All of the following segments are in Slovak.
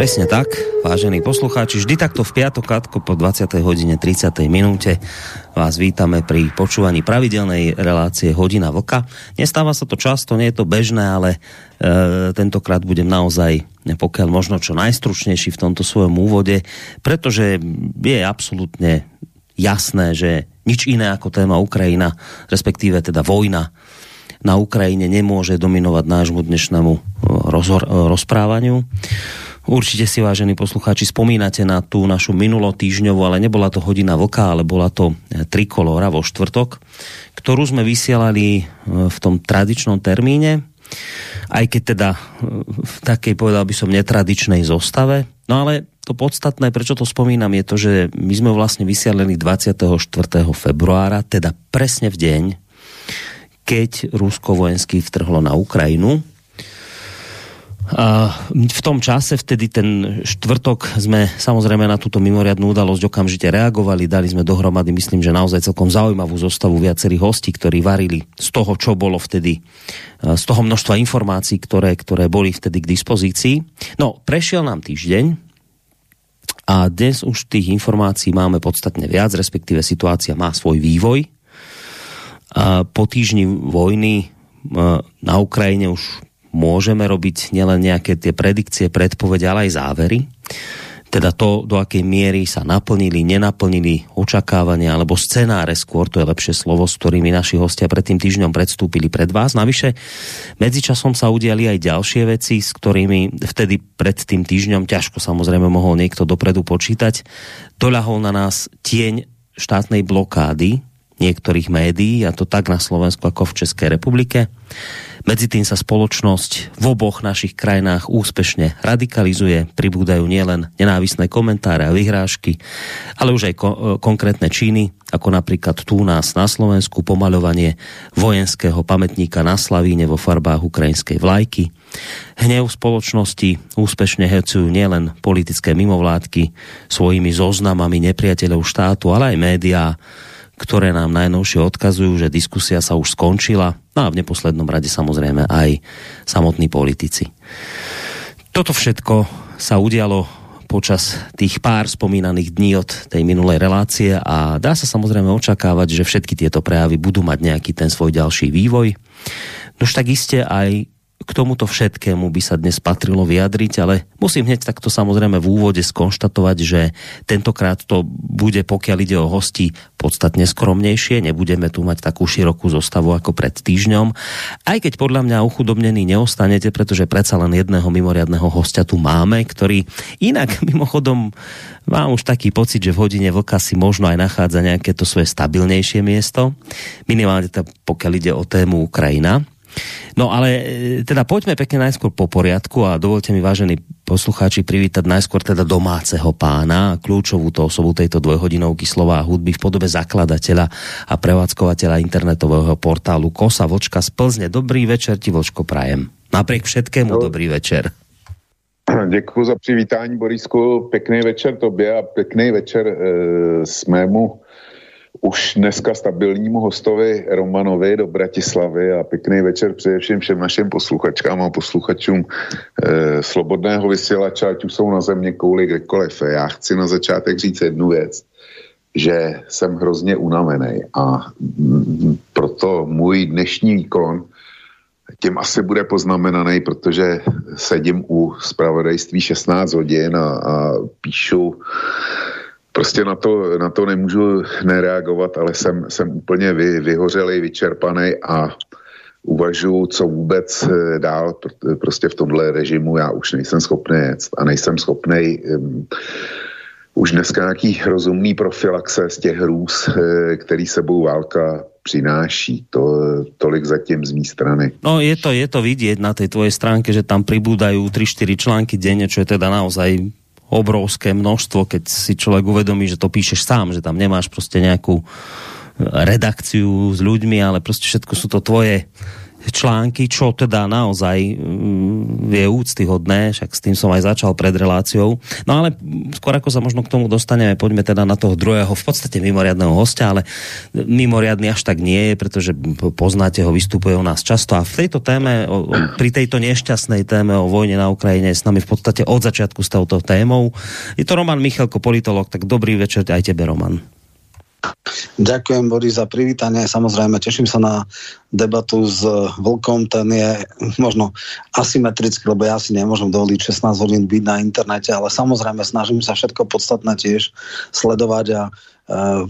Presne tak, vážení poslucháči, vždy takto v piatok po 20. hodine 30. minúte vás vítame pri počúvaní pravidelnej relácie Hodina Vlka. Nestáva sa to často, nie je to bežné, ale e, tentokrát budem naozaj, pokiaľ možno čo najstručnejší v tomto svojom úvode, pretože je absolútne jasné, že nič iné ako téma Ukrajina, respektíve teda vojna na Ukrajine nemôže dominovať nášmu dnešnému e, rozhor, e, rozprávaniu. Určite si, vážení poslucháči, spomínate na tú našu minulotýžňovú, ale nebola to hodina vlka, ale bola to e, trikolora vo štvrtok, ktorú sme vysielali e, v tom tradičnom termíne, aj keď teda e, v takej, povedal by som, netradičnej zostave. No ale to podstatné, prečo to spomínam, je to, že my sme vlastne vysielali 24. februára, teda presne v deň, keď Rusko vojensky vtrhlo na Ukrajinu v tom čase, vtedy ten štvrtok, sme samozrejme na túto mimoriadnú udalosť okamžite reagovali, dali sme dohromady, myslím, že naozaj celkom zaujímavú zostavu viacerých hostí, ktorí varili z toho, čo bolo vtedy, z toho množstva informácií, ktoré, ktoré boli vtedy k dispozícii. No, prešiel nám týždeň a dnes už tých informácií máme podstatne viac, respektíve situácia má svoj vývoj. A po týždni vojny na Ukrajine už môžeme robiť nielen nejaké tie predikcie, predpovede, ale aj závery. Teda to, do akej miery sa naplnili, nenaplnili očakávania alebo scenáre skôr, to je lepšie slovo, s ktorými naši hostia pred tým týždňom predstúpili pred vás. Navyše, medzičasom sa udiali aj ďalšie veci, s ktorými vtedy pred tým týždňom ťažko samozrejme mohol niekto dopredu počítať. Doľahol na nás tieň štátnej blokády niektorých médií, a to tak na Slovensku ako v Českej republike. Medzi tým sa spoločnosť v oboch našich krajinách úspešne radikalizuje, pribúdajú nielen nenávisné komentáre a vyhrážky, ale už aj ko- e, konkrétne činy, ako napríklad tu nás na Slovensku pomaľovanie vojenského pamätníka na Slavíne vo farbách ukrajinskej vlajky. Hnev spoločnosti úspešne hecujú nielen politické mimovládky svojimi zoznamami nepriateľov štátu, ale aj médiá, ktoré nám najnovšie odkazujú, že diskusia sa už skončila, no a v neposlednom rade samozrejme aj samotní politici. Toto všetko sa udialo počas tých pár spomínaných dní od tej minulej relácie a dá sa samozrejme očakávať, že všetky tieto prejavy budú mať nejaký ten svoj ďalší vývoj. Nož tak iste aj k tomuto všetkému by sa dnes patrilo vyjadriť, ale musím hneď takto samozrejme v úvode skonštatovať, že tentokrát to bude, pokiaľ ide o hosti, podstatne skromnejšie. Nebudeme tu mať takú širokú zostavu ako pred týždňom. Aj keď podľa mňa uchudobnený neostanete, pretože predsa len jedného mimoriadného hostia tu máme, ktorý inak mimochodom mám už taký pocit, že v hodine vlka si možno aj nachádza nejaké to svoje stabilnejšie miesto. Minimálne teda, pokiaľ ide o tému Ukrajina. No ale e, teda poďme pekne najskôr po poriadku a dovolte mi, vážení poslucháči, privítať najskôr teda domáceho pána, kľúčovú to osobu tejto dvojhodinovky slova a hudby v podobe zakladateľa a prevádzkovateľa internetového portálu Kosa Vočka z Plzne. Dobrý večer ti, Vočko, prajem. Napriek všetkému no. dobrý večer. Děkuji za přivítání, Borisku. Pekný večer tobě a pekný večer e, smému už dneska stabilnímu hostovi Romanovi do Bratislavy a pěkný večer především všem našim posluchačkám a posluchačům e, Slobodného vysílača, ať už jsou na země kouli kdekoliv. Já chci na začátek říct jednu věc, že jsem hrozně unavený a m, proto můj dnešní výkon tím asi bude poznamenaný, protože sedím u zpravodajství 16 hodin a, a píšu Prostě na to, na to nemůžu nereagovat, ale jsem, jsem úplně vy, vyhořelý, vyčerpaný a uvažuji, co vůbec eh, dál prostě v tomhle režimu. Já už nejsem schopný jet a nejsem schopný um, už dneska nějaký rozumný profilaxe z těch hrůz, eh, který sebou válka přináší. To, tolik zatím z mý strany. No je to, je to vidieť na tej tvojej stránke, že tam pribúdajú 3-4 články denne, čo je teda naozaj obrovské množstvo, keď si človek uvedomí, že to píšeš sám, že tam nemáš proste nejakú redakciu s ľuďmi, ale proste všetko sú to tvoje články, čo teda naozaj mm, je úctyhodné, však s tým som aj začal pred reláciou. No ale skôr ako sa možno k tomu dostaneme, poďme teda na toho druhého, v podstate mimoriadného hostia, ale mimoriadný až tak nie je, pretože poznáte ho, vystupuje u nás často a v tejto téme, pri tejto nešťastnej téme o vojne na Ukrajine je s nami v podstate od začiatku s touto témou. Je to Roman Michalko, politolog, tak dobrý večer aj tebe, Roman. Ďakujem, Boris, za privítanie. Samozrejme, teším sa na debatu s Vlkom. Ten je možno asymetrický, lebo ja si nemôžem dovoliť 16 hodín byť na internete, ale samozrejme snažím sa všetko podstatné tiež sledovať a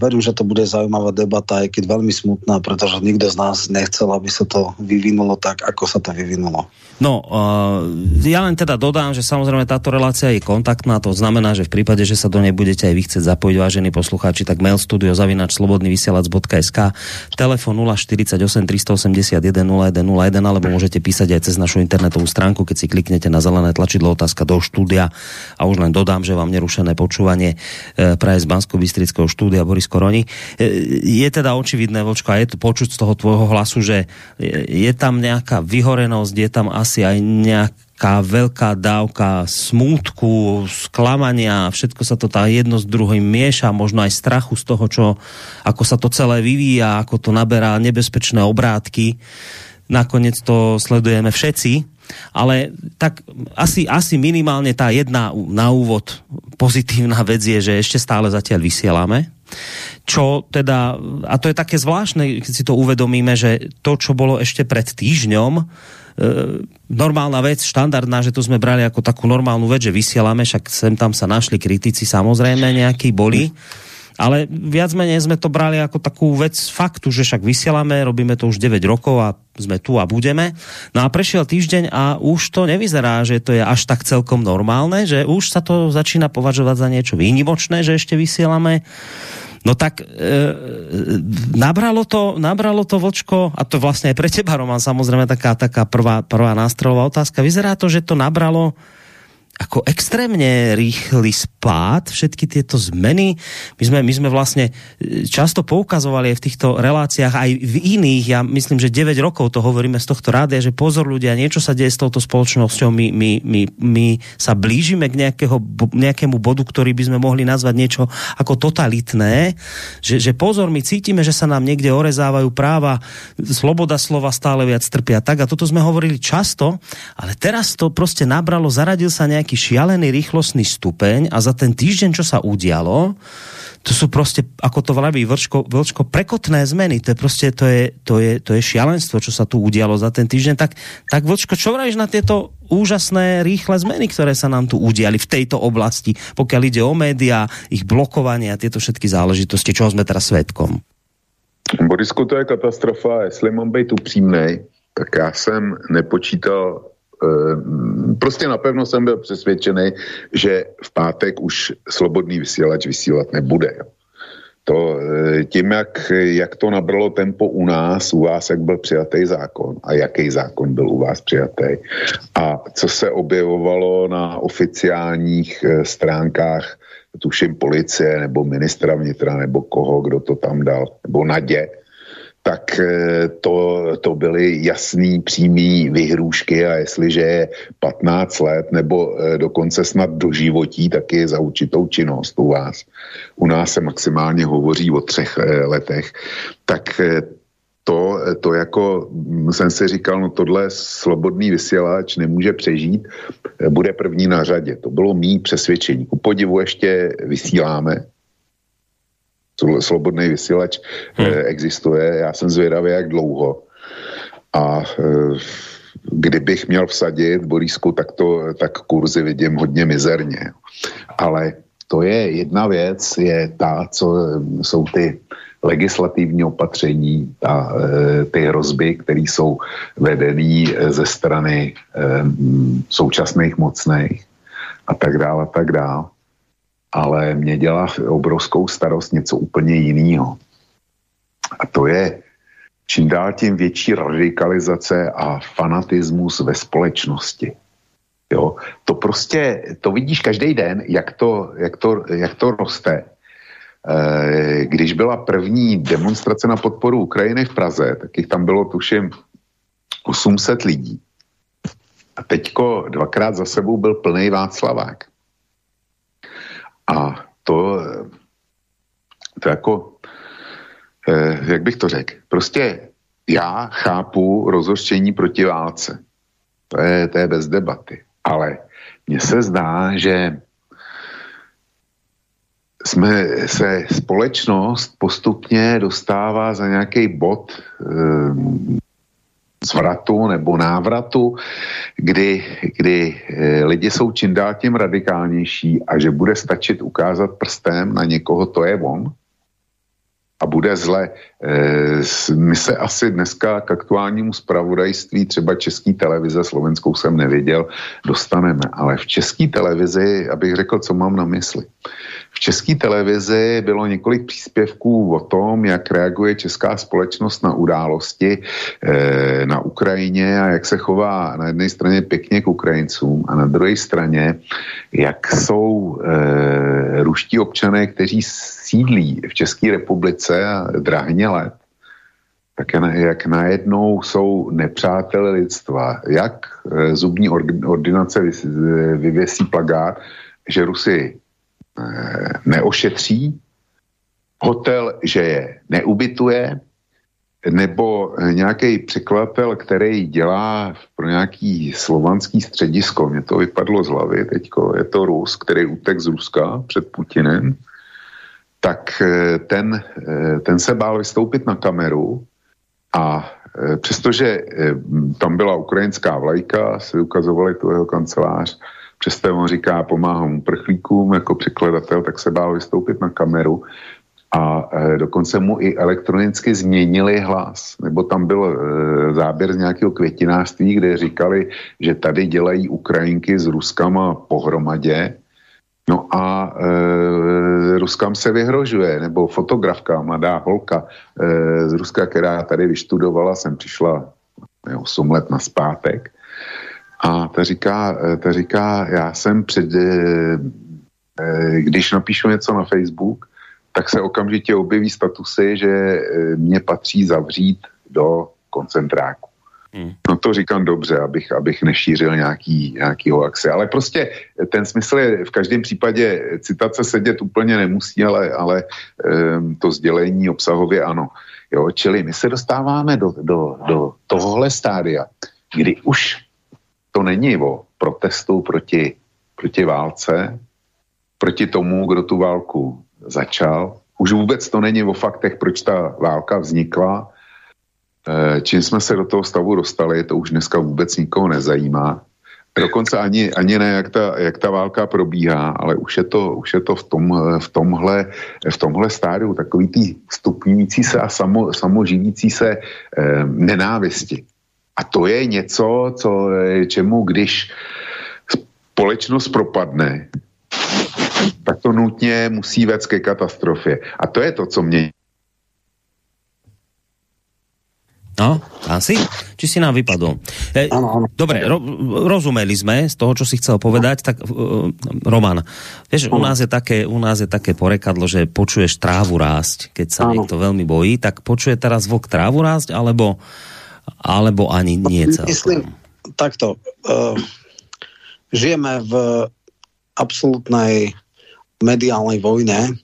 verím, že to bude zaujímavá debata, aj keď veľmi smutná, pretože nikto z nás nechcel, aby sa to vyvinulo tak, ako sa to vyvinulo. No, uh, ja len teda dodám, že samozrejme táto relácia je kontaktná, to znamená, že v prípade, že sa do nej budete aj vy chcieť zapojiť, vážení poslucháči, tak mail studio zavinač slobodnyvysielac.sk telefon 048 381 0101 alebo môžete písať aj cez našu internetovú stránku, keď si kliknete na zelené tlačidlo otázka do štúdia a už len dodám, že vám nerušené počúvanie e, praje z bansko štúdia štúdia Boris Koroni. E, je teda očividné, Vočko, a je to počuť z toho tvojho hlasu, že je tam nejaká vyhorenosť, je tam asi aj nejaká veľká dávka smútku, sklamania, všetko sa to tá jedno s druhým mieša, možno aj strachu z toho, čo, ako sa to celé vyvíja, ako to naberá nebezpečné obrátky. Nakoniec to sledujeme všetci, ale tak asi, asi minimálne tá jedna na úvod pozitívna vec je, že ešte stále zatiaľ vysielame čo teda, a to je také zvláštne, keď si to uvedomíme, že to, čo bolo ešte pred týždňom, e, normálna vec, štandardná, že to sme brali ako takú normálnu vec, že vysielame, však sem tam sa našli kritici, samozrejme nejakí boli, ale viac menej sme to brali ako takú vec faktu, že však vysielame, robíme to už 9 rokov a sme tu a budeme. No a prešiel týždeň a už to nevyzerá, že to je až tak celkom normálne, že už sa to začína považovať za niečo výnimočné, že ešte vysielame. No tak e, nabralo, to, nabralo to vočko, a to vlastne aj pre teba, Roman, samozrejme taká, taká prvá, prvá nástrojová otázka. Vyzerá to, že to nabralo ako extrémne rýchly spád, všetky tieto zmeny. My sme, my sme vlastne e, často poukazovali aj v týchto reláciách, aj v iných, ja myslím, že 9 rokov to hovoríme z tohto rádia, že pozor ľudia, niečo sa deje s touto spoločnosťou, my, my, my, my sa blížime k nejakého, nejakému bodu, ktorý by sme mohli nazvať niečo ako totalitné, že, že pozor, my cítime, že sa nám niekde orezávajú práva, sloboda slova stále viac trpia. Tak a toto sme hovorili často, ale teraz to proste nabralo, zaradil sa nejaký nejaký šialený rýchlostný stupeň a za ten týždeň, čo sa udialo, to sú proste, ako to vraví Vlčko, Vlčko, prekotné zmeny. To je proste, to je, to, je, to je šialenstvo, čo sa tu udialo za ten týždeň. Tak, tak Vlčko, čo vravíš na tieto úžasné rýchle zmeny, ktoré sa nám tu udiali v tejto oblasti, pokiaľ ide o médiá, ich blokovanie a tieto všetky záležitosti, čo sme teraz svetkom? Borisku, to je katastrofa. Jestli mám být upřímnej, tak já jsem nepočítal prostě napevno jsem byl přesvědčený, že v pátek už slobodný vysílač vysílat nebude. Jo. To, eh, tím, jak, jak to nabralo tempo u nás, u vás, jak byl přijatý zákon a jaký zákon byl u vás přijatý a co se objevovalo na oficiálních eh, stránkách, tuším policie nebo ministra vnitra nebo koho, kdo to tam dal, nebo Nadě, tak eh, to, to byly jasný přímý vyhrůžky a jestliže je 15 let nebo eh, dokonce snad do životí, tak je za určitou činnost u vás. U nás se maximálně hovoří o třech eh, letech. Tak to, to jako hm, jsem si říkal, no tohle slobodný vysílač nemůže přežít, bude první na řadě. To bylo mý přesvědčení. Ku podivu ještě vysíláme, slobodný vysílač hmm. Eh, existuje. Já jsem zvědavý, jak dlouho. A eh, kdybych měl vsadit Borísku, tak, to, tak kurzy vidím hodně mizerně. Ale to je jedna věc, je ta, co jsou ty legislativní opatření, ta, eh, ty hrozby, které jsou vedené ze strany současných mocných a tak dále a tak dále ale mě dělá obrovskou starost něco úplně jiného. A to je čím dál tím větší radikalizace a fanatismus ve společnosti. Jo? To prostě, to vidíš každý den, jak to, jak to, jak to roste. E, když byla první demonstrace na podporu Ukrajiny v Praze, tak jich tam bylo tuším 800 lidí. A teďko dvakrát za sebou byl plný Václavák. A to, to jako, eh, jak bych to řekl, prostě já chápu rozhořčení proti válce. To je, to je bez debaty. Ale mně se zdá, že jsme se společnost postupně dostává za nějaký bod e, zvratu nebo návratu, kdy, kdy e, lidi jsou čím dál tím radikálnější a že bude stačit ukázat prstem na někoho, to je on, a bude zle. Eh, my se asi dneska k aktuálnímu spravodajství, třeba český televize, slovenskou jsem nevěděl, dostaneme. Ale v české televizi, abych řekl, co mám na mysli. V české televizi bylo několik příspěvků o tom, jak reaguje česká společnost na události eh, na Ukrajině a jak se chová na jedné straně pěkně k Ukrajincům a na druhé straně, jak jsou e, ruští občané, kteří sídlí v České republice drahně let, tak jak najednou jsou nepřátelé lidstva. Jak e, zubní ordinace vyvěsí plagát, že Rusy Eh, neošetří, hotel, že je neubytuje, nebo nějaký překladatel, který dělá pro nějaký slovanský středisko, mě to vypadlo z hlavy teďko, je to Rus, který utek z Ruska před Putinem, tak eh, ten, eh, ten se bál vystoupit na kameru a přestože tam byla ukrajinská vlajka, si ukazovali tu jeho kancelář, přesto on říká, pomáhám uprchlíkům jako překladatel, tak se bál vystoupit na kameru. A e, dokonce mu i elektronicky změnili hlas, nebo tam byl e, záběr z nějakého květinářství, kde říkali, že tady dělají Ukrajinky s Ruskama pohromadě, no a e, Ruskám se vyhrožuje, nebo fotografka, mladá holka e, z Ruska, která tady vyštudovala, jsem přišla 8 let na zpátek, a ta říká, eh, ta říká, já jsem před, eh, eh, když napíšu něco na Facebook, tak se okamžitě objeví statusy, že mě patří zavřít do koncentráku. Hmm. No to říkám dobře, abych, abych nešířil nějaký, nějaký hoaxy. Ale prostě ten smysl je v každém případě, citace sedět úplně nemusí, ale, ale um, to sdělení obsahově ano. Jo, čili my se dostáváme do, do, do tohohle stádia, kdy už to není o protestu proti, proti válce, proti tomu, kdo tu válku začal. Už vůbec to není o faktech, proč ta válka vznikla. E, čím jsme se do toho stavu dostali, to už dneska vůbec nikoho nezajímá. Dokonce ani, ani ne, jak ta, jak ta válka probíhá, ale už je to, už je to v, tom, v, tomhle, v tomhle stádiu takový tý stupňující se a samo, samoživící se e, nenávisti. A to je něco, co, čemu když společnost propadne, tak to nutně musí vést ke katastrofě. A to je to, co mě No, asi? Či si nám vypadol? E, Dobre, ro, rozumeli sme z toho, čo si chcel povedať, tak uh, Roman, vieš, u nás, je také, u nás je také porekadlo, že počuješ trávu rásť, keď sa ano. niekto veľmi bojí, tak počuje teraz vlk trávu rásť, alebo alebo ani nie celkom? Myslím, takto. Uh, žijeme v absolútnej mediálnej vojne,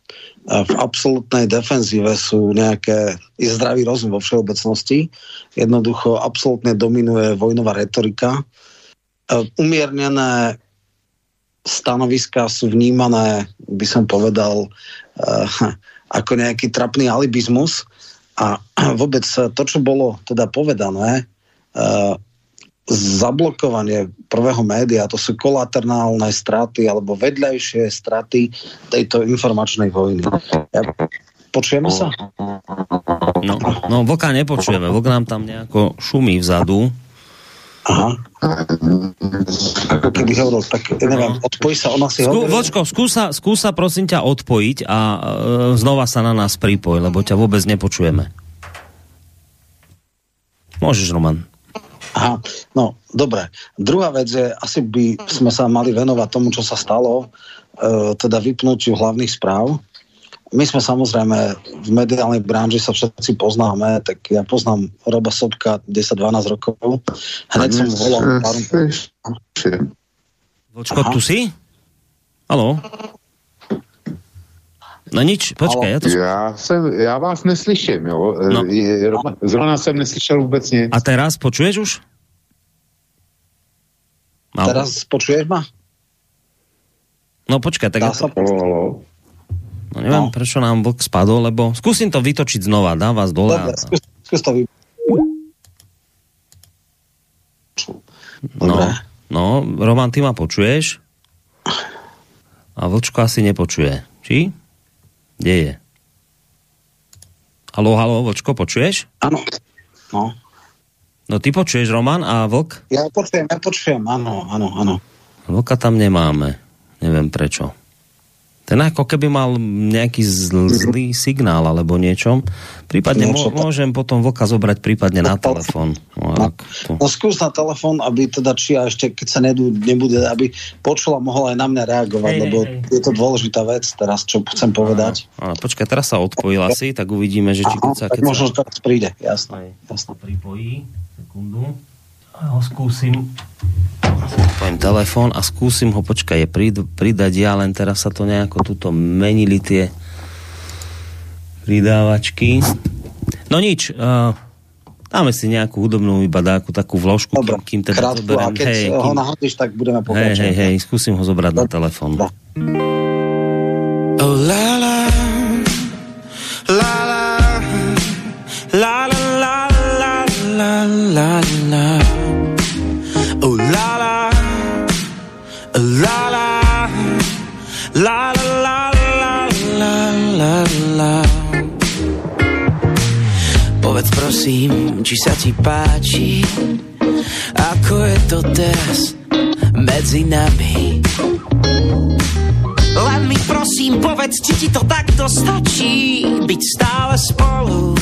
v absolútnej defenzíve sú nejaké, je zdravý rozum vo všeobecnosti, jednoducho absolútne dominuje vojnová retorika. Umiernené stanoviska sú vnímané, by som povedal, ako nejaký trapný alibizmus, a vôbec to, čo bolo teda povedané, uh, zablokovanie prvého média, to sú kolaterálne straty alebo vedľajšie straty tejto informačnej vojny. Ja, počujeme sa? No, no Vlka nepočujeme, Vlk nám tam nejako šumí vzadu. Aha. Ako keby hovoril, tak neviem, odpojí sa, ona si Skú, Vočko, skúsa, skúsa prosím ťa odpojiť a e, znova sa na nás pripoj, lebo ťa vôbec nepočujeme. Môžeš, Roman. Aha, no, dobre. Druhá vec je, asi by sme sa mali venovať tomu, čo sa stalo, e, teda vypnúť hlavných správ. My sme samozrejme v mediálnej branži sa všetci poznáme, tak ja poznám Roba Sobka 10-12 rokov. Hneď som volal. Vočko, tu si? Haló? No nič, počkej. Ja, to... já, jsem, já vás neslyším, jo. No. Zrovna jsem neslyšel vůbec nic. A teraz počuješ už? Malo. Teraz počuješ ma? No počkaj, tak... Dá ja to... No neviem, no. prečo nám vlk spadol, lebo skúsim to vytočiť znova, dám vás dole. Dobre, skús, skús to vy... No, no, Roman, ty ma počuješ? A vlčko asi nepočuje. Či? Kde je? Halo, halo, Vlčko, počuješ? Áno. No. No ty počuješ, Roman, a Vlk? Ja počujem, ja počujem, áno, áno, áno. Vlka tam nemáme. Neviem prečo. Ten ako keby mal nejaký zl- zlý signál alebo niečom. Prípadne Niečo, môžem potom vlka zobrať prípadne na telefon. No, no, skús na telefon, aby teda či a ešte keď sa nedú, nebude, aby počula, mohla aj na mňa reagovať, hej, lebo hej. je to dôležitá vec teraz, čo chcem povedať. A, počkaj, teraz sa odpojil asi, tak uvidíme, že či keď sa... Keď možno sa... teraz príde, jasné. jasné. Pripojí, sekundu. A ho skúsim poviem telefón a skúsim ho, počkaj, je pridať ja, len teraz sa to nejako tuto menili tie pridávačky. No nič, uh, dáme si nejakú hudobnú iba dáku, takú vložku, Dobre, kým, kým teda krátku, zoberiem. A keď hej, ho nahodíš, tak budeme pokračovať. Hej, hej, hej, skúsim ho zobrať Dobre. na telefón. Oh ti páči? Ako je to teraz medzi nami? Len mi prosím povedz, či ti to takto stačí Byť stále spolu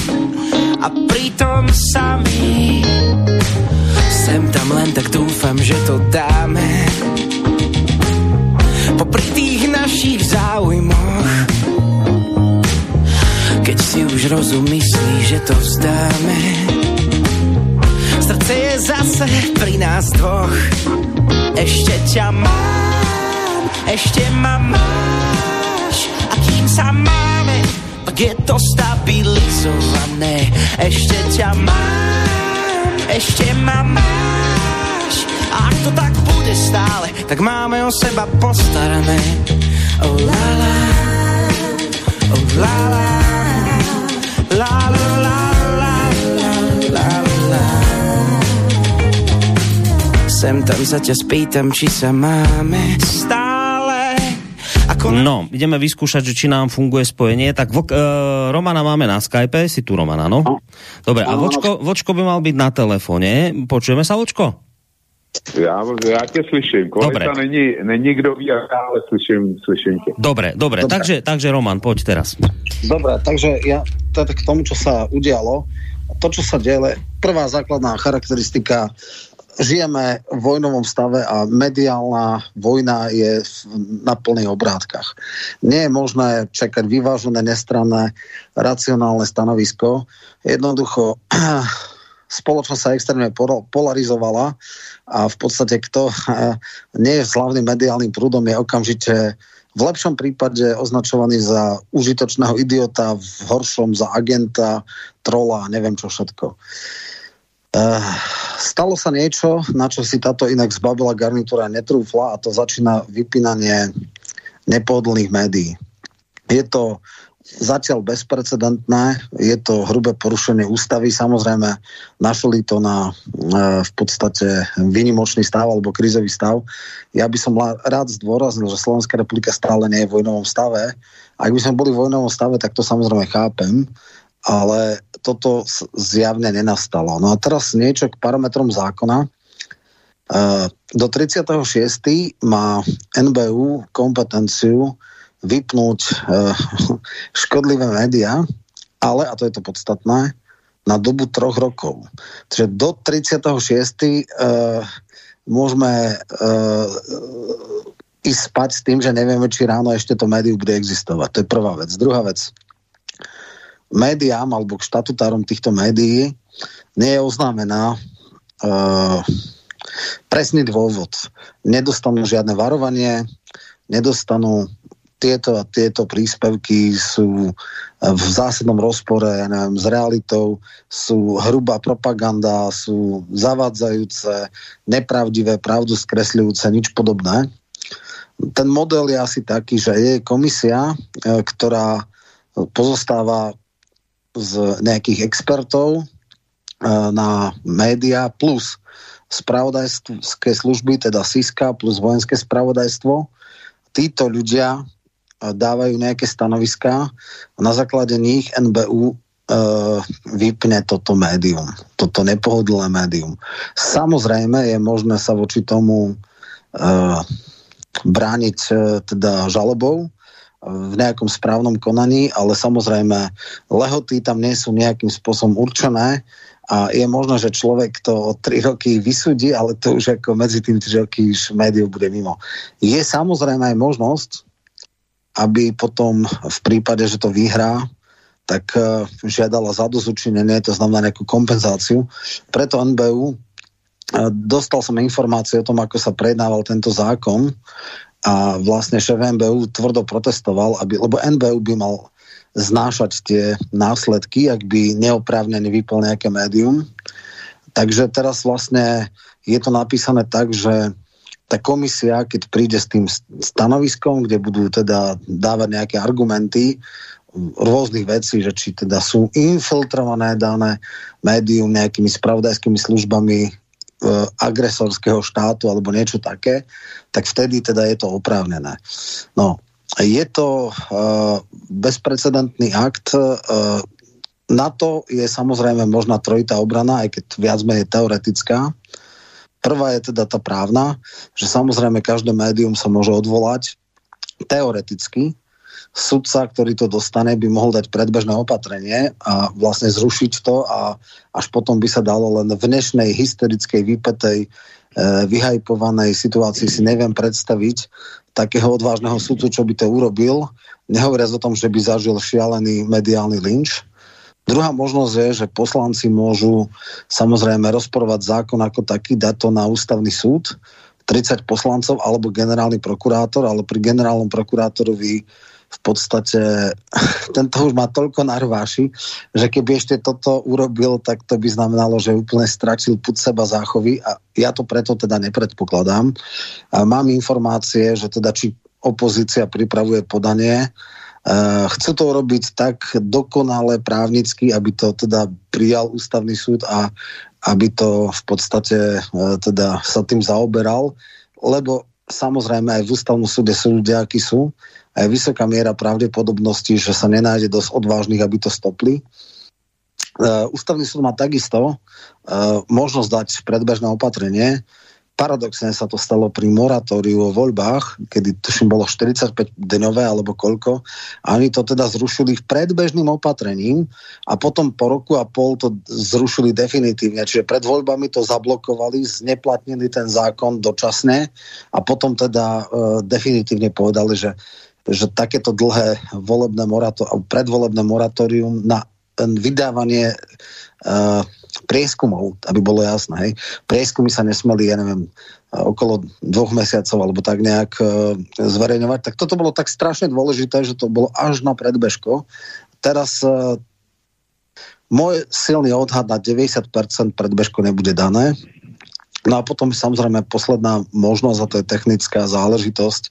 a pritom sami. Sem tam len tak dúfam, že to dáme. Popri tých našich záujmoch. Keď si už rozum myslí, že to vzdáme, srdce je zase pri nás dvoch. Ešte ťa mám, ešte ma máš a kým sa máme, tak je to stabilizované. Ešte ťa mám, ešte ma máš a ak to tak bude stále, tak máme o seba postarané. Oh la la, oh la la, la la la, Sem tam sa ťa spýtam, či sa máme stále ako... No, ideme vyskúšať, že či nám funguje spojenie. Tak vok, uh, Romana máme na Skype, si tu Romana, no? Dobre, a Vočko, Vočko by mal byť na telefóne. Počujeme sa, Vočko? Já, já tě slyším. Kvalita dobre. není, není kdo ví, ale slyším, slyším tě. Dobre, dobre. dobre. Takže, takže Roman, poď teraz. Dobre, takže ja teda k tomu, čo sa udialo, to, čo sa deje, prvá základná charakteristika žijeme v vojnovom stave a mediálna vojna je na plných obrátkach. Nie je možné čakať vyvážené, nestranné, racionálne stanovisko. Jednoducho spoločnosť sa extrémne polarizovala a v podstate kto nie je hlavným mediálnym prúdom je okamžite v lepšom prípade označovaný za užitočného idiota, v horšom za agenta, trola, neviem čo všetko. Uh, stalo sa niečo, na čo si táto inak zbavila garnitúra netrúfla a to začína vypínanie nepohodlných médií. Je to zatiaľ bezprecedentné. Je to hrubé porušenie ústavy. Samozrejme, našli to na v podstate výnimočný stav alebo krízový stav. Ja by som rád zdôraznil, že Slovenská republika stále nie je v vojnovom stave. Ak by sme boli v vojnovom stave, tak to samozrejme chápem, ale toto zjavne nenastalo. No a teraz niečo k parametrom zákona. Do 36. má NBU kompetenciu vypnúť uh, škodlivé médiá, ale, a to je to podstatné, na dobu troch rokov. Čiže do 36. Uh, môžeme ísť spať s tým, že nevieme, či ráno ešte to médium bude existovať. To je prvá vec. Druhá vec. Médiám alebo k štatutárom týchto médií nie je oznámená uh, presný dôvod. Nedostanú žiadne varovanie, nedostanú tieto a tieto príspevky sú v zásadnom rozpore ja neviem, s realitou, sú hrubá propaganda, sú zavádzajúce, nepravdivé, pravdu skresľujúce, nič podobné. Ten model je asi taký, že je komisia, e, ktorá pozostáva z nejakých expertov e, na média plus spravodajské služby, teda SISKA plus vojenské spravodajstvo. Títo ľudia dávajú nejaké stanoviská a na základe nich NBU e, vypne toto médium, toto nepohodlné médium. Samozrejme je možné sa voči tomu brániť teda žalobou v nejakom správnom konaní, ale samozrejme lehoty tam nie sú nejakým spôsobom určené a je možné, že človek to o 3 roky vysúdi, ale to už ako medzi tým 3 roky už médium bude mimo. Je samozrejme aj možnosť, aby potom v prípade, že to vyhrá, tak uh, žiadala zadozučinenie, to znamená nejakú kompenzáciu. Preto NBU e, dostal som informácie o tom, ako sa prednával tento zákon a vlastne šéf NBU tvrdo protestoval, aby, lebo NBU by mal znášať tie následky, ak by neoprávnene vypol nejaké médium. Takže teraz vlastne je to napísané tak, že tá komisia, keď príde s tým stanoviskom, kde budú teda dávať nejaké argumenty rôznych vecí, že či teda sú infiltrované dané médium nejakými spravodajskými službami agresorského štátu alebo niečo také, tak vtedy teda je to oprávnené. No, je to uh, bezprecedentný akt. Uh, na to je samozrejme možná trojitá obrana, aj keď viac menej teoretická. Prvá je teda tá právna, že samozrejme každé médium sa môže odvolať teoreticky. Sudca, ktorý to dostane, by mohol dať predbežné opatrenie a vlastne zrušiť to a až potom by sa dalo len v dnešnej hysterickej, vypetej, e, vyhajpovanej situácii si neviem predstaviť takého odvážneho sudcu, čo by to urobil, nehovoriac o tom, že by zažil šialený mediálny lynč. Druhá možnosť je, že poslanci môžu samozrejme rozporovať zákon ako taký, dať to na ústavný súd, 30 poslancov alebo generálny prokurátor, ale pri generálnom prokurátorovi v podstate tento už má toľko narváši, že keby ešte toto urobil, tak to by znamenalo, že úplne stratil put seba záchovy a ja to preto teda nepredpokladám. A mám informácie, že teda či opozícia pripravuje podanie, Uh, chcú to robiť tak dokonale právnicky, aby to teda prijal ústavný súd a aby to v podstate uh, teda sa tým zaoberal, lebo samozrejme aj v ústavnom súde sú ľudia, akí sú, aj vysoká miera pravdepodobnosti, že sa nenájde dosť odvážnych, aby to stopli. Uh, ústavný súd má takisto uh, možnosť dať predbežné opatrenie, Paradoxne sa to stalo pri moratóriu o voľbách, kedy tuším bolo 45 dňové alebo koľko. A oni to teda zrušili predbežným opatrením a potom po roku a pol to zrušili definitívne. Čiže pred voľbami to zablokovali, zneplatnili ten zákon dočasne a potom teda e, definitívne povedali, že že takéto dlhé volebné moratórium, predvolebné moratórium na vydávanie uh, prieskumov, aby bolo jasné. Hej. Prieskumy sa nesmeli, ja neviem, okolo dvoch mesiacov alebo tak nejak e, zverejňovať. Tak toto bolo tak strašne dôležité, že to bolo až na predbežko. Teraz e, môj silný odhad na 90% predbežko nebude dané. No a potom samozrejme posledná možnosť, a to je technická záležitosť,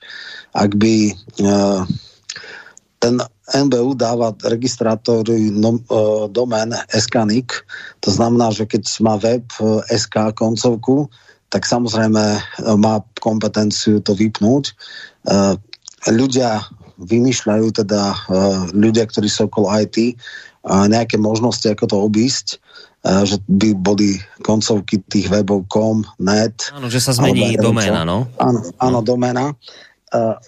ak by e, ten NBU dáva registrátory no, uh, domén SKNIC, to znamená, že keď má web uh, SK koncovku, tak samozrejme uh, má kompetenciu to vypnúť. Uh, ľudia vymýšľajú teda uh, ľudia, ktorí sú okolo IT, uh, nejaké možnosti, ako to obísť, uh, že by boli koncovky tých webov com, net. Áno, že sa zmení doména, no? Áno, áno, doména. Uh,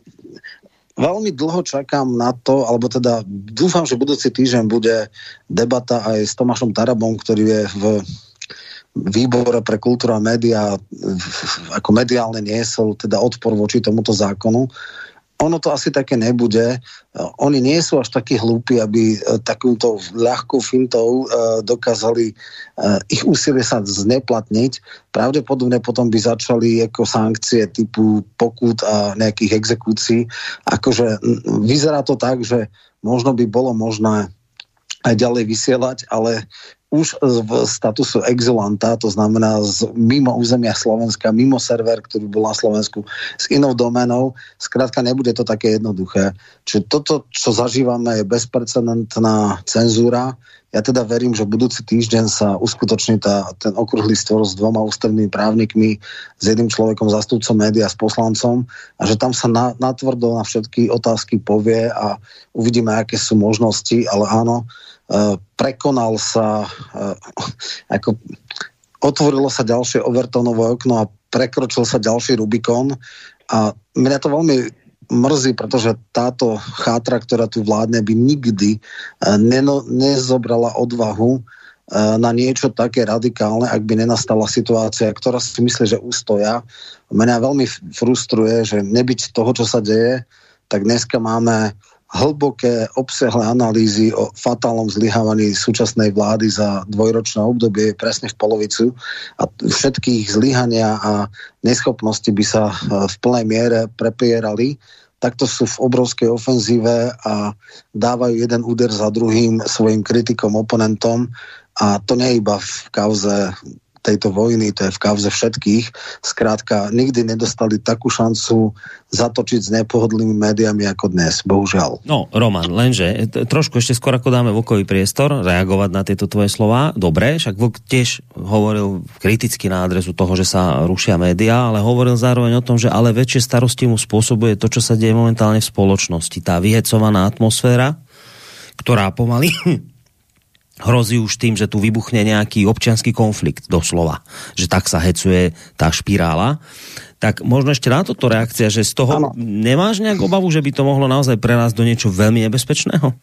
veľmi dlho čakám na to, alebo teda dúfam, že budúci týždeň bude debata aj s Tomášom Tarabom, ktorý je v výbore pre kultúru a média ako mediálne niesol teda odpor voči tomuto zákonu ono to asi také nebude. Oni nie sú až takí hlúpi, aby e, takúto ľahkou fintou e, dokázali e, ich úsilie sa zneplatniť. Pravdepodobne potom by začali ako sankcie typu pokut a nejakých exekúcií. Akože vyzerá to tak, že možno by bolo možné aj ďalej vysielať, ale už v statusu exulanta, to znamená z, mimo územia Slovenska, mimo server, ktorý bol na Slovensku, s inou domenou, skrátka nebude to také jednoduché. Čiže toto, čo zažívame, je bezprecedentná cenzúra. Ja teda verím, že budúci týždeň sa uskutoční tá, ten okrúhly stvor s dvoma ústavnými právnikmi, s jedným človekom, zastupcom média, s poslancom a že tam sa na, natvrdo na všetky otázky povie a uvidíme, aké sú možnosti, ale áno, prekonal sa, eh, ako otvorilo sa ďalšie Overtonové okno a prekročil sa ďalší Rubikon a mňa to veľmi mrzí, pretože táto chátra, ktorá tu vládne, by nikdy eh, neno, nezobrala odvahu na niečo také radikálne, ak by nenastala situácia, ktorá si myslí, že ustoja. Mňa veľmi frustruje, že nebyť toho, čo sa deje, tak dneska máme hlboké, obsahlé analýzy o fatálnom zlyhávaní súčasnej vlády za dvojročné obdobie presne v polovicu. A všetkých zlyhania a neschopnosti by sa e, v plnej miere prepierali. Takto sú v obrovskej ofenzíve a dávajú jeden úder za druhým svojim kritikom, oponentom. A to nie iba v kauze tejto vojny, to je v kauze všetkých, skrátka nikdy nedostali takú šancu zatočiť s nepohodlými médiami ako dnes, bohužiaľ. No, Roman, lenže trošku ešte skôr ako dáme Vokovi priestor reagovať na tieto tvoje slova, dobre, však Vok tiež hovoril kriticky na adresu toho, že sa rušia médiá, ale hovoril zároveň o tom, že ale väčšie starosti mu spôsobuje to, čo sa deje momentálne v spoločnosti. Tá vyhecovaná atmosféra, ktorá pomaly hrozí už tým, že tu vybuchne nejaký občianský konflikt, doslova. Že tak sa hecuje tá špirála. Tak možno ešte na toto reakcia, že z toho ano. nemáš nejak obavu, že by to mohlo naozaj prerásť do niečo veľmi nebezpečného?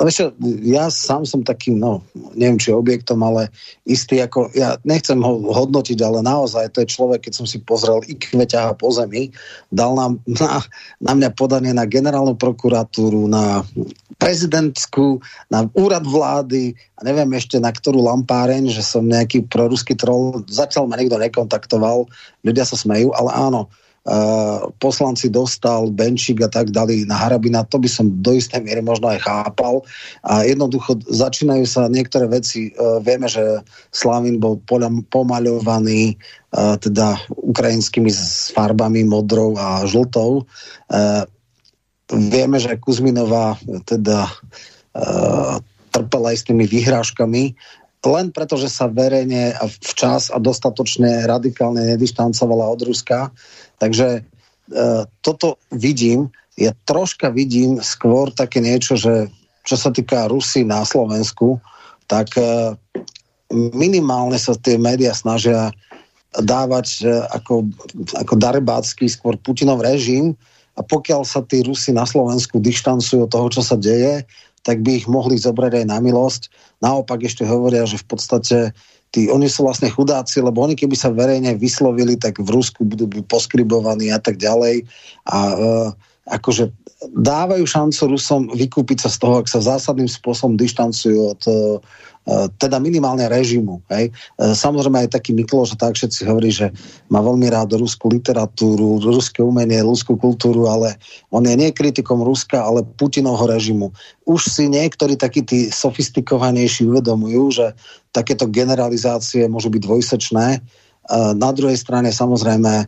Vieš, ja sám som takým, no, neviem, či objektom, ale istý, ako, ja nechcem ho hodnotiť, ale naozaj to je človek, keď som si pozrel i kveťa po zemi, dal nám na, na mňa podanie na generálnu prokuratúru, na prezidentskú, na úrad vlády a neviem ešte na ktorú lampáreň, že som nejaký proruský troll, zatiaľ ma niekto nekontaktoval, ľudia sa smejú, ale áno, poslanci dostal, Benčík a tak dali na Harabina, to by som do istej miery možno aj chápal. A jednoducho začínajú sa niektoré veci, uh, vieme, že Slavin bol pomaľovaný uh, teda ukrajinskými farbami modrou a žltou. Vieme, že Kuzminová teda trpela istými vyhrážkami len preto, že sa verejne a včas a dostatočne radikálne nedištancovala od Ruska. Takže e, toto vidím, ja troška vidím skôr také niečo, že čo sa týka Rusy na Slovensku, tak e, minimálne sa tie médiá snažia dávať e, ako, ako darebácky skôr Putinov režim a pokiaľ sa tí Rusi na Slovensku dištancujú od toho, čo sa deje, tak by ich mohli zobrať aj na milosť. Naopak ešte hovoria, že v podstate tí, oni sú vlastne chudáci, lebo oni keby sa verejne vyslovili, tak v Rusku budú poskribovaní a tak ďalej. A e, akože dávajú šancu Rusom vykúpiť sa z toho, ak sa zásadným spôsobom dištancujú od e, E, teda minimálne režimu. Hej. E, samozrejme aj taký Mikloš, tak všetci hovorí, že má veľmi rád ruskú literatúru, ruské umenie, ruskú kultúru, ale on je nie kritikom Ruska, ale Putinovho režimu. Už si niektorí takí tí sofistikovanejší uvedomujú, že takéto generalizácie môžu byť dvojsečné. Na druhej strane samozrejme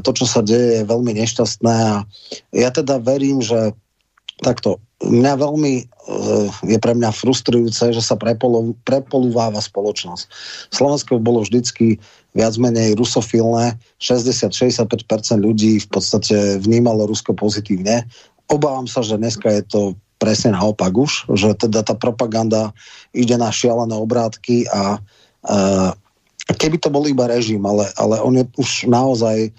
to, čo sa deje, je veľmi nešťastné a ja teda verím, že takto mňa veľmi e, je pre mňa frustrujúce, že sa prepolu, prepolúváva spoločnosť. Slovensko bolo vždycky viac menej rusofilné, 60-65% ľudí v podstate vnímalo Rusko pozitívne. Obávam sa, že dneska je to presne naopak už, že teda tá propaganda ide na šialené obrátky a e, keby to bol iba režim, ale, ale on je už naozaj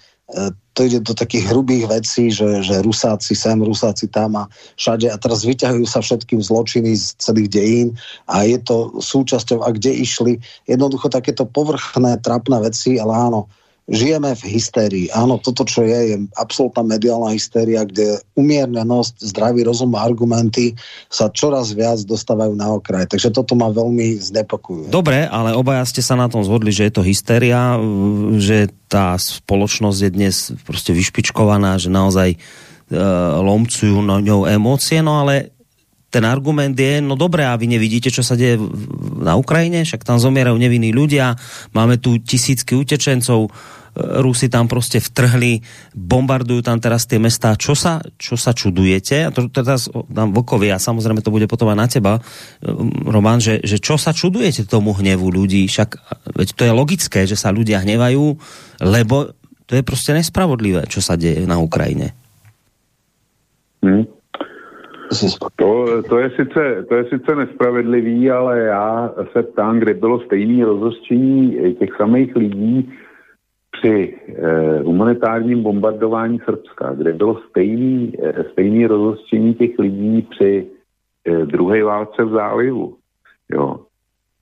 to ide do takých hrubých vecí, že, že Rusáci sem, Rusáci tam a všade. A teraz vyťahujú sa všetkým zločiny z celých dejín a je to súčasťou, a kde išli. Jednoducho takéto povrchné, trapné veci, ale áno, žijeme v hystérii. Áno, toto, čo je, je absolútna mediálna hystéria, kde umiernenosť, zdravý rozum a argumenty sa čoraz viac dostávajú na okraj. Takže toto ma veľmi znepokojuje. Dobre, ale obaja ste sa na tom zhodli, že je to hysteria, že tá spoločnosť je dnes proste vyšpičkovaná, že naozaj e, lomcujú na ňou emócie, no ale ten argument je, no dobré, a vy nevidíte, čo sa deje na Ukrajine, však tam zomierajú nevinní ľudia, máme tu tisícky utečencov, Rusi tam prostě vtrhli, bombardujú tam teraz tie mestá. Čo sa, čo sa čudujete? A to teraz dám Vokovi a samozrejme to bude potom aj na teba, um, Roman, že, že čo sa čudujete tomu hnevu ľudí? Však veď to je logické, že sa ľudia hnevajú, lebo to je prostě nespravodlivé, čo sa deje na Ukrajine. Hmm. To, to, je sice, to je sice nespravedlivý, ale já se ptám, kde bylo stejné rozhořčení těch samých lidí, při eh, humanitárním bombardování Srbska, kde bylo stejný, eh, stejný rozhořčení těch lidí při eh, druhé válce v zálivu. Jo.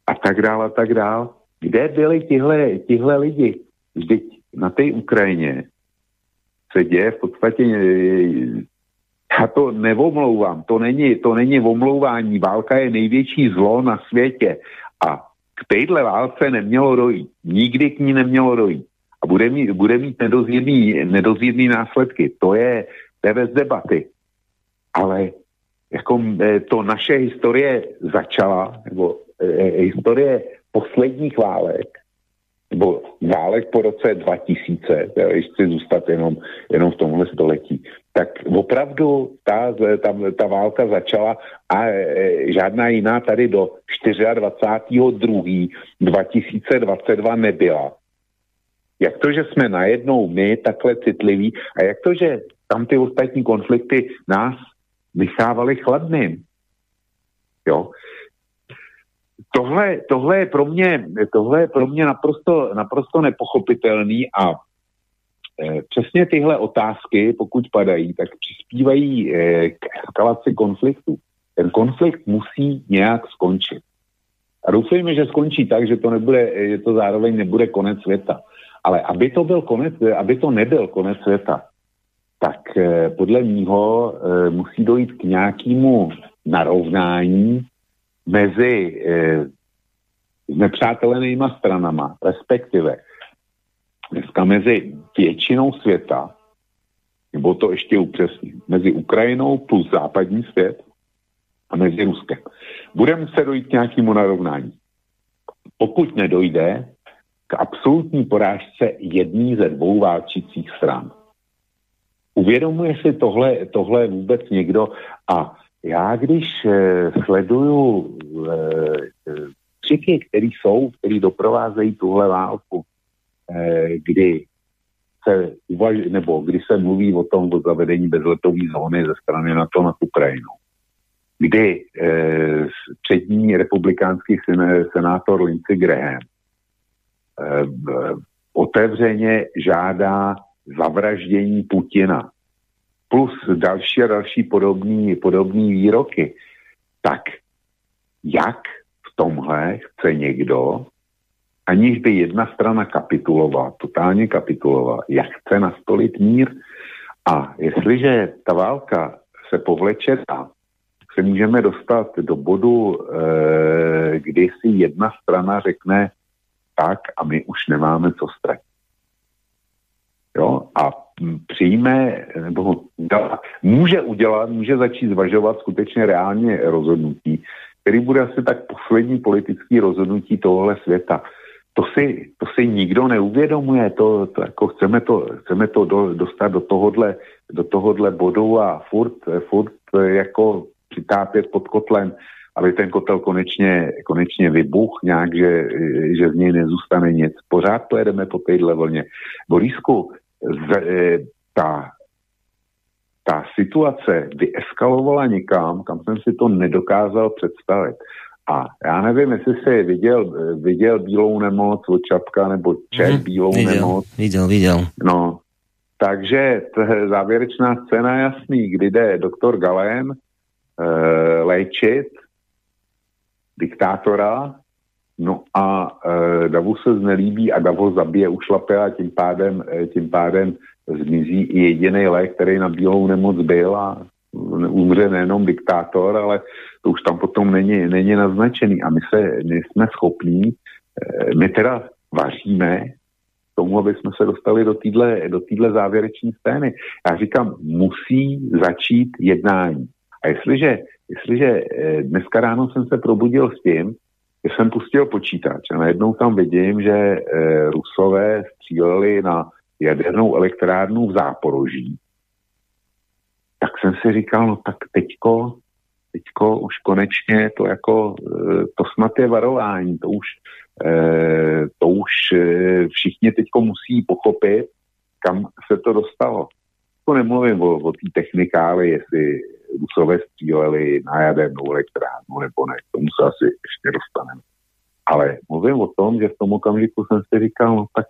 A tak dál, a tak dál. Kde byli tihle, tihle lidi? Vždyť na té Ukrajině se děje v podstatě eh, já to nevomlouvám, to není, to není omlouvání. Válka je největší zlo na světě a k téhle válce nemělo dojít. Nikdy k ní nemělo dojít a bude mít, bude mít nedozírný, nedozírný následky. To je, to je bez debaty. Ale jako e, to naše historie začala, nebo eh, historie posledních válek, nebo válek po roce 2000, když chci zůstat jenom, jenom v tomhle století, tak opravdu ta, ta, ta válka začala a e, žádná jiná tady do 24.2.2022 2022 nebyla. Jak to, že jsme najednou my takhle citliví a jak to, že tam ty ostatní konflikty nás vysávaly chladným. Jo. Tohle, tohle, je pro mě, tohle je pro mě naprosto, naprosto nepochopitelný a e, přesně tyhle otázky, pokud padají, tak přispívají e, k eskalaci konfliktu. Ten konflikt musí nějak skončit. A doufejme, že skončí tak, že to, nebude, že to zároveň nebude konec světa. Ale aby to, byl konec, aby to nebyl konec světa, tak eh, podle mýho musí dojít k nějakému narovnání mezi eh, nepřátelenýma stranama, respektive dneska mezi většinou světa, nebo to ještě upřesním, mezi Ukrajinou plus západní svět a mezi Ruskem. Bude muset dojít k nějakému narovnání. Pokud nedojde, absolutní porážce jedný ze dvou válčících stran. Uvědomuje si tohle, tohle vůbec někdo? A já, když eh, sleduju eh, křiky, které jsou, které doprovázejí tuhle válku, eh, kdy se uvaž, nebo kdy se mluví o tom o zavedení bezletové zóny ze strany NATO nad Ukrajinou, kdy eh, přední republikánský senátor Lindsey Graham Eh, otevřeně žádá zavraždění Putina plus další a další podobný výroky, tak jak v tomhle chce někdo, aniž by jedna strana kapitulovala, totálně kapitulovala, jak chce nastolit mír. A jestliže ta válka se povleče tak se můžeme dostat do bodu, eh, kdy si jedna strana řekne, tak a my už nemáme co ztratit. Jo? A přijme, nebo může udělat, může začít zvažovat skutečně reálně rozhodnutí, který bude asi tak poslední politický rozhodnutí tohohle světa. To si, to si nikdo neuvědomuje, to, to jako chceme to, chceme to do, dostat do tohohle, do tohohle bodu a furt, furt jako přitápět pod kotlem aby ten kotel konečně, konečně vybuch nějak, že, že z něj nezůstane nic. Pořád pojedeme po téhle vlně. Borisku, z, e, ta, ta situace vyeskalovala někam, kam jsem si to nedokázal představit. A já nevím, jestli jsi viděl, viděl bílou nemoc od Čapka nebo čet mm-hmm, bílou viděl, nemoc. Viděl, viděl. No, takže t- závěrečná scéna jasný, kdy jde doktor Galen e, léčit diktátora, no a e, Davu se znelíbí a Davu zabije, ušlape a tím pádem, e, tím pádem zmizí i jediný lék, který na bílou nemoc byl a umře nejenom diktátor, ale to už tam potom není, není naznačený. A my, se, my jsme schopní, eh, my teda vaříme tomu, aby jsme se dostali do téhle do týdle závěrečné scény. Já říkám, musí začít jednání. A jestliže, jestliže eh, dneska ráno jsem se probudil s tím, jsem pustil počítač a najednou tam vidím, že e, Rusové stříleli na jadernou elektrárnu v Záporoží, tak jsem si říkal, no tak teďko, teďko už konečně to jako, e, to snad je varování, to už, e, to už e, všichni teďko musí pochopit, kam se to dostalo. To nemluvím o, o té technikáli, jestli Rusové stříleli na jadernou elektrárnu nebo ne, k tomu se asi ještě dostaneme. Ale mluvím o tom, že v tom okamžiku jsem si říkal, no tak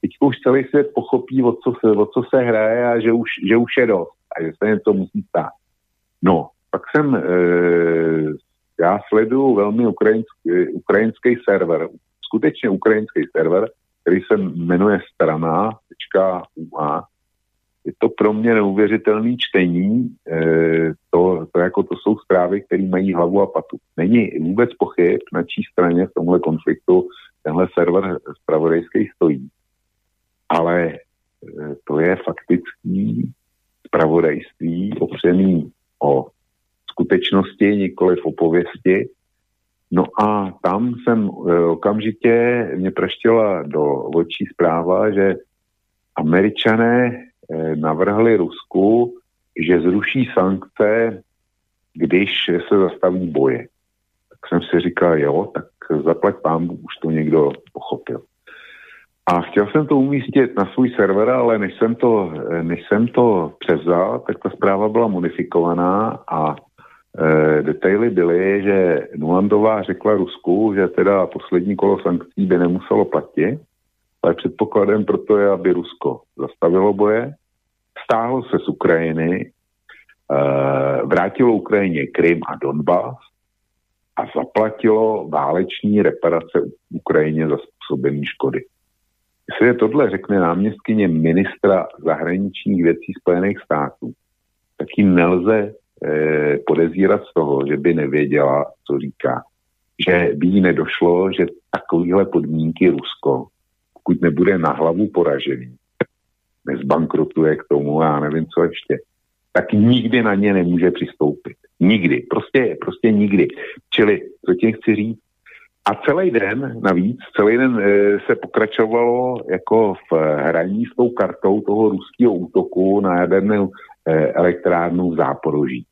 teď už celý svět pochopí, o co se, o co se hraje a že už, že už je dost a že se něco musí stát. No, pak jsem, e, já sleduju velmi ukrajinský, ukrajinský server, skutečně ukrajinský server, který se jmenuje strana.ua. Je to pro mě neuvěřitelné čtení, e, to, to, jako to jsou zprávy, které mají hlavu a patu. Není vůbec pochyb, na čí straně v tomhle konfliktu tenhle server zpravodajský stojí ale e, to je faktický spravodajství opřený o skutečnosti, nikoli v opověsti. No a tam jsem e, okamžitě, mě praštila do očí zpráva, že američané navrhli Rusku, že zruší sankce, když se zastaví boje. Tak jsem si říkal, jo, tak zaplať pán, už to někdo pochopil. A chtěl jsem to umístit na svůj server, ale než jsem to, než jsem to převzal, tak ta zpráva byla modifikovaná a e, detaily byly, že Nulandová řekla Rusku, že teda poslední kolo sankcí by nemuselo platit, ale předpokladem proto je, aby Rusko zastavilo boje, stáhlo se z Ukrajiny, e, vrátilo Ukrajině Krym a Donbass a zaplatilo váleční reparace Ukrajině za způsobené škody. Jestli je tohle řekne náměstkyně ministra zahraničních věcí Spojených států, tak jim nelze eh, podezírat z toho, že by nevěděla, co říká. Že by jí nedošlo, že takovýhle podmínky Rusko, pokud nebude na hlavu poražený, nezbankrotuje k tomu, já nevím, co ještě, tak nikdy na ně nemůže přistoupit. Nikdy. Prostě, prostě nikdy. Čili, co tím chci říct, a celý den navíc, celý den e, se pokračovalo jako v hraní s tou kartou toho ruského útoku na jadernou e, elektrárnu v Záporoží.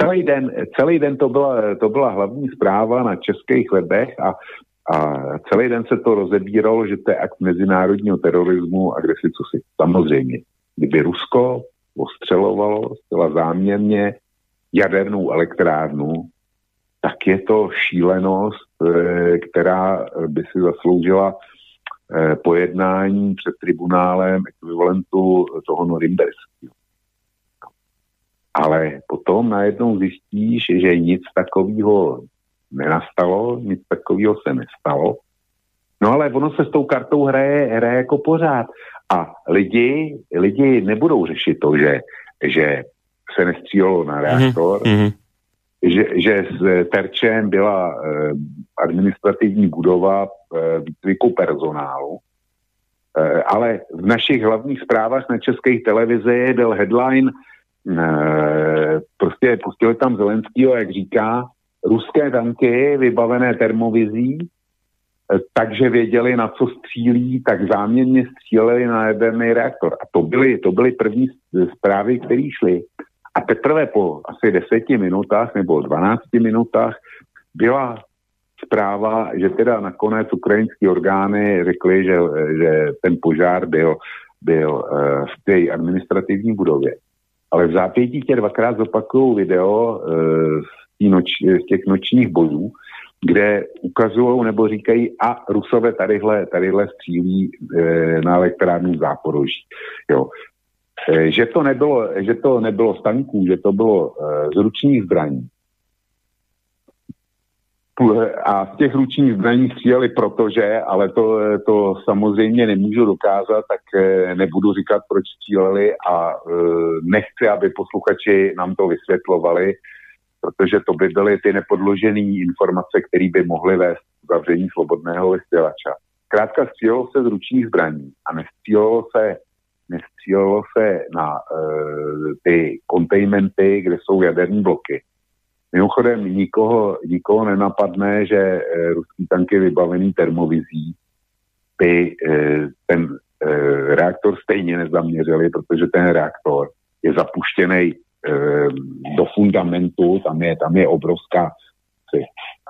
Celý den, celý den to, byla, to byla hlavní zpráva na českých webech a, a celý den se to rozebíralo, že to je akt mezinárodního terorismu, agresi, co si. Samozřejmě, kdyby Rusko ostřelovalo zcela záměrně jadernou elektrárnu, tak je to šílenost, eh, která by si zasloužila eh, pojednání před tribunálem ekvivalentu toho Norimberského. Ale potom najednou zjistíš, že nic takového nenastalo, nic takového se nestalo. No ale ono se s tou kartou hraje, hraje jako pořád. A lidi, lidi nebudou řešit to, že, že se nestřílelo na reaktor, mm-hmm že, že s terčem byla eh, administrativní budova eh, výcviku personálu, eh, ale v našich hlavních zprávách na české televizi byl headline eh, prostě pustili tam Zelenskýho, jak říká, ruské tanky vybavené termovizí, eh, takže věděli, na co střílí, tak záměrně stříleli na jaderný reaktor. A to byly, to byly první zprávy, které šly. A teprve po asi deseti minutách nebo 12 minutách byla zpráva, že teda nakonec ukrajinské orgány řekly, že, že ten požár byl, byl v té administrativní budově. Ale v zápětí tě dvakrát zopakují video z, noč, z těch nočních bojů kde ukazují nebo říkají a Rusové tadyhle, tadyhle střílí e, na elektrárnu Záporoží. Jo. E, že, to nebylo, že to nebylo z tanků, že to bylo e, z ručních zbraní, a z těch ručních zbraní stříleli protože, ale to, to samozřejmě nemůžu dokázat, tak eh, nebudu říkat, proč stříleli a eh, nechci, aby posluchači nám to vysvětlovali, protože to by byly ty nepodložené informace, které by mohly vést k zavření svobodného vysílača. Krátka střílelo se z ručních zbraní a nestřílelo se, nestřílelo se na uh, ty kontejmenty, kde jsou jaderní bloky Mimochodem nikoho, nikoho nenapadne, že e, ruský tanky vybavený termovizí by e, ten e, reaktor stejně nezaměřili, protože ten reaktor je zapuštěný do fundamentu, tam je, tam je obrovská,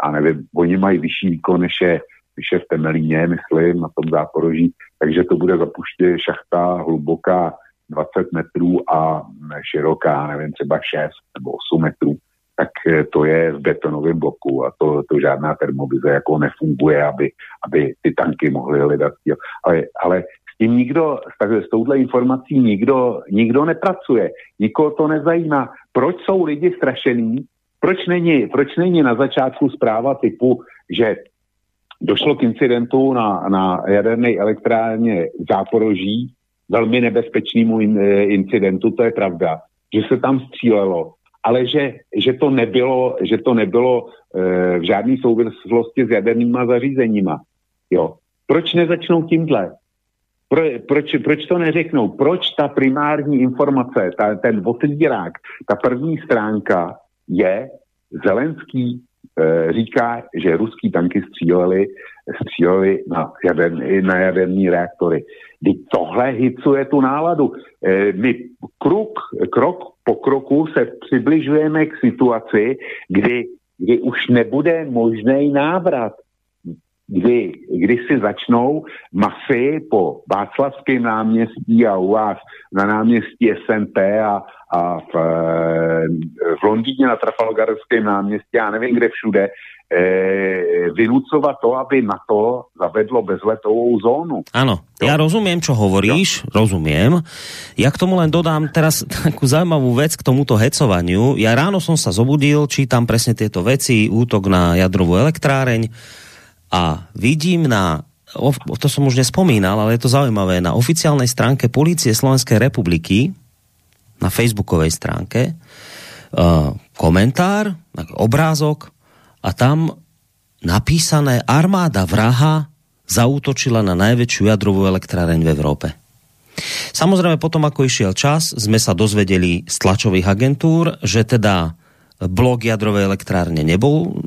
a nevím, oni mají vyšší výkon, než je, než je v Temelíně, myslím, na tom záporoží, takže to bude zapuštět šachta hluboká 20 metrů a široká, nevím, třeba 6 nebo 8 metrů tak eh, to je v betonovém bloku a to, to žádná termovize jako nefunguje, aby, aby ty tanky mohly hledat. Ale, ale tím nikdo, tak, s touhle informací nikdo, nikdo nepracuje, nikoho to nezajímá. Proč jsou lidi strašení? Proč není, proč není na začátku zpráva typu, že došlo k incidentu na, na jaderné elektrárně Záporoží, velmi nebezpečnému in, eh, incidentu, to je pravda, že se tam střílelo ale že, že to nebylo, že to nebylo e, v žádné souvislosti s jadernýma zařízeníma. Jo. Proč nezačnou tímhle? Pro, proč, proč to neřeknou? Proč ta primární informace, ta, ten otvírák, ta první stránka je Zelenský e, říká, že ruský tanky stříleli, stříleli na, jaderný, na jaderní reaktory. Kdy tohle hicuje tu náladu. E, my krok, krok po kroku se přibližujeme k situaci, kdy, kdy už nebude možný návrat. Kdy, kdy si začnou masy po Václavském náměstí a u vás na náměstí SNP a, a v, v Londýně na Trafalgarském náměstí, já nevím kde všude, e, vynucovat to, aby na to zavedlo bezletovou zónu. Áno, ja rozumiem, čo hovoríš, jo. rozumiem. Ja k tomu len dodám teraz takú zaujímavú vec k tomuto hecovaniu. Ja ráno som sa zobudil, čítam presne tieto veci, útok na jadrovú elektráreň a vidím na to som už nespomínal, ale je to zaujímavé, na oficiálnej stránke Polície Slovenskej republiky, na facebookovej stránke, uh, komentár, obrázok, a tam napísané armáda vraha zautočila na najväčšiu jadrovú elektráreň v Európe. Samozrejme potom, ako išiel čas, sme sa dozvedeli z tlačových agentúr, že teda blok jadrovej elektrárne nebol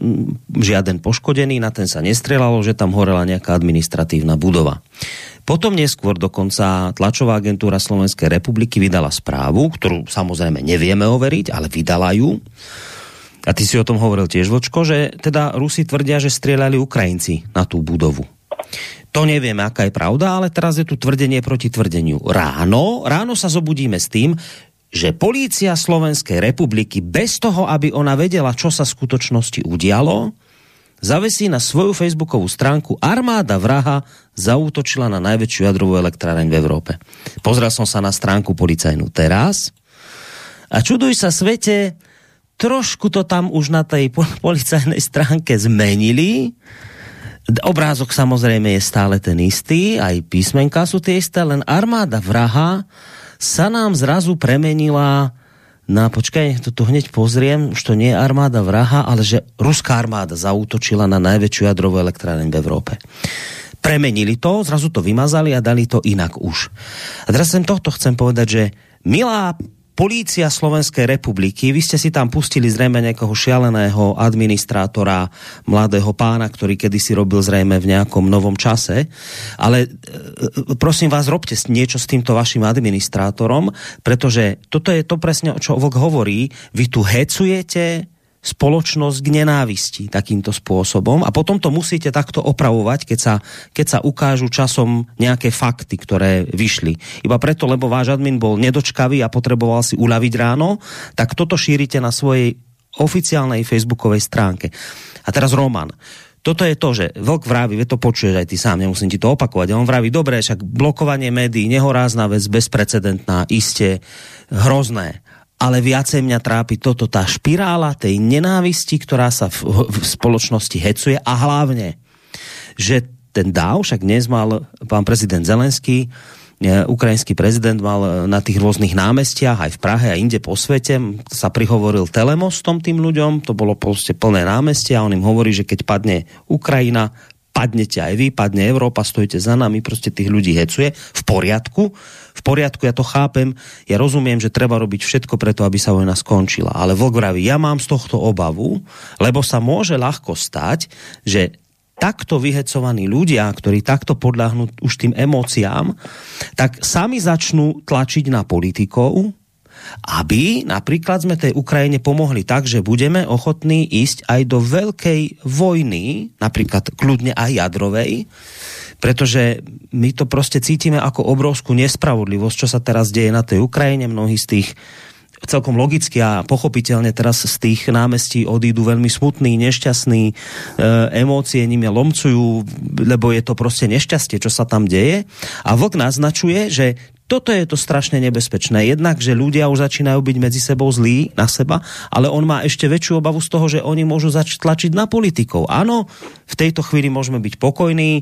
žiaden poškodený, na ten sa nestrelalo, že tam horela nejaká administratívna budova. Potom neskôr dokonca tlačová agentúra Slovenskej republiky vydala správu, ktorú samozrejme nevieme overiť, ale vydala ju, a ty si o tom hovoril tiež, Vočko, že teda Rusi tvrdia, že strieľali Ukrajinci na tú budovu. To nevieme, aká je pravda, ale teraz je tu tvrdenie proti tvrdeniu. Ráno, ráno sa zobudíme s tým, že polícia Slovenskej republiky bez toho, aby ona vedela, čo sa v skutočnosti udialo, zavesí na svoju facebookovú stránku Armáda vraha zautočila na najväčšiu jadrovú elektráreň v Európe. Pozrel som sa na stránku policajnú teraz a čuduj sa svete, trošku to tam už na tej policajnej stránke zmenili. Obrázok samozrejme je stále ten istý, aj písmenka sú tie isté, len armáda vraha sa nám zrazu premenila na, počkaj, to tu hneď pozriem, už to nie je armáda vraha, ale že ruská armáda zautočila na najväčšiu jadrovú elektráreň v Európe. Premenili to, zrazu to vymazali a dali to inak už. A teraz sem tohto chcem povedať, že milá Polícia Slovenskej republiky, vy ste si tam pustili zrejme nejakého šialeného administrátora, mladého pána, ktorý kedysi robil zrejme v nejakom novom čase, ale e, e, prosím vás, robte niečo s týmto vašim administrátorom, pretože toto je to presne, čo Vlk hovorí, vy tu hecujete, spoločnosť k nenávisti takýmto spôsobom a potom to musíte takto opravovať, keď sa, keď sa ukážu časom nejaké fakty, ktoré vyšli. Iba preto, lebo váš admin bol nedočkavý a potreboval si uľaviť ráno, tak toto šírite na svojej oficiálnej facebookovej stránke. A teraz Roman. Toto je to, že Vlk vraví, to počuješ aj ty sám, nemusím ti to opakovať, on vraví, dobre, však blokovanie médií, nehorázna vec, bezprecedentná, iste hrozné ale viacej mňa trápi toto, tá špirála tej nenávisti, ktorá sa v, v spoločnosti hecuje. A hlavne, že ten dáv, však dnes mal pán prezident Zelenský, e, ukrajinský prezident mal na tých rôznych námestiach, aj v Prahe a inde po svete, sa prihovoril telemostom tým ľuďom, to bolo proste plné námestie a on im hovorí, že keď padne Ukrajina, padnete aj vy, padne Európa, stojite za nami, proste tých ľudí hecuje, v poriadku, v poriadku, ja to chápem, ja rozumiem, že treba robiť všetko preto, aby sa vojna skončila, ale Vlk vraví, ja mám z tohto obavu, lebo sa môže ľahko stať, že takto vyhecovaní ľudia, ktorí takto podľahnú už tým emóciám, tak sami začnú tlačiť na politikov, aby napríklad sme tej Ukrajine pomohli tak, že budeme ochotní ísť aj do veľkej vojny, napríklad kľudne aj jadrovej, pretože my to proste cítime ako obrovskú nespravodlivosť, čo sa teraz deje na tej Ukrajine. Mnohí z tých celkom logicky a pochopiteľne teraz z tých námestí odídu veľmi smutní, nešťastní, e, emócie nimi lomcujú, lebo je to proste nešťastie, čo sa tam deje. A vlk naznačuje, že toto je to strašne nebezpečné. Jednak, že ľudia už začínajú byť medzi sebou zlí na seba, ale on má ešte väčšiu obavu z toho, že oni môžu začať tlačiť na politikov. Áno, v tejto chvíli môžeme byť pokojní. E,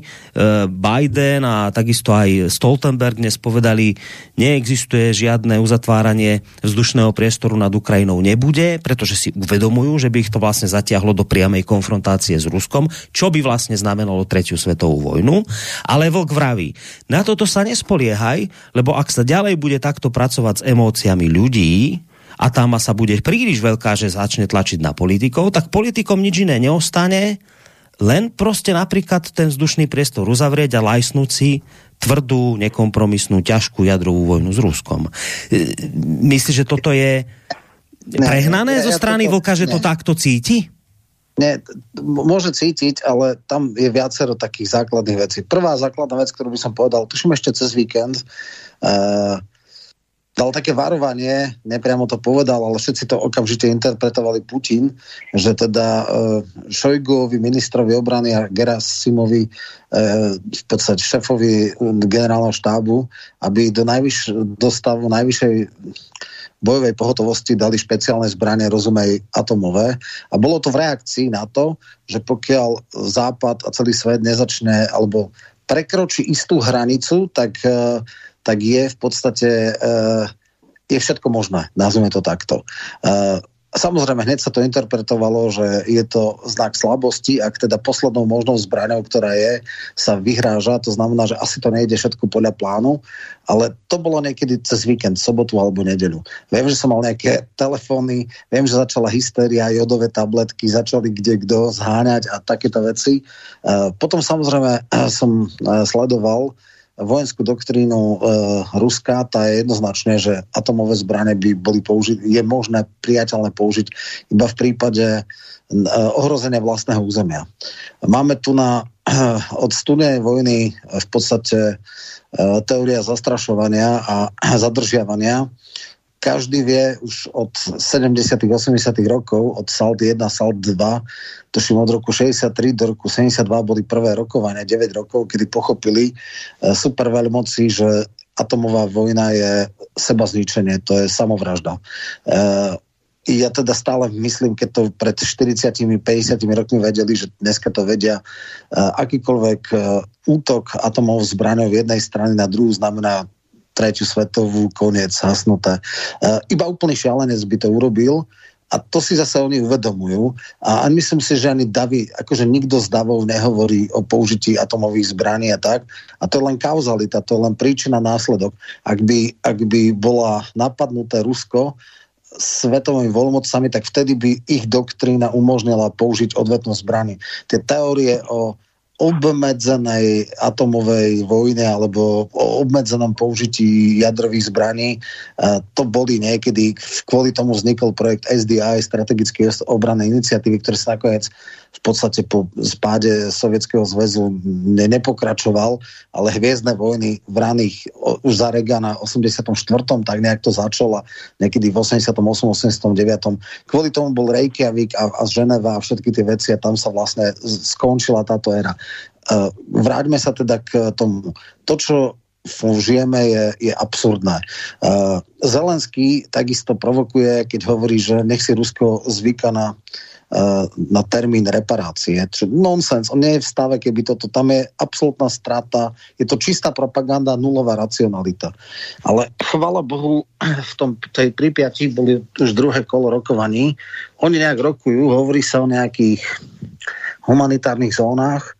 Biden a takisto aj Stoltenberg dnes povedali, neexistuje žiadne uzatváranie vzdušného priestoru nad Ukrajinou nebude, pretože si uvedomujú, že by ich to vlastne zatiahlo do priamej konfrontácie s Ruskom, čo by vlastne znamenalo tretiu svetovú vojnu. Ale Vlk vraví, na toto sa nespoliehaj, lebo ak sa ďalej bude takto pracovať s emóciami ľudí, a tá masa bude príliš veľká, že začne tlačiť na politikov, tak politikom nič iné neostane, len proste napríklad ten vzdušný priestor uzavrieť a lajsnúť si tvrdú, nekompromisnú, ťažkú jadrovú vojnu s Ruskom. E, myslíš, že toto je prehnané ne, zo strany ja Vlka, že ne. to takto cíti? Nie, môže cítiť, ale tam je viacero takých základných vecí. Prvá základná vec, ktorú by som povedal, tuším ešte cez víkend, uh, dal také varovanie, nepriamo to povedal, ale všetci to okamžite interpretovali Putin, že teda uh, Šojguovi, ministrovi obrany a Gerasimovi, uh, v podstate šéfovi generálneho štábu, aby do, najvyš, do stavu najvyššej bojovej pohotovosti dali špeciálne zbranie, rozumej atomové. A bolo to v reakcii na to, že pokiaľ Západ a celý svet nezačne alebo prekročí istú hranicu, tak, e, tak je v podstate e, je všetko možné, nazvime to takto. Samozrejme, hneď sa to interpretovalo, že je to znak slabosti, ak teda poslednou možnou zbraňou, ktorá je, sa vyhráža, to znamená, že asi to nejde všetko podľa plánu, ale to bolo niekedy cez víkend, sobotu alebo nedeľu. Viem, že som mal nejaké telefóny, viem, že začala hystéria, jodové tabletky, začali kde kto zháňať a takéto veci. Potom samozrejme som sledoval vojenskú doktrínu e, Ruska, tá je jednoznačne, že atomové zbranie by boli použiť, je možné priateľné použiť iba v prípade e, ohrozenia vlastného územia. Máme tu na, e, od studenej vojny v podstate e, teória zastrašovania a zadržiavania každý vie už od 70 80 rokov, od SALT 1, SALT 2, tuším od roku 63 do roku 72 boli prvé rokovania, 9 rokov, kedy pochopili uh, super veľmoci, že atomová vojna je seba zničenie, to je samovražda. Uh, ja teda stále myslím, keď to pred 40-50 rokmi vedeli, že dneska to vedia, uh, akýkoľvek uh, útok atomov zbraňou jednej strany na druhú znamená tretiu svetovú, koniec, hasnuté. Uh, iba úplný šialenec by to urobil a to si zase oni uvedomujú. A, a myslím si, že ani Davy, akože nikto z Davov nehovorí o použití atomových zbraní a tak. A to je len kauzalita, to je len príčina, následok. Ak by, ak by bola napadnuté Rusko, svetovými voľmocami, tak vtedy by ich doktrína umožnila použiť odvetnú zbrany. Tie teórie o obmedzenej atomovej vojne alebo o obmedzenom použití jadrových zbraní. To boli niekedy, kvôli tomu vznikol projekt SDI, strategické obranné iniciatívy, ktoré sa nakoniec v podstate po spáde Sovietskeho zväzu ne, nepokračoval, ale Hviezdne vojny v raných už za Regana 84. tak nejak to začalo niekedy v 88. 89. Kvôli tomu bol Reykjavík a, a Ženeva a všetky tie veci a tam sa vlastne skončila táto éra. Uh, vráťme sa teda k tomu. To, čo žijeme, je, je absurdné. Uh, Zelenský takisto provokuje, keď hovorí, že nech si Rusko zvyka na na termín reparácie. Čo nonsens. On nie je v stave, keby toto... Tam je absolútna strata. Je to čistá propaganda, nulová racionalita. Ale chvala Bohu, v tom, tej pripiati boli už druhé kolo rokovaní. Oni nejak rokujú, hovorí sa o nejakých humanitárnych zónach,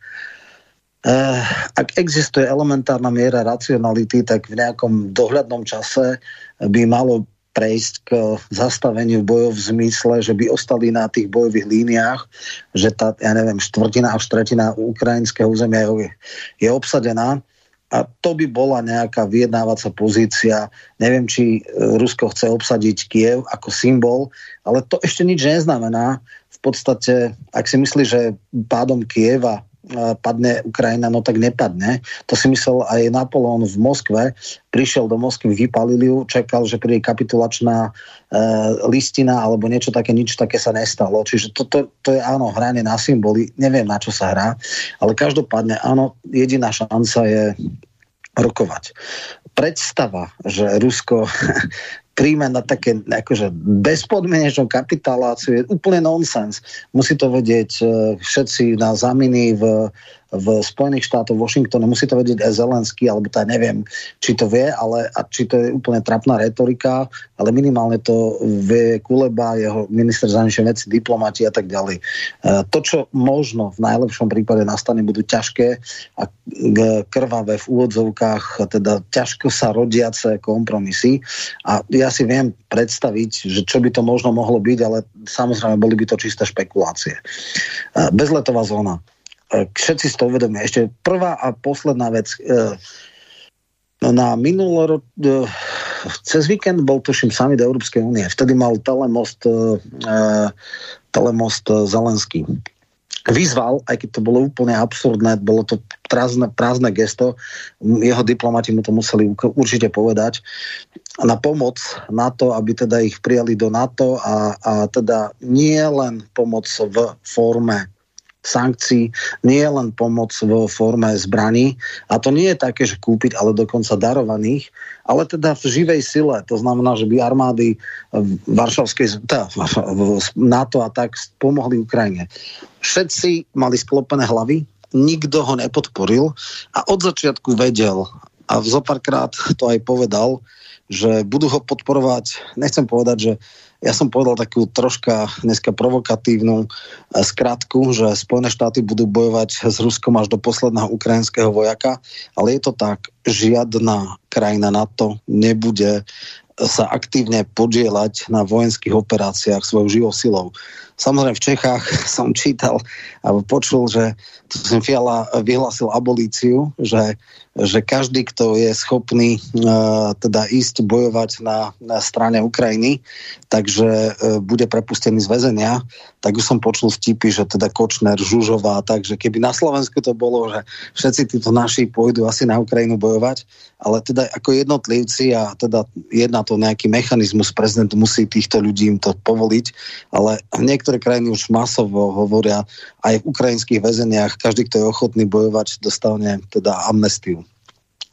Eh, ak existuje elementárna miera racionality, tak v nejakom dohľadnom čase by malo prejsť k zastaveniu bojov v zmysle, že by ostali na tých bojových líniách, že tá, ja neviem, štvrtina až tretina ukrajinského územia je, je obsadená a to by bola nejaká vyjednávacia pozícia. Neviem, či e, Rusko chce obsadiť Kiev ako symbol, ale to ešte nič neznamená. V podstate, ak si myslí, že pádom Kieva padne Ukrajina, no tak nepadne. To si myslel aj Napoleon v Moskve. Prišiel do Moskvy, vypalili ju, čakal, že príde kapitulačná e, listina alebo niečo také, nič také sa nestalo. Čiže to, to, to je áno, hranie na symboly. Neviem, na čo sa hrá, ale každopádne áno, jediná šanca je rokovať. Predstava, že Rusko príjme na také akože bezpodmienečnú kapitaláciu je úplne nonsens. Musí to vedieť e, všetci na zaminy v v Spojených štátoch, Washingtone, musí to vedieť aj Zelenský, alebo tá neviem, či to vie, ale a či to je úplne trapná retorika, ale minimálne to vie Kuleba, jeho minister zahraničnej veci, diplomati a tak ďalej. E, to, čo možno v najlepšom prípade nastane, budú ťažké a krvavé v úvodzovkách, teda ťažko sa rodiace kompromisy. A ja si viem predstaviť, že čo by to možno mohlo byť, ale samozrejme boli by to čisté špekulácie. E, bezletová zóna všetci si to uvedomia. Ešte prvá a posledná vec. E, na minulý e, cez víkend bol tuším do Európskej únie. Vtedy mal telemost, e, telemost Zelenský. Vyzval, aj keď to bolo úplne absurdné, bolo to prázdne, prázdne gesto, jeho diplomati mu to museli určite povedať, na pomoc na to, aby teda ich prijali do NATO a, a teda nie len pomoc v forme sankcií, nie je len pomoc vo forme zbraní. A to nie je také, že kúpiť, ale dokonca darovaných, ale teda v živej sile. To znamená, že by armády Varšavskej, teda NATO a tak pomohli Ukrajine. Všetci mali sklopené hlavy, nikto ho nepodporil a od začiatku vedel a zopárkrát to aj povedal, že budú ho podporovať, nechcem povedať, že ja som povedal takú troška dneska provokatívnu eh, skratku, že Spojené štáty budú bojovať s Ruskom až do posledného ukrajinského vojaka, ale je to tak, žiadna krajina NATO nebude sa aktívne podielať na vojenských operáciách svojou živou silou. Samozrejme v Čechách som čítal a počul, že som Fiala vyhlásil abolíciu, že že každý, kto je schopný uh, teda ísť bojovať na, na strane Ukrajiny, takže uh, bude prepustený z väzenia, tak už som počul vtipy, že teda Kočner, Žužová, takže keby na Slovensku to bolo, že všetci títo naši pôjdu asi na Ukrajinu bojovať, ale teda ako jednotlivci a teda jedna to nejaký mechanizmus, prezident musí týchto ľudí im to povoliť, ale niektoré krajiny už masovo hovoria aj v ukrajinských väzeniach, každý, kto je ochotný bojovať, dostane teda amnestiu.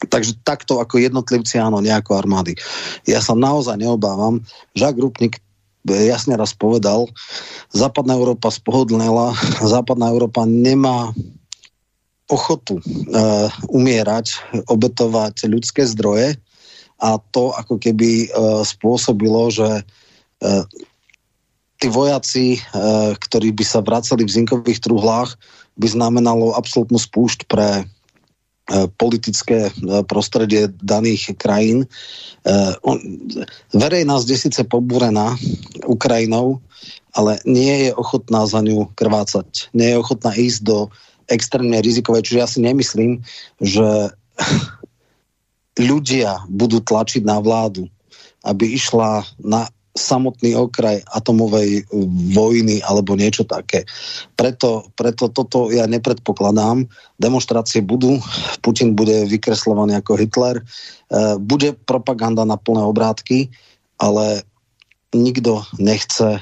Takže takto ako jednotlivci, áno, nejako armády. Ja sa naozaj neobávam. Žak Rupnik jasne raz povedal, západná Európa spohodlnila, západná Európa nemá ochotu e, umierať, obetovať ľudské zdroje a to ako keby e, spôsobilo, že e, tí vojaci, e, ktorí by sa vracali v zinkových truhlách, by znamenalo absolútnu spúšť pre E, politické e, prostredie daných krajín. Verejnosť je síce pobúrená Ukrajinou, ale nie je ochotná za ňu krvácať. Nie je ochotná ísť do extrémne rizikové. Čiže ja si nemyslím, že ľudia budú tlačiť na vládu, aby išla na samotný okraj atomovej vojny alebo niečo také. Preto, preto toto ja nepredpokladám. Demonstrácie budú, Putin bude vykreslovaný ako Hitler, e, bude propaganda na plné obrátky, ale nikto nechce e,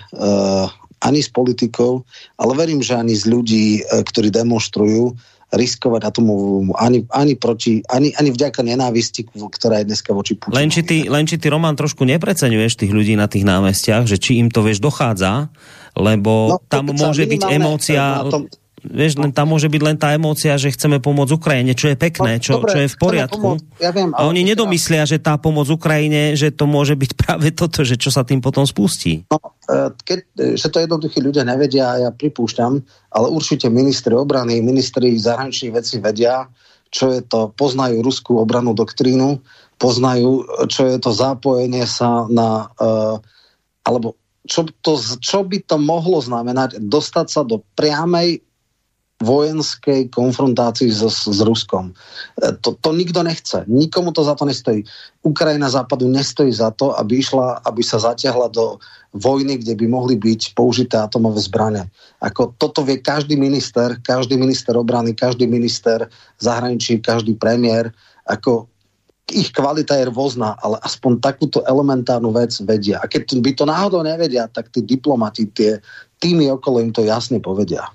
ani z politikov, ale verím, že ani z ľudí, ktorí demonstrujú, riskovať atomovú ani, ani, proti, ani, ani vďaka nenávisti, ktorá je dneska voči Putinu. Len či, ty, len či ty, Roman, trošku nepreceňuješ tých ľudí na tých námestiach, že či im to, vieš, dochádza, lebo no, tam môže byť emócia... Tom, vieš, len tam môže byť len tá emócia, že chceme pomôcť Ukrajine, čo je pekné, čo, dobre, čo je v poriadku. Ja viem, a oni nedomyslia, že tá pomoc Ukrajine, že to môže byť práve toto, že čo sa tým potom spustí. No, e, keď, e, že to jednoduchí ľudia nevedia, ja pripúšťam, ale určite ministri obrany, ministri zahraničných vecí vedia, čo je to, poznajú ruskú obranú doktrínu, poznajú, čo je to zápojenie sa na, uh, alebo čo, to, čo by to mohlo znamenať, dostať sa do priamej vojenskej konfrontácii s, s Ruskom. E, to, to nikto nechce. Nikomu to za to nestojí. Ukrajina západu nestojí za to, aby išla, aby sa zatiahla do vojny, kde by mohli byť použité atomové zbrane. Ako toto vie každý minister, každý minister obrany, každý minister zahraničí, každý premiér. Ako ich kvalita je rôzna, ale aspoň takúto elementárnu vec vedia. A keď by to náhodou nevedia, tak tí diplomati, tie týmy okolo im to jasne povedia.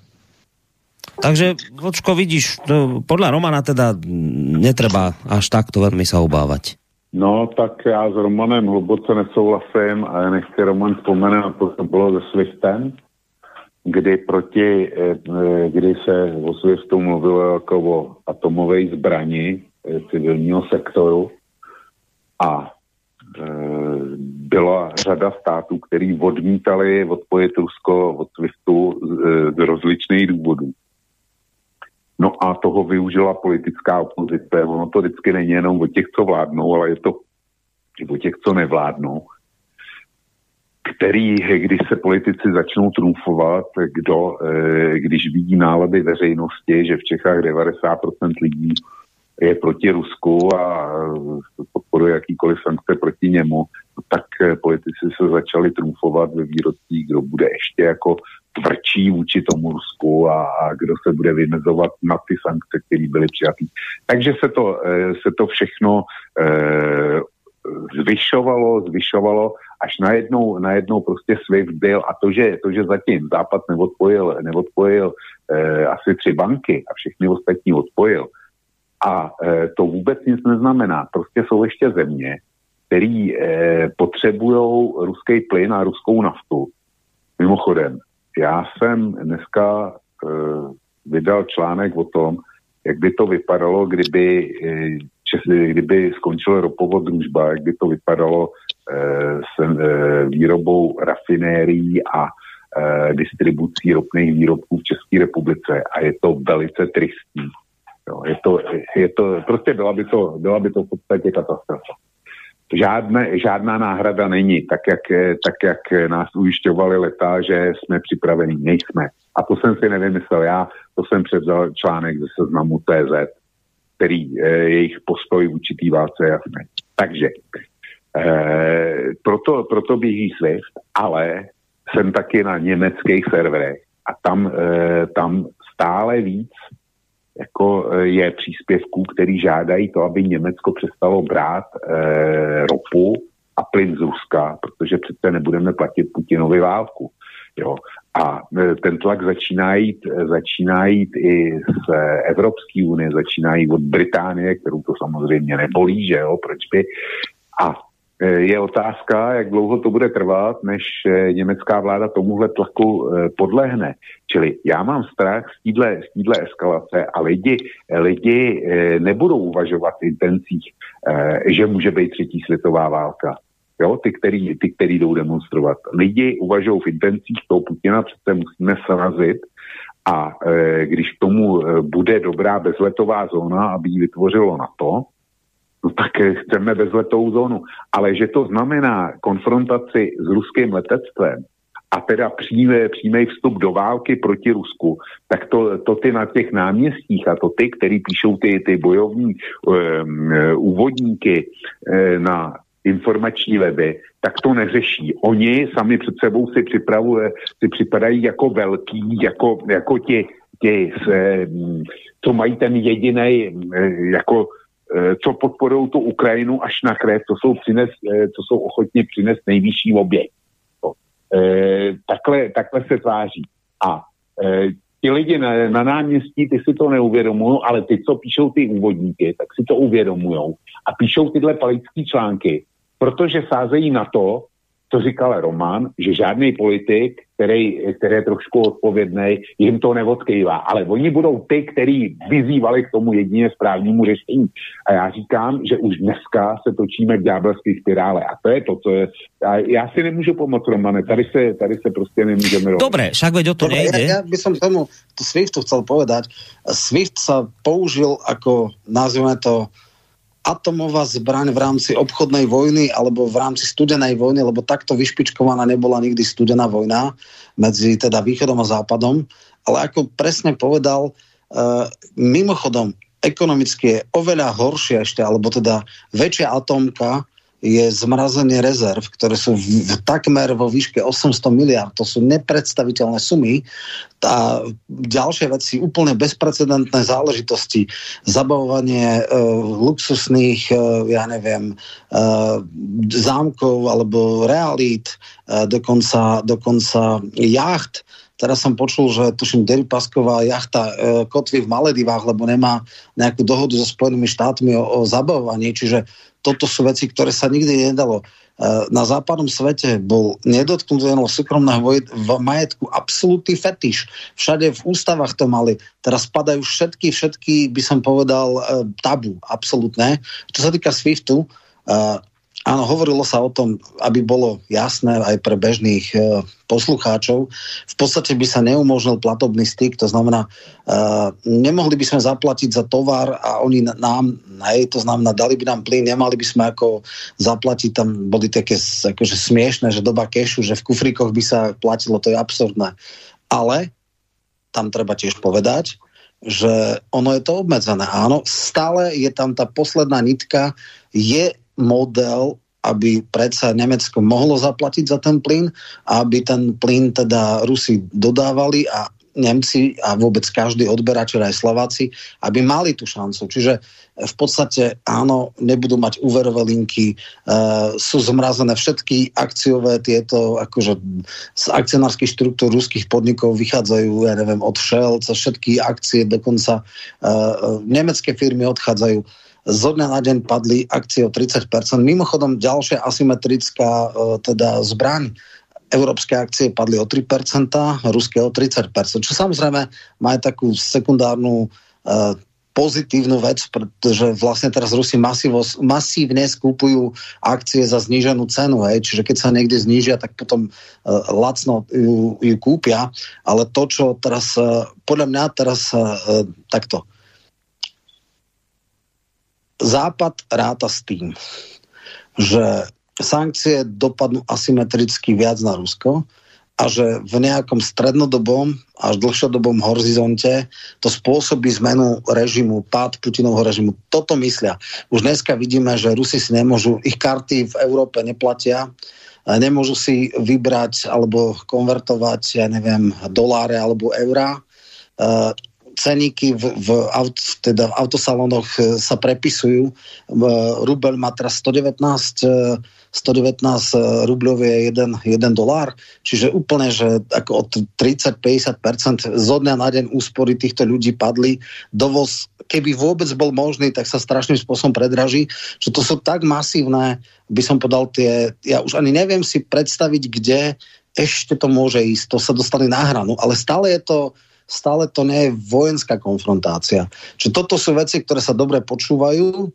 Takže, Vočko, vidíš, to, podľa Romana teda netreba až takto veľmi sa obávať. No, tak já s Romanem hluboce nesouhlasím a nechci Roman vzpomenout, to, co bylo se Swiftem, kdy proti, eh, kdy se o Swiftu mluvilo jako o atomové zbrani eh, civilního sektoru a byla řada států, který odmítali odpojit Rusko od SWIFTu z, z rozličných důvodů. No a toho využila politická opozice. Ono to vždycky není jenom o těch, co vládnou, ale je to o těch, co nevládnou který, když se politici začnou trumfovat, kdo, eh, když vidí nálady veřejnosti, že v Čechách 90% lidí je proti Rusku a eh, podporuje jakýkoliv sankce proti němu, tak eh, politici se začali trumfovat ve výrocích, kdo bude ještě jako tvrdší vůči tomu Rusku a, a kdo se bude vymezovat na ty sankce, které byly přijaté. Takže se to, eh, se to všechno eh, zvyšovalo, zvyšovalo, až najednou, najednou prostě SWIFT byl a to, že, to, že zatím Západ neodpojil, neodpojil eh, asi tři banky a všechny ostatní odpojil, a e, to vůbec nic neznamená. Prostě jsou ještě země, které e, potřebují ruský plyn a ruskou naftu. Mimochodem, já jsem dneska e, vydal článek o tom, jak by to vypadalo, kdyby, e, čes, kdyby skončil ropovod družba, jak by to vypadalo e, s e, výrobou rafinérií a e, distribucí ropných výrobků v České republice. A je to velice tristní. Jo, je, to, je to, prostě byla by to, byla by to v podstatě katastrofa. Žádné, žádná náhrada není, tak jak, tak jak nás ujišťovali leta, že jsme připraveni. Nejsme. A to jsem si nevymyslel já, to jsem převzal článek ze seznamu TZ, který eh, jejich postoj v určitý válce jasný. Takže eh, proto, proto běží SWIFT, ale jsem taky na německých serverech a tam, eh, tam stále víc jako e, je příspěvků, který žádají to, aby Německo přestalo brát e, ropu a plyn z Ruska, protože přece nebudeme platit Putinovi válku. Jo. A e, ten tlak začíná jít, e, začíná jít i z Evropské unie, začíná jít od Británie, kterou to samozřejmě nebolí, že jo, proč by. A Eh, je otázka, jak dlouho to bude trvat, než eh, německá vláda tomuhle tlaku eh, podlehne. Čili já mám strach z téhle, z téhle eskalace a lidi, lidi nebudou uvažovat v intencích, že může být třetí světová válka. Jo, ty, který, ty, který jdou demonstrovat. Lidi uvažují v intencích toho Putina, přece musíme srazit a když k tomu bude dobrá bezletová zóna, aby ji vytvořilo NATO, no tak chceme bezletovou zónu. Ale že to znamená konfrontaci s ruským letectvem a teda přímý vstup do války proti Rusku, tak to, to ty na těch náměstích a to ty, který píšou ty, ty bojovní um, úvodníky um, na informační weby, tak to neřeší. Oni sami před sebou si připravují, si připadají jako velký, jako, jako ti, ti se, co mají ten jediný, jako co podporují tu Ukrajinu až na krev, to jsou, přines, to jsou ochotně přinést nejvyšší oběť. E, takhle, takhle se tváří. A ti lidi na, na náměstí, ty si to neuvědomují, ale ty, co píšou ty úvodníky, tak si to uvědomují a píšou tyhle palické články, protože sázejí na to, co říkal Roman, že žádný politik, který, který je trošku odpovědný, jim to neodkývá. Ale oni budou ty, kteří vyzývali k tomu jedině správnému řešení. A já říkám, že už dneska se točíme k ďábelské spirále. A to je to, co je... A já si nemůžu pomoct, Romane. Tady se, tady se prostě nemůžeme rovnať. Dobre, však veď o to Dobre, nejde. Ja, ja by som tomu to Swiftu chcel povedať. Swift sa použil ako, nazvime to, atomová zbraň v rámci obchodnej vojny alebo v rámci studenej vojny, lebo takto vyšpičkovaná nebola nikdy studená vojna medzi teda východom a západom. Ale ako presne povedal, uh, mimochodom, ekonomicky je oveľa horšie ešte, alebo teda väčšia atomka je zmrazenie rezerv, ktoré sú v, v, takmer vo výške 800 miliard. To sú nepredstaviteľné sumy. A ďalšie veci, úplne bezprecedentné záležitosti, zabavovanie e, luxusných, e, ja neviem, e, zámkov alebo realít, e, dokonca, dokonca jacht, Teraz som počul, že tuším, Derry Pasková jachta e, kotví v Maledivách, lebo nemá nejakú dohodu so Spojenými štátmi o, o zabavovaní, čiže toto sú veci, ktoré sa nikdy nedalo. E, na západnom svete bol nedotknutelného súkromného majetku absolútny fetiš. Všade v ústavách to mali. Teraz padajú všetky, všetky, by som povedal, e, tabu, absolútne. Čo sa týka SWIFTu, Áno, hovorilo sa o tom, aby bolo jasné aj pre bežných e, poslucháčov. V podstate by sa neumožnil platobný styk, to znamená, e, nemohli by sme zaplatiť za tovar a oni nám, hej, to znamená, dali by nám plyn, nemali by sme ako zaplatiť, tam boli také akože smiešné, že doba kešu, že v kufríkoch by sa platilo, to je absurdné. Ale tam treba tiež povedať, že ono je to obmedzené. Áno, stále je tam tá posledná nitka, je model, aby predsa Nemecko mohlo zaplatiť za ten plyn aby ten plyn teda Rusi dodávali a Nemci a vôbec každý odberač, aj Slováci, aby mali tú šancu. Čiže v podstate áno, nebudú mať úverové linky, e, sú zmrazené všetky akciové tieto, akože z akcionárskych štruktúr ruských podnikov vychádzajú, ja neviem, od Shell, cez všetky akcie, dokonca e, e, nemecké firmy odchádzajú zo dňa na deň padli akcie o 30%. Mimochodom, ďalšia asymetrická e, teda zbraň. Európske akcie padli o 3%, ruské o 30%, čo samozrejme má aj takú sekundárnu uh, pozitívnu vec, pretože vlastne teraz Rusi masivo, masívne skúpujú akcie za zníženú cenu, hej, čiže keď sa niekde znížia, tak potom uh, lacno ju, ju kúpia, ale to, čo teraz, uh, podľa mňa teraz uh, takto, Západ ráta s tým, že sankcie dopadnú asymetricky viac na Rusko a že v nejakom strednodobom až dlhšodobom horizonte to spôsobí zmenu režimu, pád Putinovho režimu. Toto myslia. Už dneska vidíme, že Rusi si nemôžu, ich karty v Európe neplatia, nemôžu si vybrať alebo konvertovať, ja neviem, doláre alebo eurá ceníky v, v, aut, teda v autosalónoch e, sa prepisujú. Rubel má teraz 119, 119 e, rubľov je 1, 1 dolár, čiže úplne, že ako od 30-50% zo dňa na deň úspory týchto ľudí padli. Dovoz, keby vôbec bol možný, tak sa strašným spôsobom predraží, že to sú tak masívne, by som podal tie, ja už ani neviem si predstaviť, kde ešte to môže ísť, to sa dostane na hranu, ale stále je to stále to nie je vojenská konfrontácia. Čiže toto sú veci, ktoré sa dobre počúvajú,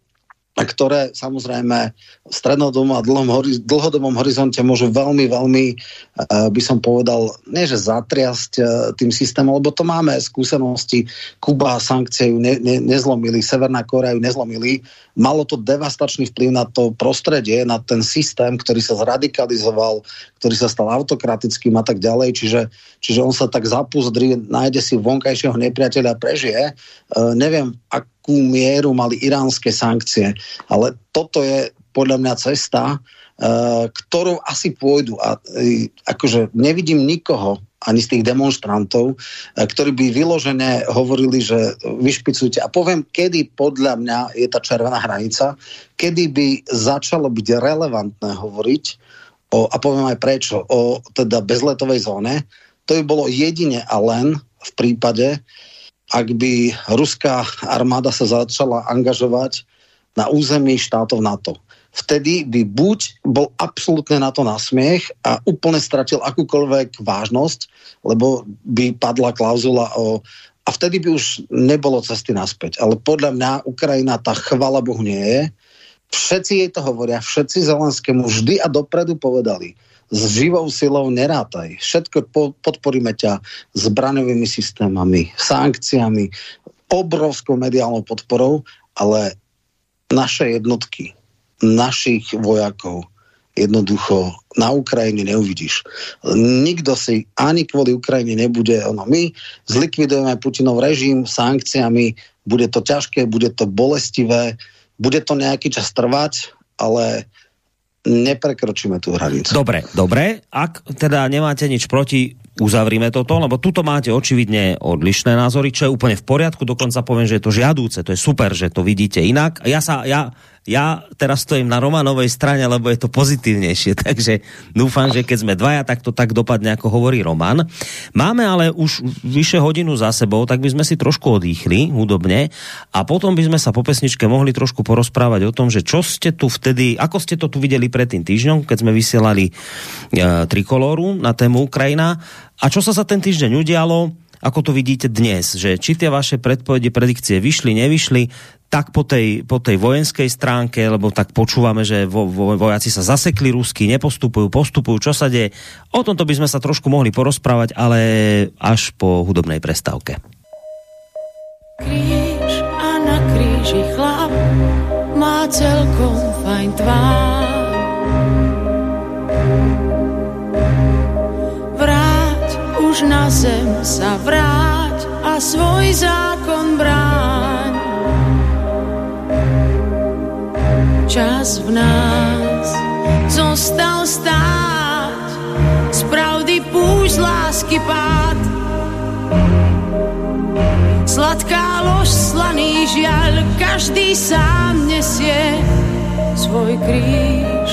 a ktoré samozrejme v strednodobom a dlhodobom horizonte môžu veľmi, veľmi, uh, by som povedal, nie že zatriasť uh, tým systémom, lebo to máme skúsenosti. Kuba sankcie ju ne, ne, nezlomili, Severná Korea ju nezlomili. Malo to devastačný vplyv na to prostredie, na ten systém, ktorý sa zradikalizoval, ktorý sa stal autokratickým a tak ďalej. Čiže, čiže on sa tak zapúzdri, nájde si vonkajšieho nepriateľa a prežije. Uh, neviem, ak akú mieru mali iránske sankcie. Ale toto je podľa mňa cesta, ktorou asi pôjdu. A uh, akože nevidím nikoho, ani z tých demonstrantov, uh, ktorí by vyložené hovorili, že vyšpicujte. A poviem, kedy podľa mňa je tá červená hranica, kedy by začalo byť relevantné hovoriť, o, a poviem aj prečo, o teda bezletovej zóne, to by bolo jedine a len v prípade, ak by ruská armáda sa začala angažovať na území štátov NATO. Vtedy by buď bol absolútne na to nasmiech a úplne stratil akúkoľvek vážnosť, lebo by padla klauzula o a vtedy by už nebolo cesty naspäť. Ale podľa mňa Ukrajina tá chvala Bohu nie je. Všetci jej to hovoria, všetci Zelenskému vždy a dopredu povedali, s živou silou nerátaj. Všetko po, podporíme ťa zbraňovými systémami, sankciami, obrovskou mediálnou podporou, ale naše jednotky, našich vojakov jednoducho na Ukrajine neuvidíš. Nikto si ani kvôli Ukrajine nebude, ono, my zlikvidujeme Putinov režim sankciami, bude to ťažké, bude to bolestivé, bude to nejaký čas trvať, ale neprekročíme tú hranicu. Dobre, dobre. Ak teda nemáte nič proti, uzavrime toto, lebo tuto máte očividne odlišné názory, čo je úplne v poriadku, dokonca poviem, že je to žiadúce, to je super, že to vidíte inak. Ja sa, ja, ja teraz stojím na Romanovej strane, lebo je to pozitívnejšie, takže dúfam, že keď sme dvaja, tak to tak dopadne, ako hovorí Roman. Máme ale už vyše hodinu za sebou, tak by sme si trošku odýchli hudobne a potom by sme sa po pesničke mohli trošku porozprávať o tom, že čo ste tu vtedy, ako ste to tu videli pred tým týždňom, keď sme vysielali e, trikolóru na tému Ukrajina. A čo sa za ten týždeň udialo, ako to vidíte dnes, že či tie vaše predpovede, predikcie vyšli, nevyšli, tak po tej, po tej vojenskej stránke, lebo tak počúvame, že vo, vo, vojaci sa zasekli rusky, nepostupujú, postupujú, čo sa deje. O tomto by sme sa trošku mohli porozprávať, ale až po hudobnej prestávke. Kríž a na kríži chlap má celkom fajn tvár. Vráť už na zem sa vráť a svoj zákon bráň čas v nás. Zostal stáť z pravdy púšť lásky pád. Sladká lož, slaný žiaľ každý sám nesie svoj kríž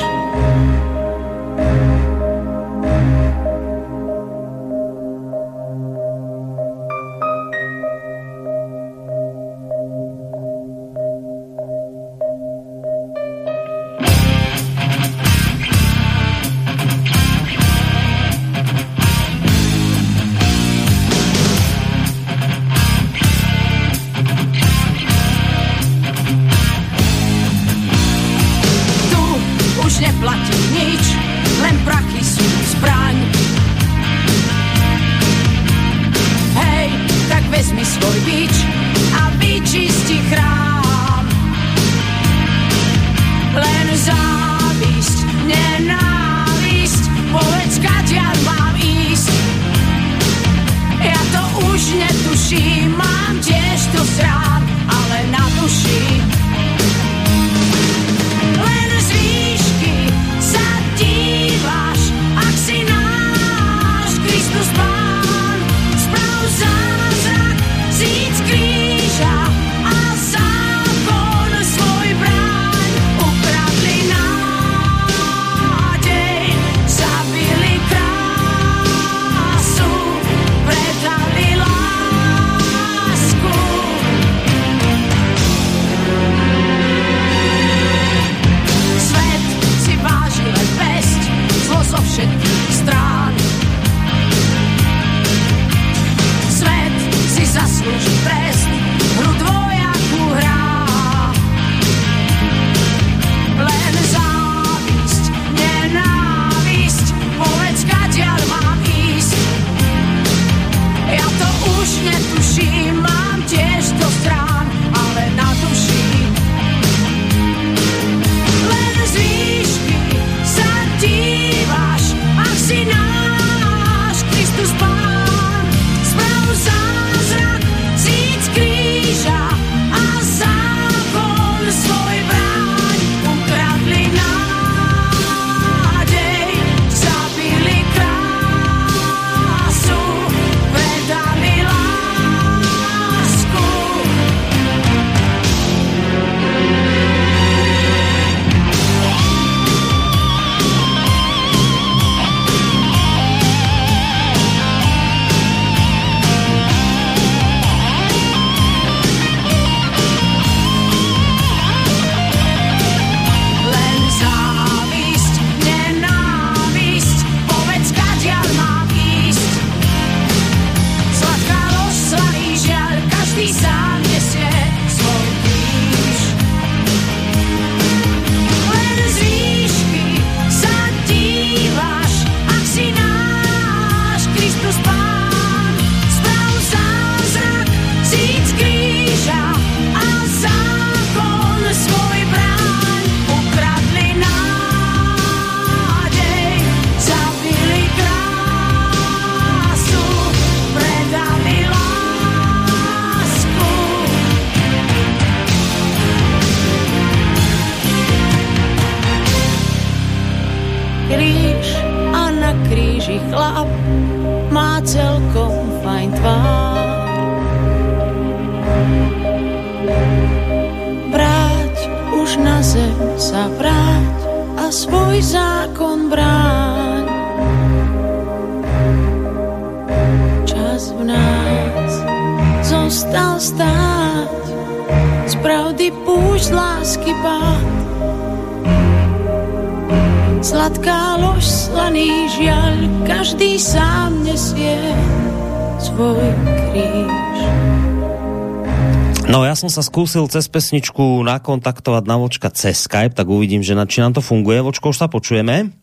sa skúsil cez pesničku nakontaktovať na Vočka cez Skype, tak uvidím, že na, či nám to funguje. Vočko, už sa počujeme?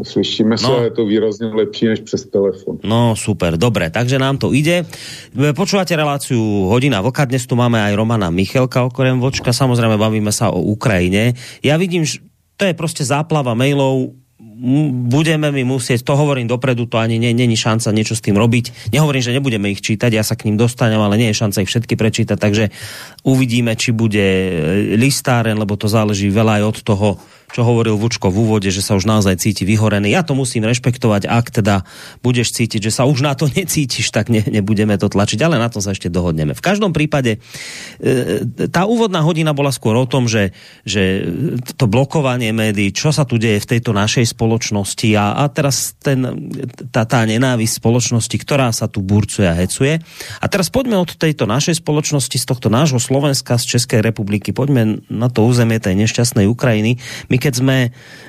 Slyšíme no. sa, je to výrazně lepší než přes telefon. No super, dobre, takže nám to ide. Počúvate reláciu Hodina Vlka, dnes tu máme aj Romana Michelka okrem Vočka, samozrejme bavíme sa o Ukrajine. Ja vidím, že to je proste záplava mailov, budeme mi musieť, to hovorím dopredu, to ani není šanca niečo s tým robiť. Nehovorím, že nebudeme ich čítať, ja sa k ním dostanem, ale nie je šanca ich všetky prečítať, takže uvidíme, či bude listáren, lebo to záleží veľa aj od toho, čo hovoril Vučko v úvode, že sa už naozaj cíti vyhorený. Ja to musím rešpektovať, ak teda budeš cítiť, že sa už na to necítiš, tak ne, nebudeme to tlačiť, ale na to sa ešte dohodneme. V každom prípade e, tá úvodná hodina bola skôr o tom, že, že to blokovanie médií, čo sa tu deje v tejto našej spoločnosti a, a teraz ten, tá, tá nenávisť spoločnosti, ktorá sa tu burcuje a hecuje. A teraz poďme od tejto našej spoločnosti, z tohto nášho Slovenska, z Českej republiky, poďme na to územie tej nešťastnej Ukrajiny. My keď sme,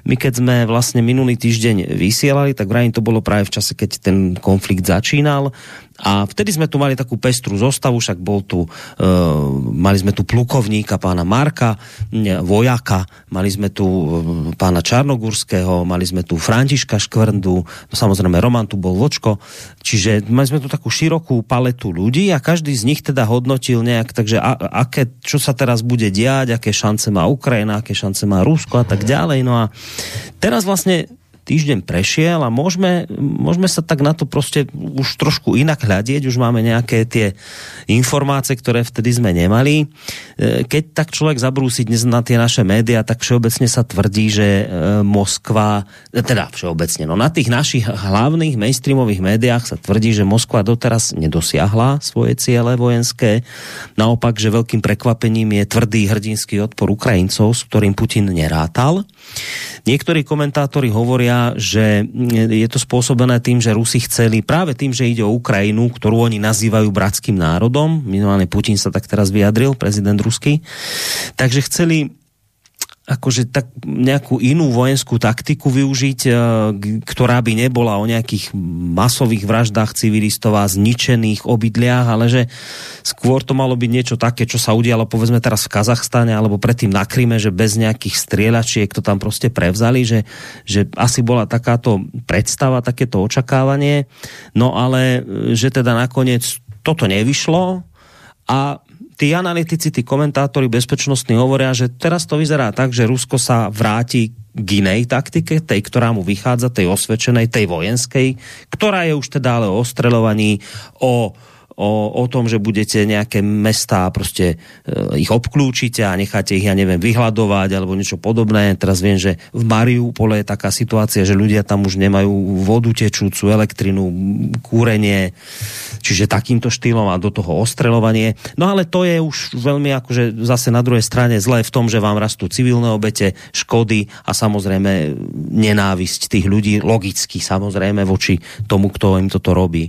my keď sme vlastne minulý týždeň vysielali, tak vrajím to bolo práve v čase, keď ten konflikt začínal. A vtedy sme tu mali takú pestru zostavu, však bol tu, uh, mali sme tu plukovníka pána Marka, vojaka, mali sme tu uh, pána Čarnogurského, mali sme tu Františka Škvrndu, no samozrejme Roman tu bol Vočko, čiže mali sme tu takú širokú paletu ľudí a každý z nich teda hodnotil nejak, takže a, aké, čo sa teraz bude diať, aké šance má Ukrajina, aké šance má Rusko a tak ďalej. No a teraz vlastne týždeň prešiel a môžeme, môžeme sa tak na to proste už trošku inak hľadieť, už máme nejaké tie informácie, ktoré vtedy sme nemali. E, keď tak človek zabrúsi dnes na tie naše médiá, tak všeobecne sa tvrdí, že e, Moskva, e, teda všeobecne, no na tých našich hlavných mainstreamových médiách sa tvrdí, že Moskva doteraz nedosiahla svoje ciele vojenské. Naopak, že veľkým prekvapením je tvrdý hrdinský odpor Ukrajincov, s ktorým Putin nerátal. Niektorí komentátori hovoria, že je to spôsobené tým, že Rusi chceli práve tým, že ide o Ukrajinu, ktorú oni nazývajú bratským národom, minimálne Putin sa tak teraz vyjadril, prezident ruský, takže chceli akože tak nejakú inú vojenskú taktiku využiť, e, ktorá by nebola o nejakých masových vraždách civilistov a zničených obydliach, ale že skôr to malo byť niečo také, čo sa udialo povedzme teraz v Kazachstane alebo predtým na Kryme, že bez nejakých strieľačiek to tam proste prevzali, že, že asi bola takáto predstava, takéto očakávanie, no ale e, že teda nakoniec toto nevyšlo a tí analytici, tí komentátori bezpečnostní hovoria, že teraz to vyzerá tak, že Rusko sa vráti k inej taktike, tej, ktorá mu vychádza, tej osvedčenej, tej vojenskej, ktorá je už teda ale o streľovaní, o o, o tom, že budete nejaké mestá proste e, ich obklúčite a necháte ich, ja neviem, vyhľadovať alebo niečo podobné. Teraz viem, že v Mariupole je taká situácia, že ľudia tam už nemajú vodu tečúcu, elektrinu, kúrenie, čiže takýmto štýlom a do toho ostreľovanie. No ale to je už veľmi akože zase na druhej strane zlé v tom, že vám rastú civilné obete, škody a samozrejme nenávisť tých ľudí, logicky samozrejme voči tomu, kto im toto robí.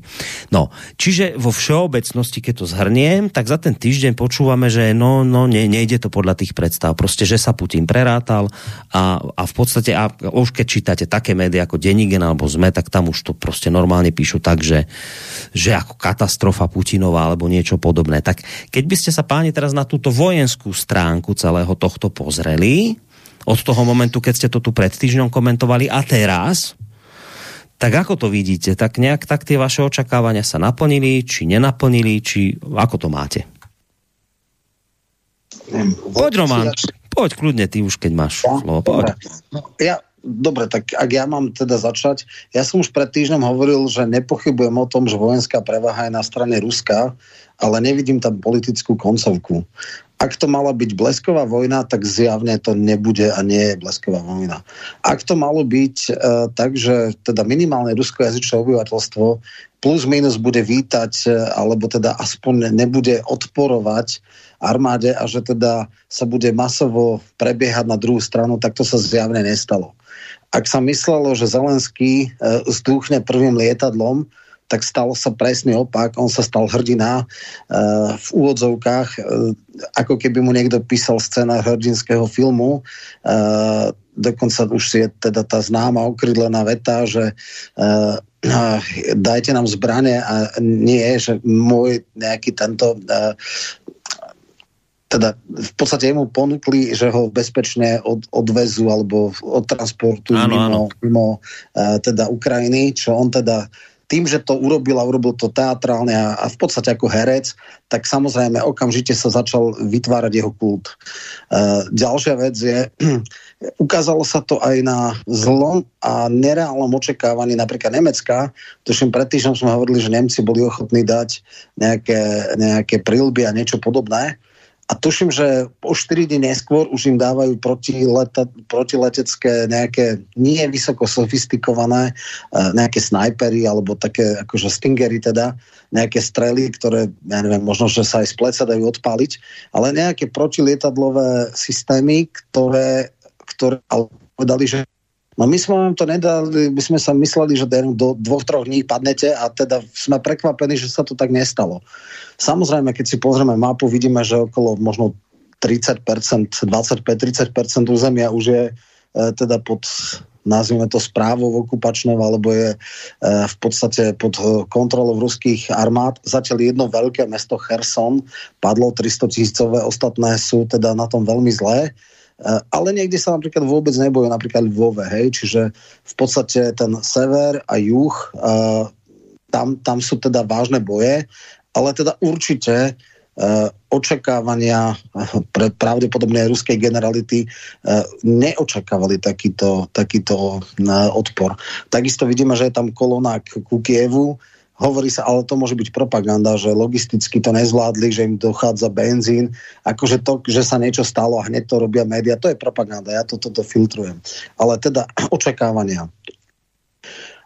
No, čiže vo všeobecnosti všeobecnosti, keď to zhrniem, tak za ten týždeň počúvame, že no, no ne, nejde to podľa tých predstav. Proste, že sa Putin prerátal a, a v podstate, a už keď čítate také médiá ako Denigen alebo ZME, tak tam už to proste normálne píšu tak, že, že ako katastrofa Putinová alebo niečo podobné. Tak keď by ste sa páni teraz na túto vojenskú stránku celého tohto pozreli, od toho momentu, keď ste to tu pred týždňom komentovali a teraz, tak ako to vidíte? Tak nejak tak tie vaše očakávania sa naplnili, či nenaplnili, či ako to máte? Poď Roman, poď kľudne ty už, keď máš ja? slovo. Poď. No, ja, dobre, tak ak ja mám teda začať, ja som už pred týždňom hovoril, že nepochybujem o tom, že vojenská prevaha je na strane Ruska, ale nevidím tam politickú koncovku. Ak to mala byť blesková vojna, tak zjavne to nebude a nie je blesková vojna. Ak to malo byť uh, tak, že teda minimálne ruskojazyčné obyvateľstvo plus minus bude vítať, uh, alebo teda aspoň nebude odporovať armáde a že teda sa bude masovo prebiehať na druhú stranu, tak to sa zjavne nestalo. Ak sa myslelo, že Zelenský uh, zdúchne prvým lietadlom, tak stalo sa presný opak. On sa stal hrdina uh, v úvodzovkách, uh, ako keby mu niekto písal scéna hrdinského filmu. Uh, dokonca už je teda tá známa okrydlená veta, že uh, dajte nám zbranie a nie, že môj nejaký tento uh, teda v podstate mu ponúkli, že ho bezpečne od, odvezú alebo odtransportujú mimo, áno. mimo uh, teda Ukrajiny, čo on teda tým, že to urobil a urobil to teatrálne a, a v podstate ako herec, tak samozrejme okamžite sa začal vytvárať jeho kult. Uh, ďalšia vec je, ukázalo sa to aj na zlom a nereálnom očakávaní napríklad Nemecka. Tuším, pred týždňom sme hovorili, že Nemci boli ochotní dať nejaké, nejaké prilby a niečo podobné. A tuším, že o 4 dní neskôr už im dávajú protileta, protiletecké nejaké nie vysoko sofistikované uh, nejaké snajpery alebo také akože stingery teda, nejaké strely, ktoré, ja neviem, možno, že sa aj z pleca dajú odpaliť, ale nejaké protilietadlové systémy, ktoré, ktoré povedali, že No my sme vám to nedali, my sme sa mysleli, že do dvoch, troch dní padnete a teda sme prekvapení, že sa to tak nestalo. Samozrejme, keď si pozrieme mapu, vidíme, že okolo možno 30%, 25-30% územia už je e, teda pod nazvime to správou okupačnou, alebo je e, v podstate pod e, kontrolou ruských armád. Zatiaľ jedno veľké mesto Kherson padlo 300 tisícové, ostatné sú teda na tom veľmi zlé. Eh, ale niekde sa napríklad vôbec nebojú, napríklad Lvove, hej, čiže v podstate ten sever a juh, uh, tam, tam sú teda vážne boje, ale teda určite uh, očakávania pre pravdepodobne ruskej generality neočakávali takýto, takýto odpor. Takisto vidíme, že je tam kolona ku Kievu, Hovorí sa, ale to môže byť propaganda, že logisticky to nezvládli, že im dochádza benzín. Akože to, že sa niečo stalo a hneď to robia média, to je propaganda. Ja to, toto filtrujem. Ale teda očakávania.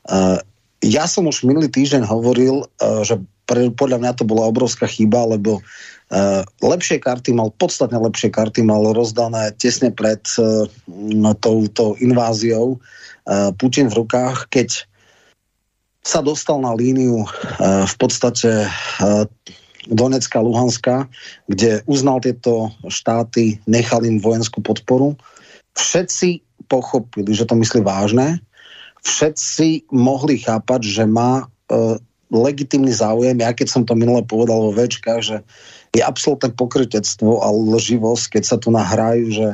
Uh, ja som už minulý týždeň hovoril, uh, že pre, podľa mňa to bola obrovská chyba, lebo uh, lepšie karty mal, podstatne lepšie karty mal rozdané tesne pred uh, touto inváziou uh, Putin v rukách, keď sa dostal na líniu uh, v podstate uh, Donecka, Luhanska, kde uznal tieto štáty, nechal im vojenskú podporu. Všetci pochopili, že to myslí vážne. Všetci mohli chápať, že má uh, legitimný záujem. Ja keď som to minule povedal vo večkách, že je absolútne pokrytectvo a lživosť, keď sa tu nahrajú, že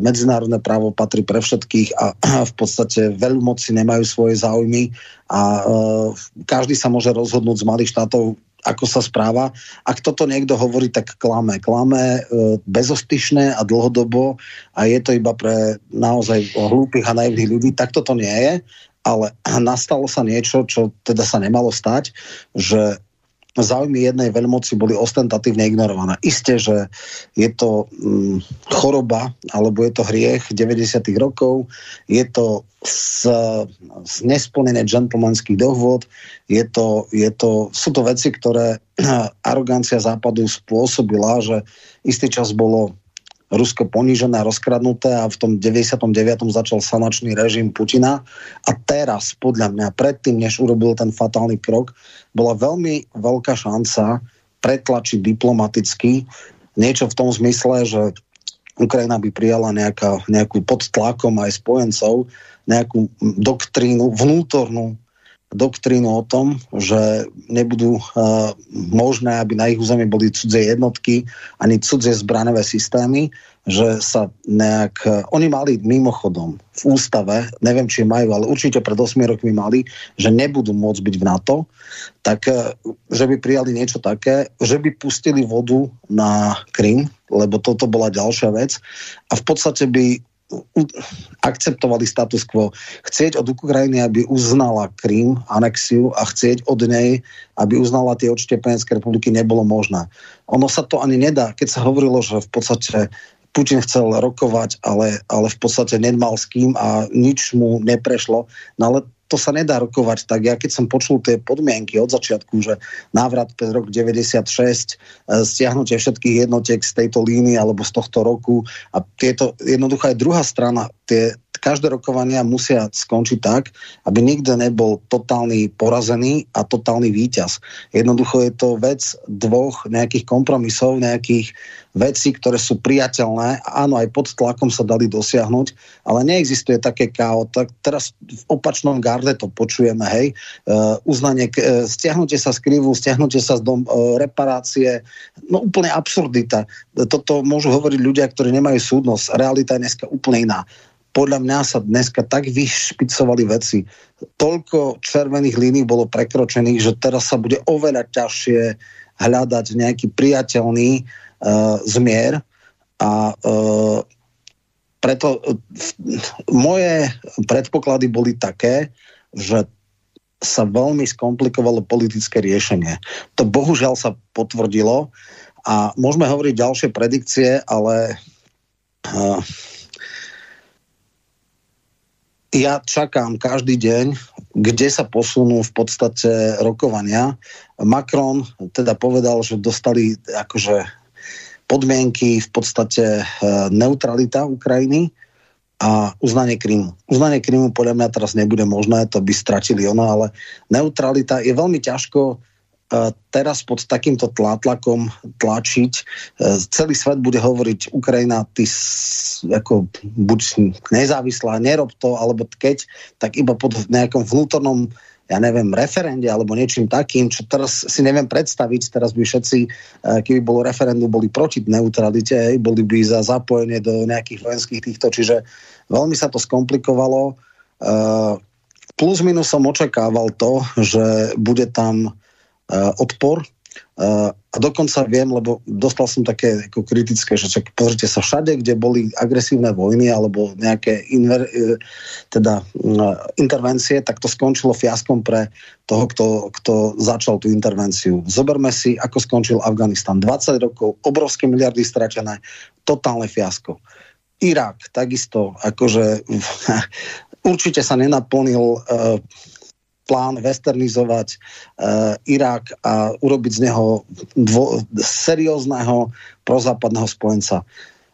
medzinárodné právo patrí pre všetkých a v podstate veľmoci nemajú svoje záujmy a e, každý sa môže rozhodnúť z malých štátov, ako sa správa. Ak toto niekto hovorí, tak klame. Klame e, bezostyšné a dlhodobo a je to iba pre naozaj hlúpych a naivných ľudí. Tak toto nie je, ale nastalo sa niečo, čo teda sa nemalo stať, že záujmy jednej veľmoci boli ostentatívne ignorované. Isté, že je to hm, choroba, alebo je to hriech 90. rokov, je to z, z nesplnené gentlemanských dohôd, je to, je to, sú to veci, ktoré arogancia západu spôsobila, že istý čas bolo Rusko ponížené rozkradnuté a v tom 99. začal sanačný režim Putina a teraz, podľa mňa, predtým, než urobil ten fatálny krok, bola veľmi veľká šanca pretlačiť diplomaticky niečo v tom zmysle, že Ukrajina by prijala nejaká, nejakú pod tlakom aj spojencov, nejakú doktrínu, vnútornú doktrínu o tom, že nebudú uh, možné, aby na ich území boli cudzie jednotky ani cudzie zbranové systémy, že sa nejak... Uh, oni mali mimochodom v ústave, neviem, či majú, ale určite pred 8 rokmi mali, že nebudú môcť byť v NATO, tak uh, že by prijali niečo také, že by pustili vodu na Krym, lebo toto bola ďalšia vec. A v podstate by akceptovali status quo. Chcieť od Ukrajiny, aby uznala Krím, anexiu a chcieť od nej, aby uznala tie odštepenecké republiky, nebolo možné. Ono sa to ani nedá. Keď sa hovorilo, že v podstate Putin chcel rokovať, ale, ale v podstate nemal s kým a nič mu neprešlo. No ale to sa nedá rokovať tak. Ja keď som počul tie podmienky od začiatku, že návrat pre rok 96, e, stiahnutie všetkých jednotiek z tejto línie alebo z tohto roku a tieto, jednoducho aj druhá strana, tie, každé rokovania musia skončiť tak, aby nikto nebol totálny porazený a totálny víťaz. Jednoducho je to vec dvoch nejakých kompromisov, nejakých vecí, ktoré sú priateľné. Áno, aj pod tlakom sa dali dosiahnuť, ale neexistuje také káo. Tak teraz v opačnom garde to počujeme, hej. Uh, uznanie, uh, stiahnutie sa z krivu, stiahnutie sa z dom, uh, reparácie, no úplne absurdita. Toto môžu hovoriť ľudia, ktorí nemajú súdnosť. Realita je dneska úplne iná podľa mňa sa dneska tak vyšpicovali veci. Toľko červených línií bolo prekročených, že teraz sa bude oveľa ťažšie hľadať nejaký priateľný zmier a uh, preto uh, moje predpoklady boli také, že sa veľmi skomplikovalo politické riešenie. To bohužiaľ sa potvrdilo a môžeme hovoriť ďalšie predikcie, ale uh, ja čakám každý deň, kde sa posunú v podstate rokovania. Macron teda povedal, že dostali akože podmienky v podstate e, neutralita Ukrajiny a uznanie Krymu. Uznanie Krymu podľa mňa teraz nebude možné, to by stratili ono, ale neutralita je veľmi ťažko teraz pod takýmto tlátlakom tlačiť. E, celý svet bude hovoriť Ukrajina, ty ako buď nezávislá, nerob to, alebo keď, tak iba pod nejakom vnútornom ja neviem, referende alebo niečím takým, čo teraz si neviem predstaviť, teraz by všetci, e, keby bolo referendum, boli proti neutralite, boli by za zapojenie do nejakých vojenských týchto, čiže veľmi sa to skomplikovalo. E, plus minus som očakával to, že bude tam Eh, odpor. A dokonca viem, lebo dostal som také ako kritické, že čak, pozrite sa všade, kde boli agresívne vojny alebo nejaké inver, eh, teda, intervencie, tak to skončilo fiaskom pre toho, kto, kto začal tú intervenciu. Zoberme si, ako skončil Afganistan. 20 rokov, obrovské miliardy stratené, totálne fiasko. Irak takisto, akože určite sa nenaplnil uh, plán westernizovať uh, Irak a urobiť z neho dvo- seriózneho prozápadného spojenca.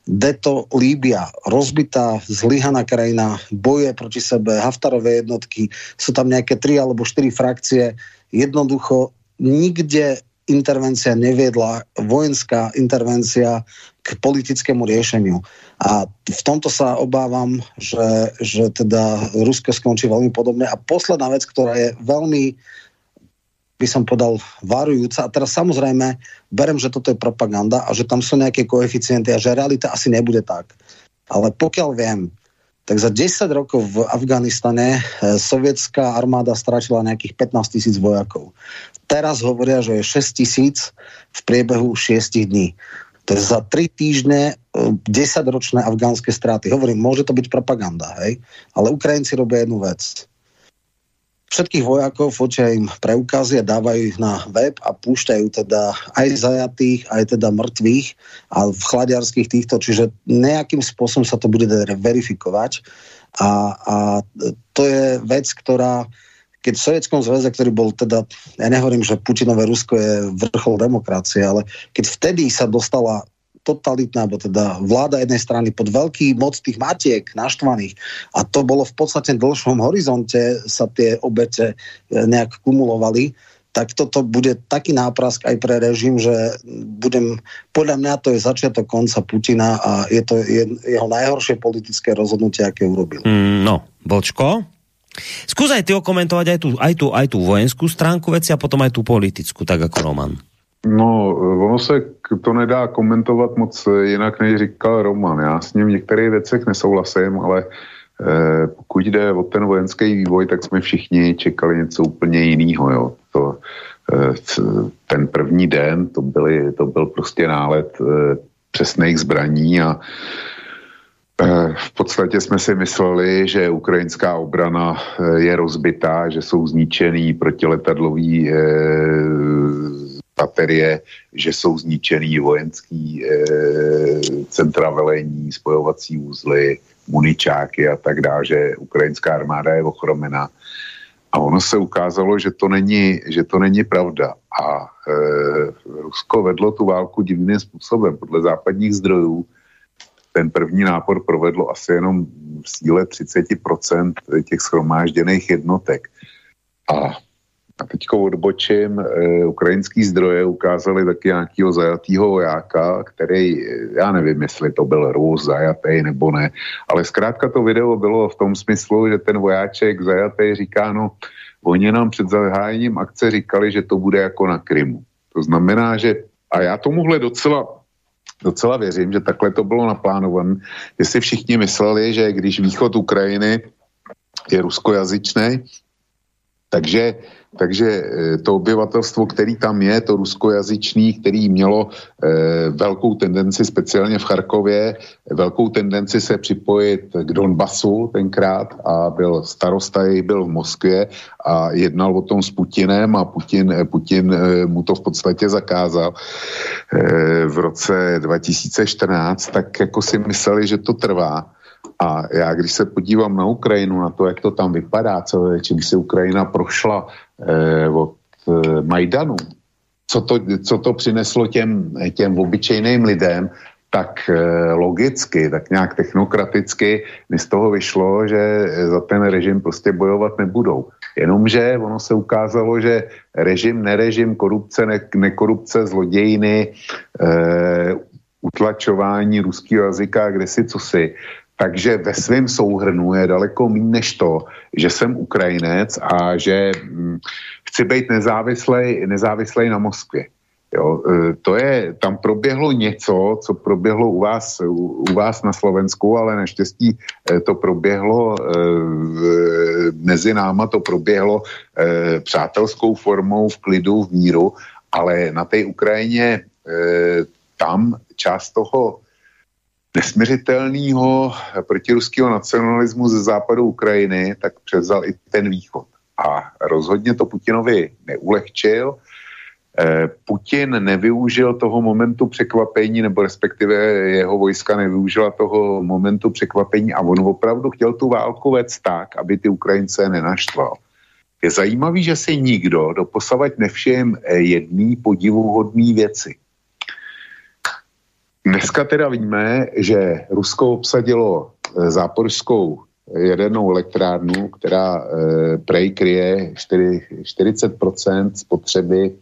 Deto Líbia, rozbitá, zlyhaná krajina, boje proti sebe, Haftarové jednotky, sú tam nejaké tri alebo štyri frakcie. Jednoducho nikde intervencia neviedla, vojenská intervencia k politickému riešeniu. A v tomto sa obávam, že, že teda Rusko skončí veľmi podobne. A posledná vec, ktorá je veľmi by som podal varujúca. A teraz samozrejme berem, že toto je propaganda a že tam sú nejaké koeficienty a že realita asi nebude tak. Ale pokiaľ viem, tak za 10 rokov v Afganistane eh, sovietská armáda stratila nejakých 15 tisíc vojakov. Teraz hovoria, že je 6 tisíc v priebehu 6 dní. To je za 3 týždne 10-ročné e, afgánske straty. Hovorím, môže to byť propaganda, hej? ale Ukrajinci robia jednu vec. Všetkých vojakov fotia im preukazy a dávajú ich na web a púšťajú teda aj zajatých, aj teda mŕtvych a v chladiarských týchto, čiže nejakým spôsobom sa to bude verifikovať a, a to je vec, ktorá keď v Sovietskom zväze, ktorý bol teda, ja nehovorím, že Putinové Rusko je vrchol demokracie, ale keď vtedy sa dostala totalitná, alebo teda vláda jednej strany pod veľký moc tých matiek naštvaných a to bolo v podstate dlhšom horizonte sa tie obete e, nejak kumulovali, tak toto bude taký náprask aj pre režim, že budem, podľa mňa to je začiatok konca Putina a je to jeho najhoršie politické rozhodnutie, aké urobil. Mm, no, Bočko? Skús aj ty okomentovať aj tú, aj, tú, aj tú vojenskú stránku veci a potom aj tú politickú, tak ako Roman. No, ono se to nedá komentovat moc jinak, než říkal Roman. Já s ním v některých věcech nesouhlasím, ale eh, pokud jde o ten vojenský vývoj, tak jsme všichni čekali něco úplně jiného. To, eh, ten první den, to, byly, to byl prostě nálet eh, přesných zbraní a v podstatě jsme si mysleli, že ukrajinská obrana je rozbitá, že jsou zničený protiletadlový baterie, že jsou zničený vojenský centra velení, spojovací úzly, muničáky a tak dále, že ukrajinská armáda je ochromená. A ono se ukázalo, že to není, že to není pravda. A e, Rusko vedlo tu válku divným způsobem. Podle západních zdrojů ten první nápor provedlo asi jenom v síle 30% těch schromážděných jednotek. A a teď odbočím, e, ukrajinský zdroje ukázali taky nějakého zajatého vojáka, který, já nevím, jestli to byl Rus zajatý nebo ne, ale zkrátka to video bylo v tom smyslu, že ten vojáček zajatý říká, no, oni nám před zahájením akce říkali, že to bude jako na Krymu. To znamená, že, a já tomuhle docela docela věřím, že takhle to bylo naplánované, že si všichni mysleli, že když východ Ukrajiny je ruskojazyčný, takže takže eh, to obyvatelstvo, který tam je, to ruskojazyčný, který mělo e, velkou tendenci, speciálně v Charkově, velkou tendenci se připojit k Donbasu tenkrát a byl starosta, byl v Moskvě a jednal o tom s Putinem a Putin, eh, Putin e, mu to v podstatě zakázal e, v roce 2014, tak jako si mysleli, že to trvá a já, když se podívám na Ukrajinu, na to, jak to tam vypadá, co, čím si Ukrajina prošla eh, od eh, Majdanu, co to, co to přineslo těm, těm obyčejným lidem, tak eh, logicky, tak nějak technokraticky mi z toho vyšlo, že za ten režim prostě bojovat nebudou. Jenomže ono se ukázalo, že režim, nerežim, korupce, ne, nekorupce, zlodějiny, eh, utlačování ruského jazyka, kde si co si, takže ve svém souhrnu je daleko méně než to, že jsem Ukrajinec a že hm, chci být nezávislej, nezávislej na Moskvě. Jo, e, to je, tam proběhlo něco, co proběhlo u vás, u, u vás na Slovensku, ale naštěstí e, to proběhlo e, mezi náma, to proběhlo e, přátelskou formou v klidu, v míru, ale na té Ukrajině e, tam část toho nesměřitelného protiruského nacionalismu ze západu Ukrajiny, tak převzal i ten východ. A rozhodně to Putinovi neulehčil. Eh, Putin nevyužil toho momentu překvapení, nebo respektive jeho vojska nevyužila toho momentu překvapení a on opravdu chtěl tu válku vést tak, aby ty Ukrajince nenaštval. Je zajímavý, že si nikdo doposavať nevšim eh, jedný podivuhodný věci. Dneska teda víme, že Rusko obsadilo eh, záporskou jadernou elektrárnu, která e, prej kryje 40% spotřeby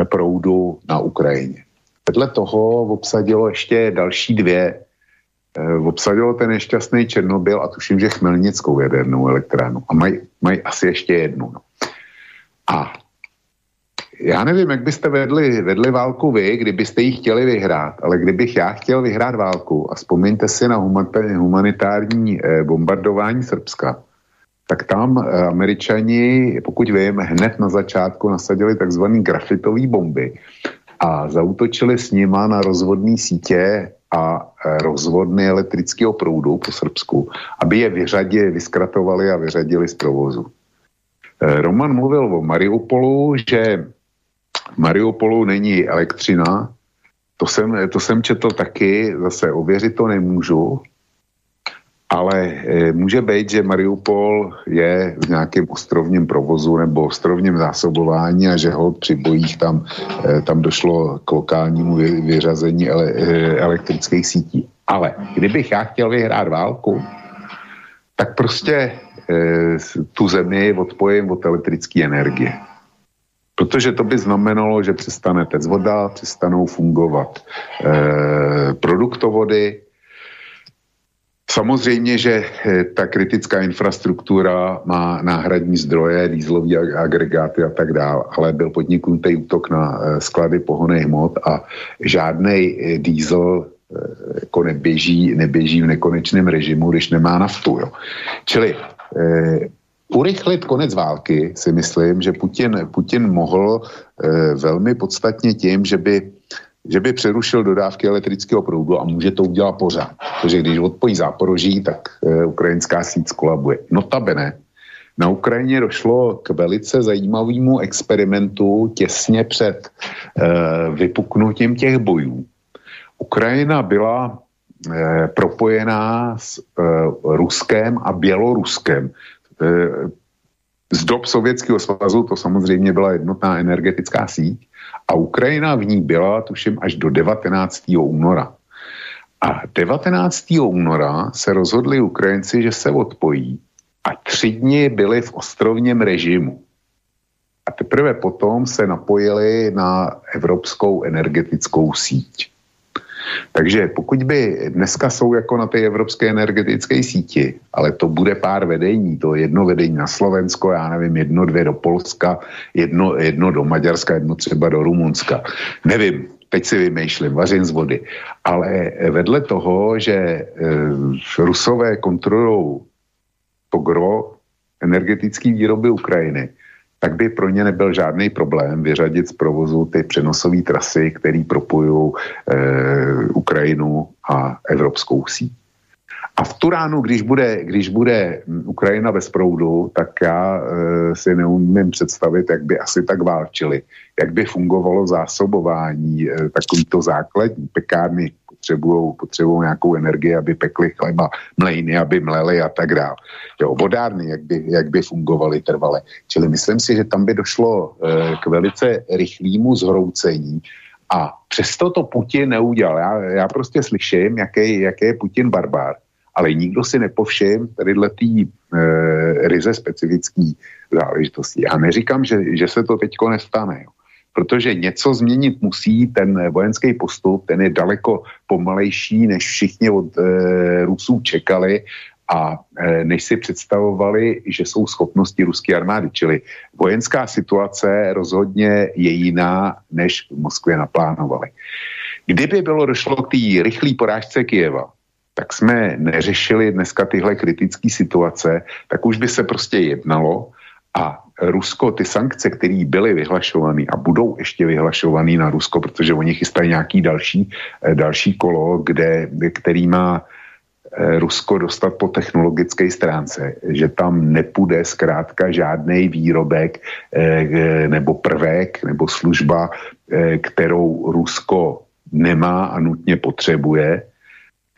e, proudu na Ukrajině. Vedle toho obsadilo ještě další dvě. E, obsadilo ten nešťastný Černobyl a tuším, že Chmelnickou jadernou elektrárnu. A mají maj asi ještě jednu. No. A já nevím, jak byste vedli, vedli válku vy, kdybyste ji chtěli vyhrát, ale kdybych já chtěl vyhrát válku a vzpomeňte si na humanitární eh, bombardování Srbska, tak tam eh, američani, pokud vím, hned na začátku nasadili takzvaný grafitový bomby a zautočili s nima na rozvodní sítě a eh, rozvodny elektrického proudu po Srbsku, aby je vyřadili, vyskratovali a vyřadili z provozu. Roman mluvil o Mariupolu, že Mariupolu není elektřina, to jsem, to jsem četl taky, zase ověřit to nemůžu, ale e, může být, že Mariupol je v nějakém ostrovním provozu nebo ostrovním zásobování a že ho při bojích tam, e, tam došlo k lokálnímu vyřazení ele, e, elektrických sítí. Ale kdybych já chtěl vyhrát válku, tak prostě e, tu zemi odpojím od elektrické energie. Protože to by znamenalo, že přestane tec voda, přestanou fungovat e, produktovody. Samozřejmě, že e, ta kritická infrastruktura má náhradní zdroje, dýzlové agregáty a tak dále, ale byl podniknutý útok na e, sklady pohonných hmot a žádný e, diesel jako neběží, neběží v nekonečném režimu, když nemá naftu. Jo. Čili urychlit konec války si myslím, že Putin, Putin mohl e, velmi podstatně tím, že by že by přerušil dodávky elektrického proudu a může to udělat pořád. Protože když odpojí záporoží, tak e, ukrajinská síť skolabuje. Notabene, na Ukrajině došlo k velice zajímavému experimentu těsně před e, vypuknutím těch bojů. Ukrajina byla e, propojená s e, Ruskem a Běloruskem. E, z dob Sovětského svazu to samozřejmě byla jednotná energetická síť a Ukrajina v ní byla, tuším, až do 19. února. A 19. února se rozhodli Ukrajinci, že se odpojí a tři dny byli v ostrovním režimu. A teprve potom se napojili na evropskou energetickou síť. Takže pokud by dneska jsou jako na té evropské energetické síti, ale to bude pár vedení, to jedno vedení na Slovensko, já nevím, jedno, dvě do Polska, jedno, jedno do Maďarska, jedno třeba do Rumunska. Nevím, teď si vymýšlím, vařím z vody. Ale vedle toho, že e, Rusové kontrolují to gro energetické výroby Ukrajiny, tak by pro ně nebyl žádný problém vyřadit z provozu ty přenosové trasy, které propojují e, Ukrajinu a evropskou síť. A v tu ránu, když bude, když bude Ukrajina bez proudu, tak já e, si neumím představit, jak by asi tak válčili, jak by fungovalo zásobování e, takovýto základní pekárny potřebují nějakou energii, aby pekli chleba, mlejny, aby mleli a tak dále. Jo, vodárny, jak by, jak by fungovaly trvale. Čili myslím si, že tam by došlo e, k velice rychlému zhroucení a přesto to Putin neudělal. Já, já prostě slyším, jaký, jaký je Putin barbár, ale nikdo si nepovšim tadyhle tý e, ryze specifický záležitosti. Já neříkám, že, že se to teďko nestane. Jo protože něco změnit musí, ten vojenský postup, ten je daleko pomalejší, než všichni od e, Rusů čekali a e, než si představovali, že jsou schopnosti ruské armády. Čili vojenská situace rozhodně je jiná, než v Moskvě naplánovali. Kdyby bylo došlo k té rychlé porážce Kijeva, tak jsme neřešili dneska tyhle kritické situace, tak už by se prostě jednalo a Rusko, ty sankce, které byly vyhlašované a budou ještě vyhlašované na Rusko, protože oni chystají nějaký další, eh, další kolo, kde, který má eh, Rusko dostat po technologické stránce, že tam nepůjde zkrátka žádný výrobek eh, nebo prvek nebo služba, kterou Rusko nemá a nutně potřebuje,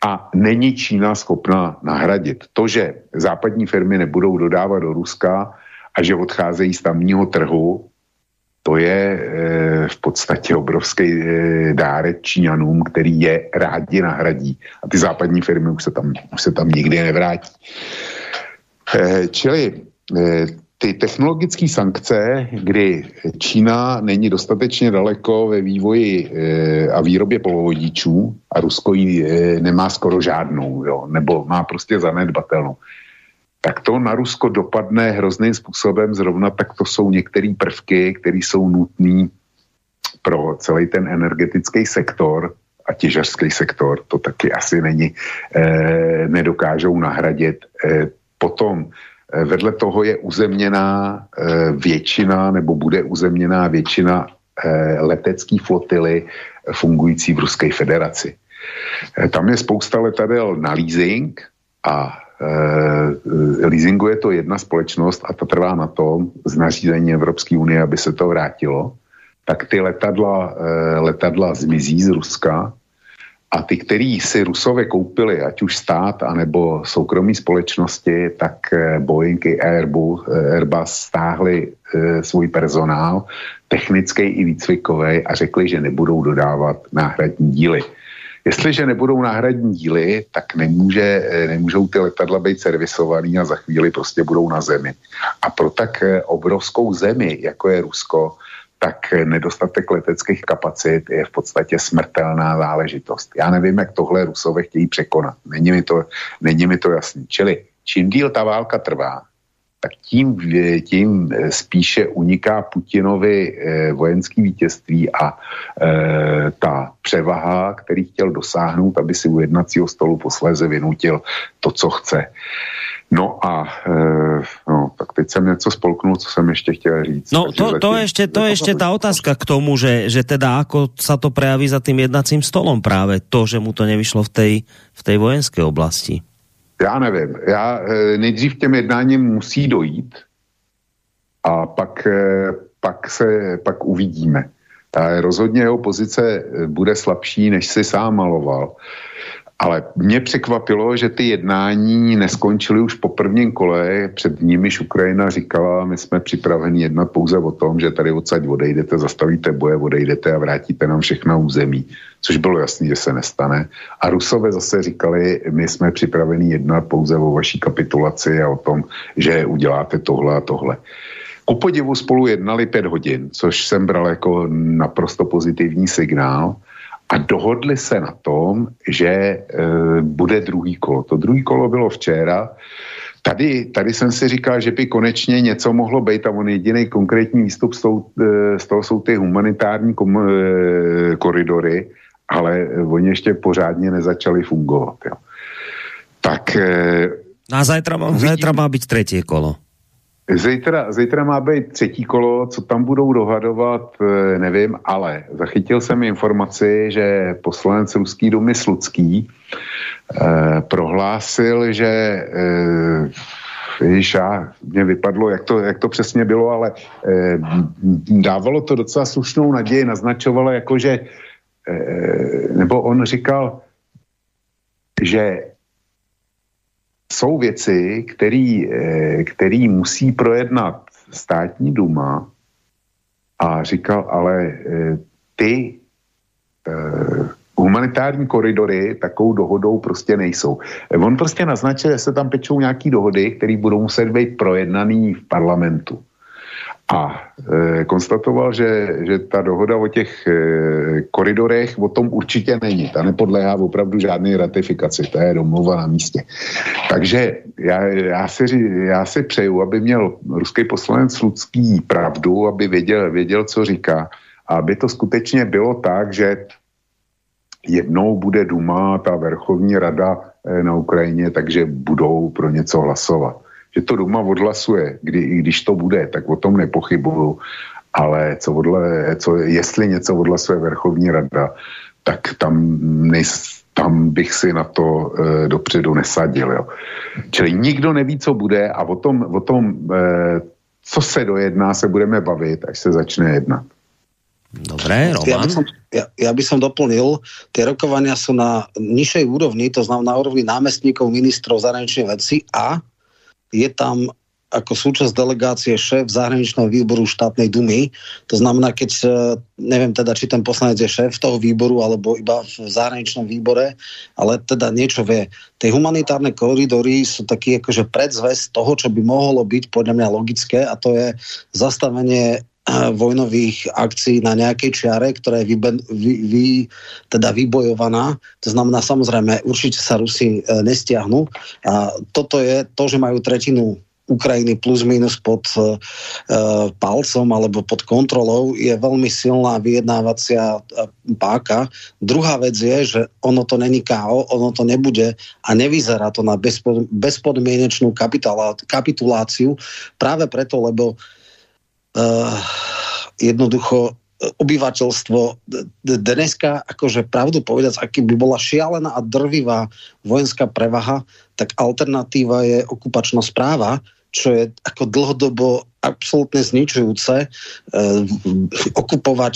a není Čína schopna nahradit. To, že západní firmy nebudou dodávat do Ruska, a že odcházejí z tamního trhu, to je e, v podstatě obrovský e, dárek Číňanům, který je rádi nahradí. A ty západní firmy už se tam, už se tam nikdy nevrátí. E, čili e, ty technologické sankce, kdy Čína není dostatečně daleko ve vývoji e, a výrobě polovodičů a Rusko ji e, nemá skoro žádnou, jo, nebo má prostě zanedbatelnou tak to na Rusko dopadne hrozným způsobem. Zrovna tak to jsou některé prvky, které jsou nutné pro celý ten energetický sektor a těžařský sektor. To taky asi není, eh, nedokážou nahradit. Eh, potom eh, vedle toho je uzemněná eh, většina nebo bude uzemněná většina eh, letecké flotily fungující v Ruské federaci. Eh, tam je spousta letadel na leasing a leasinguje to jedna společnost a ta trvá na tom z nařízení Evropské unie, aby se to vrátilo, tak ty letadla, e, letadla zmizí z Ruska a ty, který si Rusové koupili, ať už stát, anebo soukromí společnosti, tak e, Boeing i Airbus, Airbus stáhli svůj personál, technický i výcvikový a řekli, že nebudou dodávat náhradní díly. Jestliže nebudou náhradní díly, tak nemůže, eh, nemůžou ty letadla být servisovaný a za chvíli prostě budou na zemi. A pro tak eh, obrovskou zemi, jako je Rusko, tak eh, nedostatek leteckých kapacit je v podstatě smrtelná záležitost. Já nevím, jak tohle Rusové chtějí překonat. Není mi to, není mi to jasný. Čili čím díl ta válka trvá, tak tím, tím eh, spíše uniká Putinovi eh, vojenský vítězství a ta převaha, který chtěl dosáhnout, aby si u jednacího stolu posléze vynutil to, co chce. No a e, no, tak teď jsem něco spolknul, co jsem ještě chtěl říct. No to, to, ešte, to je ešte tá otázka k tomu, že, že teda ako sa to prejaví za tým jednacím stolom práve to, že mu to nevyšlo v tej, v tej vojenské oblasti. Já nevím. Já e, nejdřív těm jednáním musí dojít a pak, e, pak, se, pak uvidíme. Rozhodně jeho pozice bude slabší, než si sám maloval. Ale mě překvapilo, že ty jednání neskončily už po prvním kole, před nimiž Ukrajina říkala, my jsme připraveni jednat pouze o tom, že tady odsaď odejdete, zastavíte boje, odejdete a vrátíte nám všechno území, což bylo jasné, že se nestane. A Rusové zase říkali, my jsme připraveni jednat pouze o vaší kapitulaci a o tom, že uděláte tohle a tohle. Ku podivu spolu jednali pět hodin, což jsem bral jako naprosto pozitivní signál a dohodli se na tom, že e, bude druhý kolo. To druhý kolo bylo včera. Tady, tady jsem si říkal, že by konečně něco mohlo být a on jediný konkrétní výstup z toho, e, z toho jsou ty humanitární kom, e, koridory, ale oni ještě pořádně nezačali fungovat. Jo. Tak... E, no a zajtra, zajtra má být třetí kolo. Zítra, zítra má být třetí kolo, co tam budou dohadovat, eh, nevím, ale zachytil jsem informaci, že poslanec Ruský domy Slucký eh, prohlásil, že eh, Víš, já, mě vypadlo, jak to, jak to přesně bylo, ale eh, dávalo to docela slušnou naději, naznačovalo jako, že eh, nebo on říkal, že jsou věci, který, eh, který musí projednat státní duma a říkal, ale eh, ty eh, humanitární koridory takovou dohodou prostě nejsou. On prostě naznačil, že se tam pečou nějaký dohody, které budou muset být projednaný v parlamentu. A e, konstatoval, že, že ta dohoda o těch e, koridorech o tom určitě není. Ta nepodléhá opravdu žádné ratifikaci, to je domluva na místě. Takže já, já, si, já si přeju, aby měl ruský poslanec Ludský pravdu, aby věděl, věděl, co říká. A aby to skutečně bylo tak, že jednou bude Duma, ta Verchovní rada e, na Ukrajině, takže budou pro něco hlasovat že to doma odhlasuje, kdy, když to bude, tak o tom nepochybuju, ale co odle, co, jestli něco odhlasuje Verchovní rada, tak tam, nejs, tam bych si na to e, dopředu nesadil. Jo. Čili nikdo neví, co bude a o tom, o tom e, co se dojedná, se budeme bavit, až se začne jednat. Dobré, Roman. Ja by, som, ja, ja by som doplnil, tie rokovania sú na nižšej úrovni, to znamená na úrovni námestníkov ministrov zahraničných vecí a je tam ako súčasť delegácie šéf zahraničného výboru štátnej dumy. To znamená, keď, e, neviem teda, či ten poslanec je šéf toho výboru, alebo iba v zahraničnom výbore, ale teda niečo vie. Tie humanitárne koridory sú taký akože predzvest toho, čo by mohlo byť podľa mňa logické a to je zastavenie vojnových akcií na nejakej čiare, ktorá je vy, vy, vy, teda vybojovaná. To znamená, samozrejme, určite sa Rusi e, nestiahnu. A toto je to, že majú tretinu Ukrajiny plus minus pod uh, palcom alebo pod kontrolou je veľmi silná vyjednávacia páka. Druhá vec je, že ono to není KO, ono to nebude a nevyzerá to na bezpod, bezpodmienečnú kapituláciu práve preto, lebo jednoducho obyvateľstvo dneska, akože pravdu povedať, aký by bola šialená a drvivá vojenská prevaha, tak alternatíva je okupačná správa, čo je ako dlhodobo absolútne zničujúce. E, okupovať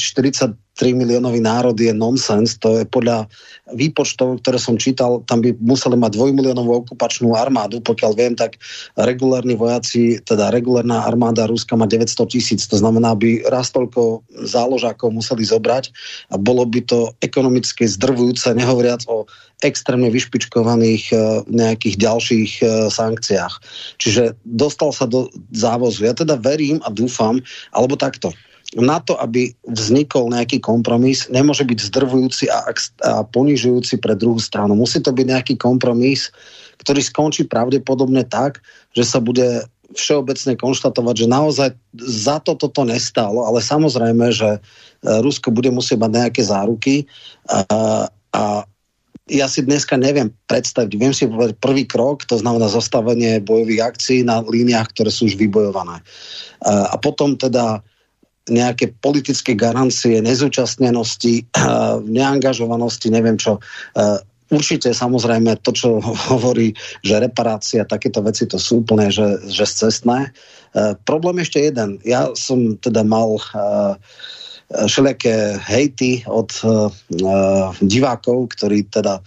43 miliónový národ je nonsens. To je podľa výpočtov, ktoré som čítal, tam by museli mať dvojmiliónovú okupačnú armádu. Pokiaľ viem, tak regulárni vojaci, teda regulárna armáda Ruska má 900 tisíc. To znamená, by raz toľko záložákov museli zobrať a bolo by to ekonomicky zdrvujúce, nehovoriac o extrémne vyšpičkovaných e, nejakých ďalších e, sankciách. Čiže dostal sa do závozu. Ja teda verím a dúfam, alebo takto na to, aby vznikol nejaký kompromis, nemôže byť zdrvujúci a, a ponižujúci pre druhú stranu. Musí to byť nejaký kompromis, ktorý skončí pravdepodobne tak, že sa bude všeobecne konštatovať, že naozaj za to toto nestálo, ale samozrejme, že e, Rusko bude musieť mať nejaké záruky a, a ja si dneska neviem predstaviť, viem si povedať prvý krok, to znamená zastavenie bojových akcií na líniách, ktoré sú už vybojované. A potom teda nejaké politické garancie, nezúčastnenosti, neangažovanosti, neviem čo. Určite samozrejme to, čo hovorí, že reparácia, takéto veci to sú úplne, že, že cestné. Problém ešte jeden. Ja som teda mal uh, všelijaké hejty od uh, divákov, ktorí teda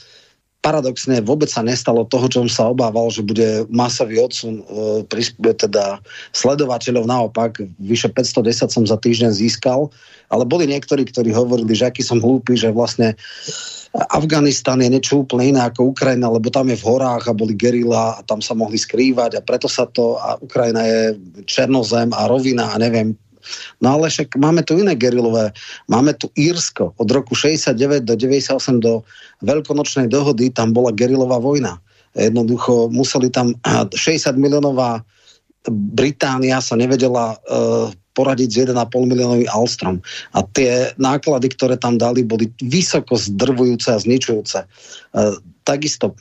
paradoxne vôbec sa nestalo toho, čo sa obával, že bude masový odsun uh, teda sledovateľov. Naopak, vyše 510 som za týždeň získal, ale boli niektorí, ktorí hovorili, že aký som hlúpy, že vlastne Afganistan je niečo úplne iné ako Ukrajina, lebo tam je v horách a boli gerila a tam sa mohli skrývať a preto sa to, a Ukrajina je černozem a rovina a neviem No ale však máme tu iné gerilové. Máme tu Írsko. Od roku 69 do 98 do veľkonočnej dohody tam bola gerilová vojna. Jednoducho museli tam 60 miliónová Británia sa nevedela uh, poradiť s 1,5 miliónový Alstrom. A tie náklady, ktoré tam dali, boli vysoko zdrvujúce a zničujúce. Uh, takisto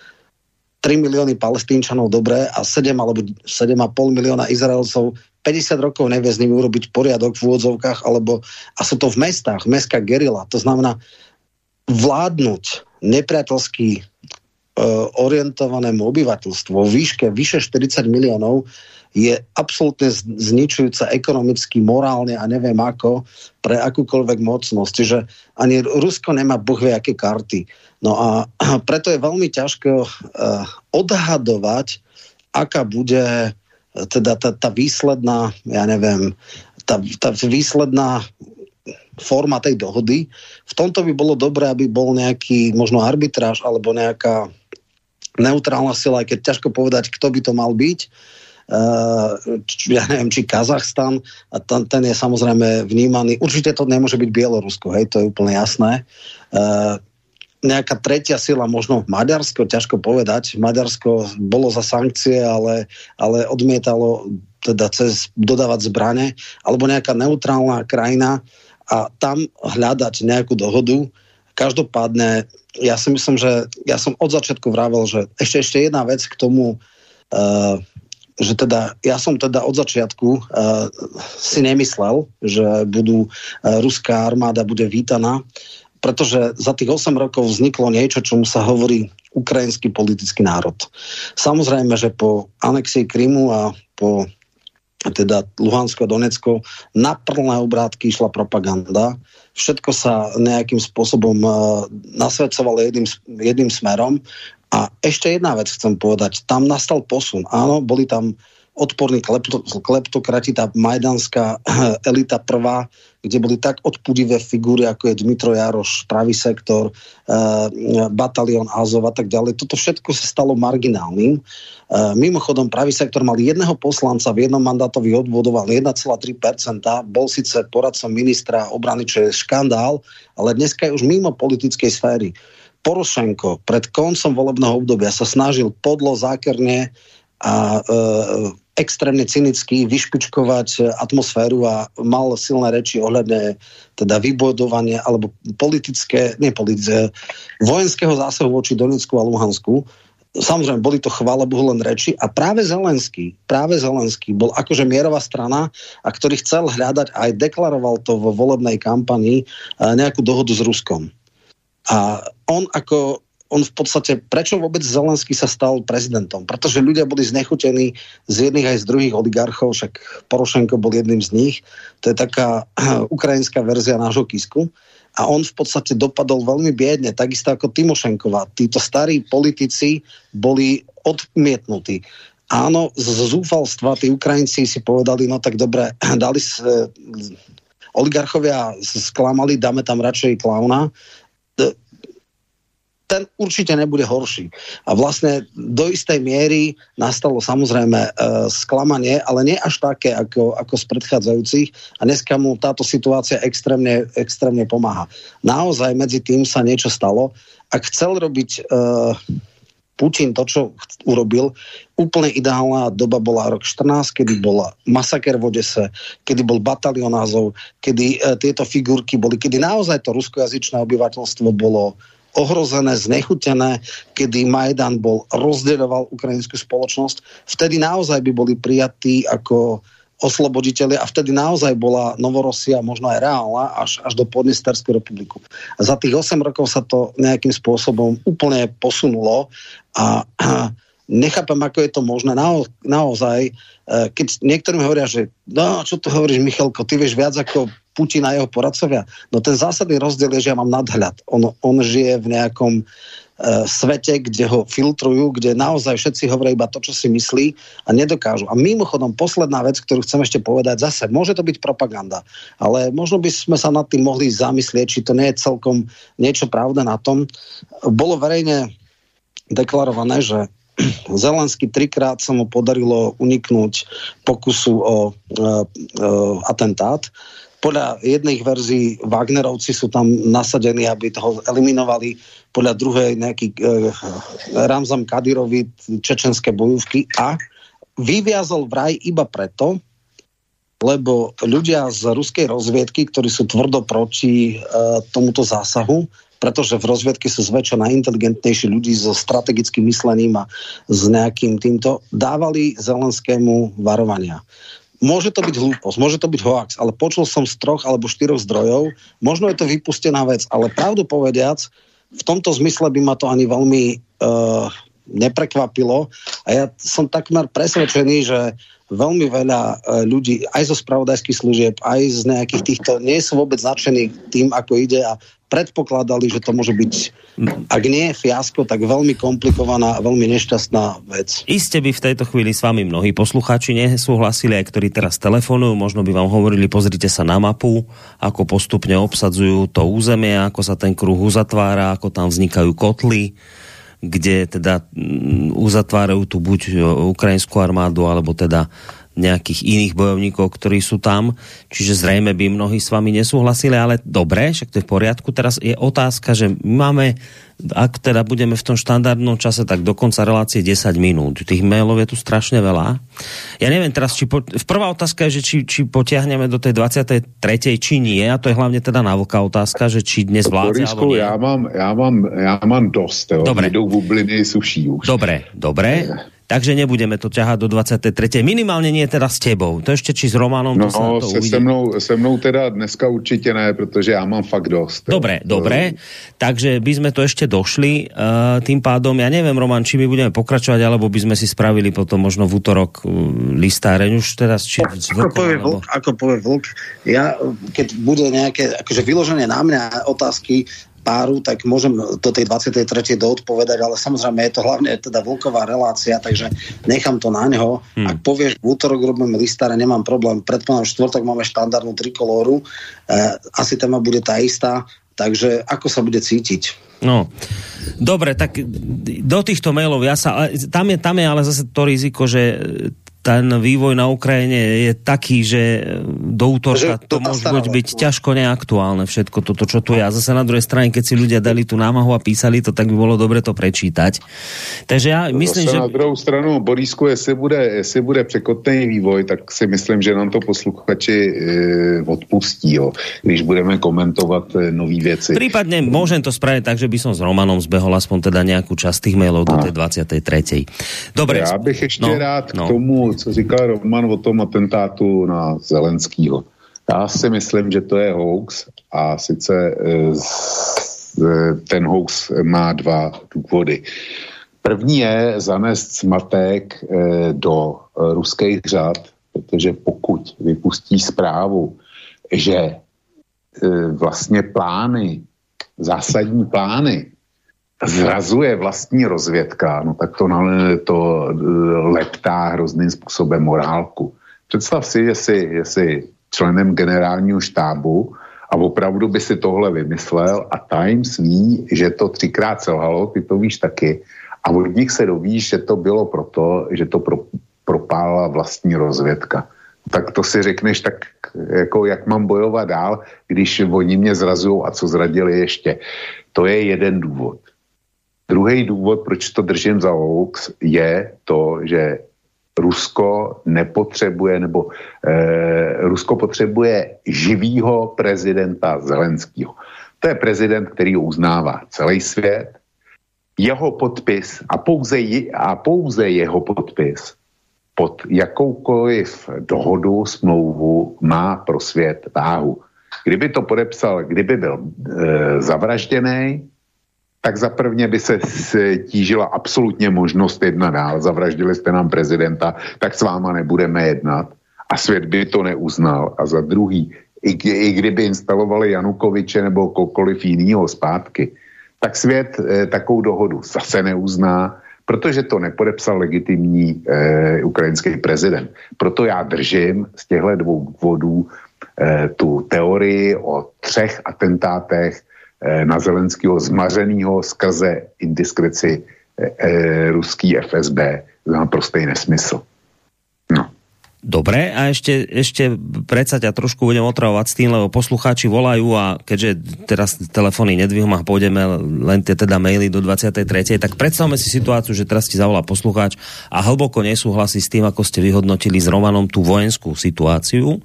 3 milióny palestínčanov dobre a 7 alebo 7,5 milióna Izraelcov 50 rokov nevie s nimi urobiť poriadok v úvodzovkách, alebo a sú to v mestách, mestská gerila. To znamená vládnuť nepriateľský e, orientovanému obyvateľstvu vo výške vyše 40 miliónov je absolútne zničujúca ekonomicky, morálne a neviem ako pre akúkoľvek mocnosť. Čiže ani Rusko nemá boh vie aké karty. No a preto je veľmi ťažké uh, odhadovať, aká bude teda tá, tá výsledná, ja neviem, tá, tá výsledná forma tej dohody. V tomto by bolo dobré, aby bol nejaký možno arbitráž alebo nejaká neutrálna sila, aj keď ťažko povedať, kto by to mal byť. Uh, ja neviem, či Kazachstan, a ten, ten je samozrejme vnímaný, určite to nemôže byť Bielorusko, hej, to je úplne jasné. Uh, nejaká tretia sila, možno Maďarsko, ťažko povedať. Maďarsko bolo za sankcie, ale, ale odmietalo teda cez dodávať zbrane, alebo nejaká neutrálna krajina a tam hľadať nejakú dohodu. Každopádne, ja si myslím, že ja som od začiatku vravel, že ešte, ešte jedna vec k tomu, uh, že teda, ja som teda od začiatku uh, si nemyslel, že budú, uh, ruská armáda bude vítaná pretože za tých 8 rokov vzniklo niečo, čomu sa hovorí ukrajinský politický národ. Samozrejme, že po anexii Krymu a po teda Luhansko a Donecko na plné obrátky išla propaganda. Všetko sa nejakým spôsobom uh, nasvedcovalo jedným, jedným smerom. A ešte jedna vec chcem povedať. Tam nastal posun. Áno, boli tam odporní klepto, kleptokrati, tá majdanská elita prvá, kde boli tak odpudivé figúry, ako je Dmitro Jaroš, pravý sektor, e, batalion Azov a tak ďalej. Toto všetko sa stalo marginálnym. E, mimochodom, pravý sektor mal jedného poslanca, v jednom mandátový odvodoval 1,3%, bol síce poradcom ministra obrany, čo je škandál, ale dneska je už mimo politickej sféry. Porošenko pred koncom volebného obdobia sa snažil podlo, zákerne a e, extrémne cynicky vyšpičkovať atmosféru a mal silné reči ohľadne teda vybudovania alebo politické, nie politické, vojenského zásahu voči Donecku a Luhansku. Samozrejme, boli to chvála Bohu len reči a práve Zelenský, práve Zelenský bol akože mierová strana a ktorý chcel hľadať aj deklaroval to vo volebnej kampanii nejakú dohodu s Ruskom. A on ako on v podstate, prečo vôbec Zelenský sa stal prezidentom? Pretože ľudia boli znechutení z jedných aj z druhých oligarchov, však Porošenko bol jedným z nich. To je taká ukrajinská verzia nášho Kisku. A on v podstate dopadol veľmi biedne, takisto ako Timošenková. Títo starí politici boli odmietnutí. Áno, z zúfalstva tí Ukrajinci si povedali, no tak dobre, dali s, oligarchovia sklamali, dáme tam radšej klauna ten určite nebude horší. A vlastne do istej miery nastalo samozrejme e, sklamanie, ale nie až také ako, ako z predchádzajúcich a dneska mu táto situácia extrémne, extrémne pomáha. Naozaj medzi tým sa niečo stalo. Ak chcel robiť e, Putin to, čo urobil, úplne ideálna doba bola rok 14, kedy bola masaker v Odese, kedy bol batalion názov, kedy e, tieto figurky boli, kedy naozaj to ruskojazyčné obyvateľstvo bolo ohrozené, znechutené, kedy Majdan bol rozdeľoval ukrajinskú spoločnosť, vtedy naozaj by boli prijatí ako osloboditeľi a vtedy naozaj bola Novorosia možno aj reálna až, až do Podnesterskú republiku. A za tých 8 rokov sa to nejakým spôsobom úplne posunulo a, a nechápem, ako je to možné. Na, naozaj, e, keď niektorí hovoria, že no, čo tu hovoríš, Michalko, ty vieš viac ako Putin a jeho poradcovia. No ten zásadný rozdiel je, že ja mám nadhľad. On, on žije v nejakom E, svete, kde ho filtrujú, kde naozaj všetci hovoria iba to, čo si myslí a nedokážu. A mimochodom, posledná vec, ktorú chcem ešte povedať, zase môže to byť propaganda, ale možno by sme sa nad tým mohli zamyslieť, či to nie je celkom niečo pravda na tom. Bolo verejne deklarované, že Zelensky trikrát sa mu podarilo uniknúť pokusu o e, e, atentát podľa jedných verzií Wagnerovci sú tam nasadení, aby toho eliminovali, podľa druhej nejaký e, Ramzam Kadirovi čečenské bojovky a vyviazol vraj iba preto, lebo ľudia z ruskej rozviedky, ktorí sú tvrdo proti e, tomuto zásahu, pretože v rozviedke sú zväčša najinteligentnejší ľudí so strategickým myslením a s nejakým týmto, dávali Zelenskému varovania. Môže to byť hlúposť, môže to byť hoax, ale počul som z troch alebo štyroch zdrojov, možno je to vypustená vec, ale pravdu povediac, v tomto zmysle by ma to ani veľmi uh, neprekvapilo. A ja som takmer presvedčený, že veľmi veľa uh, ľudí aj zo spravodajských služieb, aj z nejakých týchto, nie sú vôbec nadšení tým, ako ide a predpokladali, že to môže byť, ak nie fiasko, tak veľmi komplikovaná a veľmi nešťastná vec. Iste by v tejto chvíli s vami mnohí poslucháči nesúhlasili, aj ktorí teraz telefonujú, možno by vám hovorili, pozrite sa na mapu, ako postupne obsadzujú to územie, ako sa ten kruh uzatvára, ako tam vznikajú kotly, kde teda mm, uzatvárajú tu buď ukrajinskú armádu, alebo teda nejakých iných bojovníkov, ktorí sú tam. Čiže zrejme by mnohí s vami nesúhlasili, ale dobre, však to je v poriadku. Teraz je otázka, že máme, ak teda budeme v tom štandardnom čase, tak do konca relácie 10 minút. Tých mailov je tu strašne veľa. Ja neviem teraz, či po, prvá otázka je, že či, či potiahneme do tej 23. či nie, a to je hlavne teda návoká otázka, že či dnes vládze alebo nie. Ja mám, ja mám, ja mám dosť. Dobre. Jdou bubliny, suší už. Dobre, dobre takže nebudeme to ťahať do 23. Minimálne nie teda s tebou. To ešte či s Romanom, no, to sa to se, se, mnou, se mnou teda dneska určitě ne, protože já mám fakt dost. Dobre, to... dobre. Takže by sme to ešte došli. Uh, tým pádom, ja neviem, Roman, či my budeme pokračovať, alebo by sme si spravili potom možno v útorok uh, listáreň už teraz. Či ako, povie alebo... vlk, ako povie vlk, ja keď bude nejaké akože vyložené na mňa otázky, páru, tak môžem do tej 23. doodpovedať, ale samozrejme je to hlavne teda vlková relácia, takže nechám to na neho. Hmm. Ak povieš, v útorok robíme listáre, nemám problém. Predpokladám, štvrtok máme štandardnú trikolóru, e, asi téma bude tá istá, takže ako sa bude cítiť? No, dobre, tak do týchto mailov ja sa, tam je, tam je ale zase to riziko, že ten vývoj na Ukrajine je taký, že do útorka to, to môže byť, byť ťažko neaktuálne všetko toto, čo tu je. A zase na druhej strane, keď si ľudia dali tú námahu a písali to, tak by bolo dobre to prečítať. Takže ja myslím, zase že... Na druhou stranu, Borísku, jestli bude, jestli bude překotný vývoj, tak si myslím, že nám to posluchači e, odpustí, jo, když budeme komentovat e, nové věci. Prípadne môžem to spraviť tak, že by som s Romanom zbehol aspoň teda nejakú časť tých mailov do tej 23. Dobre. Ja bych ešte no, rád no. k tomu co říkal Roman o tom atentátu na Zelenskýho. Já si myslím, že to je hoax a sice e, e, ten hoax má dva důvody. První je zanést smatek e, do ruských řad, protože pokud vypustí zprávu, že vlastně plány, zásadní plány zrazuje vlastní rozvědka, no tak to, to eh, leptá hrozným způsobem morálku. Představ si, jestli, jestli členem generálního štábu a opravdu by si tohle vymyslel a Times ví, že to třikrát selhalo, ty to víš taky, a od nich se dovíš, že to bylo proto, že to pro, propálila vlastní rozvědka. Tak to si řekneš, tak jako jak mám bojovat dál, když oni mě zrazují a co zradili ještě. To je jeden důvod. Druhý důvod, proč to držím za hoax, je to, že Rusko nepotřebuje, nebo eh, Rusko potřebuje živýho prezidenta Zelenského. To je prezident, který uznává celý svět. Jeho podpis a pouze, a pouze jeho podpis pod jakoukoliv dohodu, smlouvu má pro svět váhu. Kdyby to podepsal, kdyby byl e, zavražděný, tak za prvně by se tížila absolutně možnost jedna dál. Zavraždili jste nám prezidenta, tak s váma nebudeme jednat. A svět by to neuznal. A za druhý, i, i kdyby instalovali Janukoviče nebo kokoliv jiného zpátky, tak svět e, takovou dohodu zase neuzná, protože to nepodepsal legitimní e, ukrajinský prezident. Proto já držím z těchto dvou důvodů e, tu teorii o třech atentátech na Zelenského zmařeného skrze indiskreci e, e, ruský FSB za prostý nesmysl. Dobre, a ešte, ešte predsa ťa trošku budem otravovať s tým, lebo poslucháči volajú a keďže teraz telefóny nedvihom a pôjdeme len tie teda maily do 23. tak predstavme si situáciu, že teraz ti zavolá poslucháč a hlboko nesúhlasí s tým, ako ste vyhodnotili s Romanom tú vojenskú situáciu.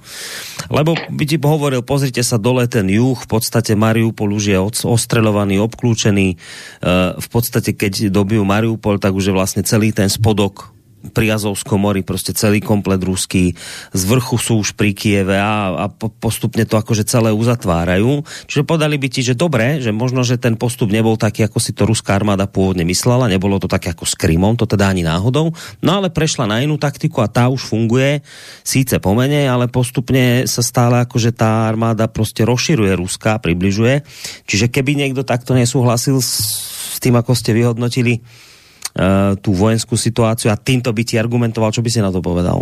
Lebo by ti hovoril, pozrite sa dole ten juh, v podstate Mariupol už je ostreľovaný, obklúčený. E, v podstate, keď dobijú Mariupol, tak už je vlastne celý ten spodok pri Azovskom mori, prostě celý komplet ruský, z vrchu sú už pri Kieve a, a postupne to akože celé uzatvárajú. Čiže podali by ti, že dobre, že možno, že ten postup nebol taký, ako si to ruská armáda pôvodne myslela, nebolo to také ako s Krymom, to teda ani náhodou, no ale prešla na inú taktiku a tá už funguje, síce pomene, ale postupne sa stále akože tá armáda prostě rozširuje ruská, približuje. Čiže keby niekto takto nesúhlasil s tým, ako ste vyhodnotili Eh, tu vojenskou situaci a týmto by ti argumentoval, čo by si na to povedal?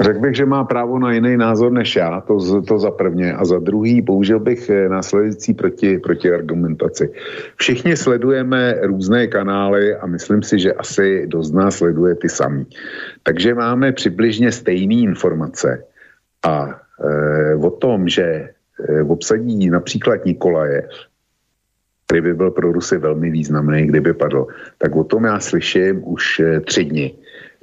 Řekl bych, že má právo na jiný názor než já, to, to za prvně. A za druhý použil bych eh, následující proti, proti argumentaci. Všichni sledujeme různé kanály a myslím si, že asi dost nás sleduje ty samý. Takže máme přibližně stejné informace. A e, o tom, že e, obsadí například Nikolajev, který by byl pro Rusy velmi významný, kdyby padl, tak o tom já slyším už eh, tři dny.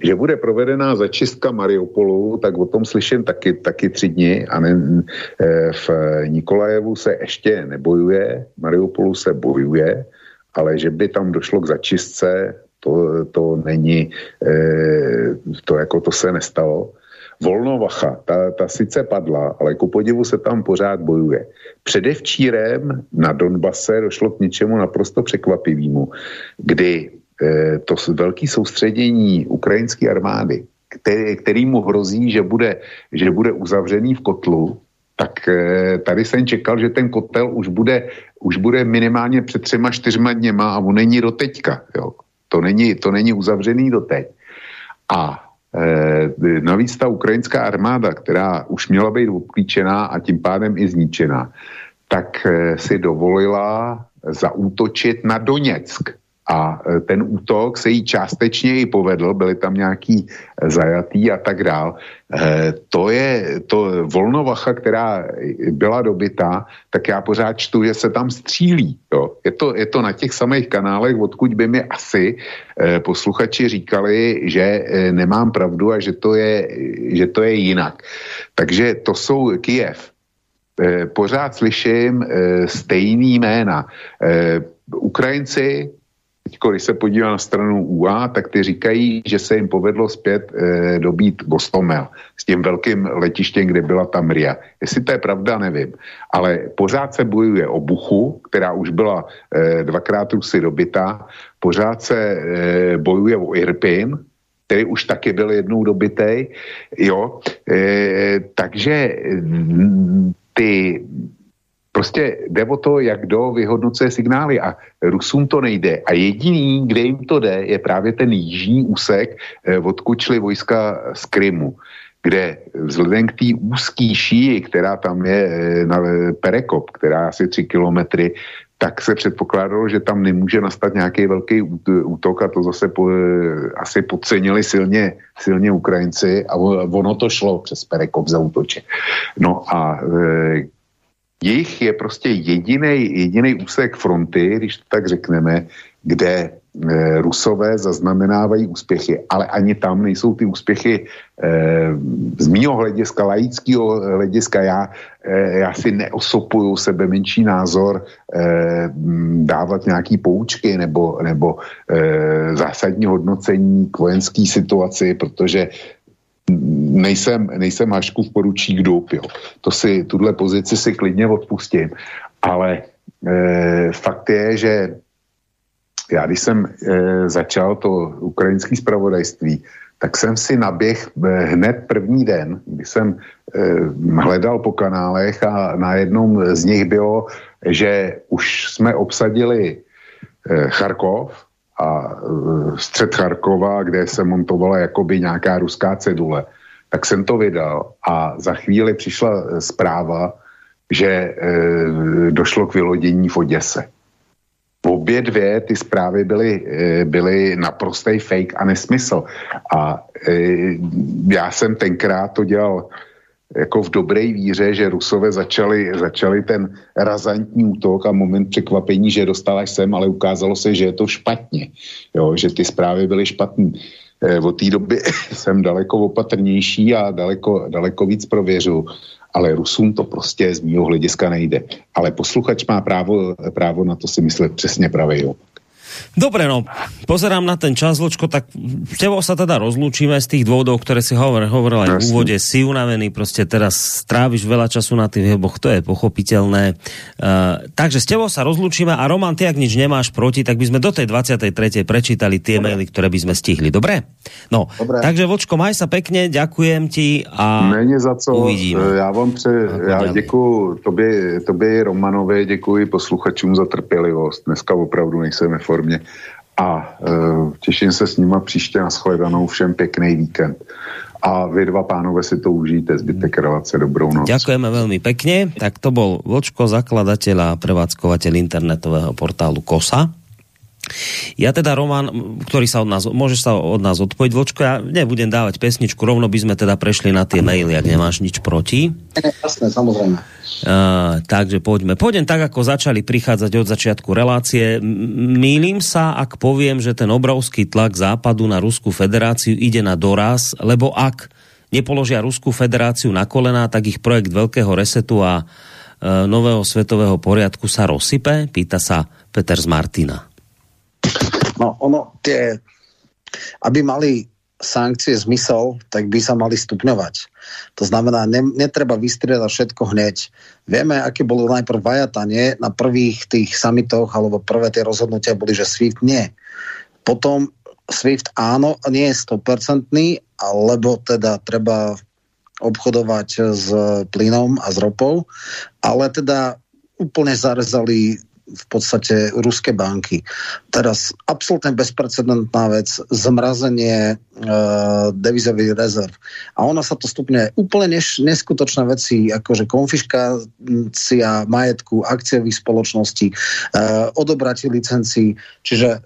Že bude provedená začistka Mariupolu, tak o tom slyším taky, taky tři dny a ne, eh, v Nikolajevu se ještě nebojuje, Mariupolu se bojuje, ale že by tam došlo k začistce, to, to není, eh, to jako to se nestalo. Volnovacha, ta, ta sice padla, ale ku podivu se tam pořád bojuje. Předevčírem na Donbase došlo k něčemu naprosto překvapivému, kdy eh, to velké soustředění ukrajinské armády, který, mu hrozí, že bude, že bude uzavřený v kotlu, tak eh, tady jsem čekal, že ten kotel už bude, už bude minimálně před třema, čtyřma dněma a on není do teďka. Jo. To, není, to není uzavřený doteď. A Eh, navíc ta ukrajinská armáda, která už měla být obklíčená a tím pádem i zničená, tak eh, si dovolila zaútočit na Doněck. A e, ten útok se jí částečně i povedl, byly tam nějaký e, zajatý a tak dál. E, to je to volnovacha, která byla dobytá, tak já pořád čtu, že se tam střílí. Jo. Je, to, je to na těch samých kanálech, odkud by mi asi posluchači říkali, že nemám pravdu a že to je, že to je jinak. Takže to jsou Kijev. Pořád slyším stejný jména. Ukrajinci když se podívá na stranu UA, tak ty říkají, že se jim povedlo zpět e, dobít Gostomel s tím velkým letištěm, kde byla ta Mria. Jestli to je pravda, nevím. Ale pořád se bojuje o Buchu, která už byla e, dvakrát Rusy dobitá. Pořád se e, bojuje o Irpin, který už taky byl jednou dobitej. Jo, e, takže ty Prostě jde o to, jak kdo vyhodnocuje signály a Rusům to nejde. A jediný, kde jim to jde, je právě ten jižní úsek, eh, odkud šly vojska z Krymu kde vzhledem k té úzký šíji, která tam je eh, na Perekop, která asi tři kilometry, tak se předpokládalo, že tam nemůže nastat nějaký velký útok a to zase po, eh, asi podcenili silně, silně Ukrajinci a ono to šlo přes Perekop za útoče. No a jich je prostě jediný úsek fronty, když to tak řekneme, kde Rusové zaznamenávají úspěchy, ale ani tam nejsou ty úspěchy z mého hlediska, laického hlediska. Já, já si neosopuju sebe menší názor dávat nějaký poučky nebo, nebo zásadní hodnocení k vojenské situaci, protože nejsem, nejsem Haškův poručík dub, jo. To si, tuhle pozici si klidně odpustím, ale e, fakt je, že já když jsem e, začal to ukrajinské zpravodajství, tak jsem si naběh e, hned první den, kdy jsem e, hledal po kanálech a na jednom z nich bylo, že už jsme obsadili e, Charkov, a střed Charkova, kde se montovala jakoby nějaká ruská cedule, tak jsem to vydal a za chvíli přišla zpráva, že e, došlo k vylodění v Oděse. Obě dvě ty zprávy byly, e, byly naprostý fake a nesmysl. A e, já jsem tenkrát to dělal jako v dobré víře, že Rusové začali, začali ten razantní útok a moment překvapení, že dostal až sem, ale ukázalo se, že je to špatně, jo, že ty zprávy byly špatné. E, od té doby jsem daleko opatrnější a daleko, daleko víc prověřu, ale Rusům to prostě z mého hlediska nejde. Ale posluchač má právo, právo na to si myslet přesně pravý opak. Dobre, no, pozerám na ten čas, Ločko, tak s tebou sa teda rozlúčime z tých dôvodov, ktoré si hovor, hovoril aj v úvode. Si unavený, proste teraz stráviš veľa času na tých weboch, to je pochopiteľné. Uh, takže s tebou sa rozlúčime a Roman, ty ak nič nemáš proti, tak by sme do tej 23. prečítali tie Dobre. maily, ktoré by sme stihli. Dobre? No, Dobre. takže Vočko, maj sa pekne, ďakujem ti a Není za co. Uvidíme. Já vám pře, já děkuji tobě, tobě Romanové, děkuji posluchačům za trpělivost. Dneska opravdu nejsem ve formě a e, těším se s nima příště na shledanou. Všem pěkný víkend. A vy dva pánové si to užijte, zbytek relace, dobrou noc. Ďakujeme veľmi pekne. Tak to bol Vočko, zakladateľ a prevádzkovateľ internetového portálu KOSA. Ja teda, Roman, ktorý sa od nás, môžeš sa od nás odpojiť, Vočko, ja nebudem dávať pesničku, rovno by sme teda prešli na tie maily, ak nemáš nič proti. Jasné, samozrejme. Uh, takže poďme. Pôjdem tak, ako začali prichádzať od začiatku relácie. Mýlim sa, ak poviem, že ten obrovský tlak západu na Ruskú federáciu ide na doraz, lebo ak nepoložia Ruskú federáciu na kolená, tak ich projekt veľkého resetu a uh, nového svetového poriadku sa rozsype? Pýta sa Peter z Martina. No ono, tie, aby mali sankcie zmysel, tak by sa mali stupňovať. To znamená, ne, netreba vystriedať všetko hneď. Vieme, aké bolo najprv vajatanie na prvých tých samitoch, alebo prvé tie rozhodnutia boli, že SWIFT nie. Potom SWIFT áno, nie je 100%, lebo teda treba obchodovať s plynom a s ropou, ale teda úplne zarezali v podstate ruské banky. Teraz absolútne bezprecedentná vec, zmrazenie e, devizových rezerv. A ona sa to stupne úplne neš, neskutočné veci, akože konfiškácia majetku, akciových spoločností, e, odobratie licencií, čiže e,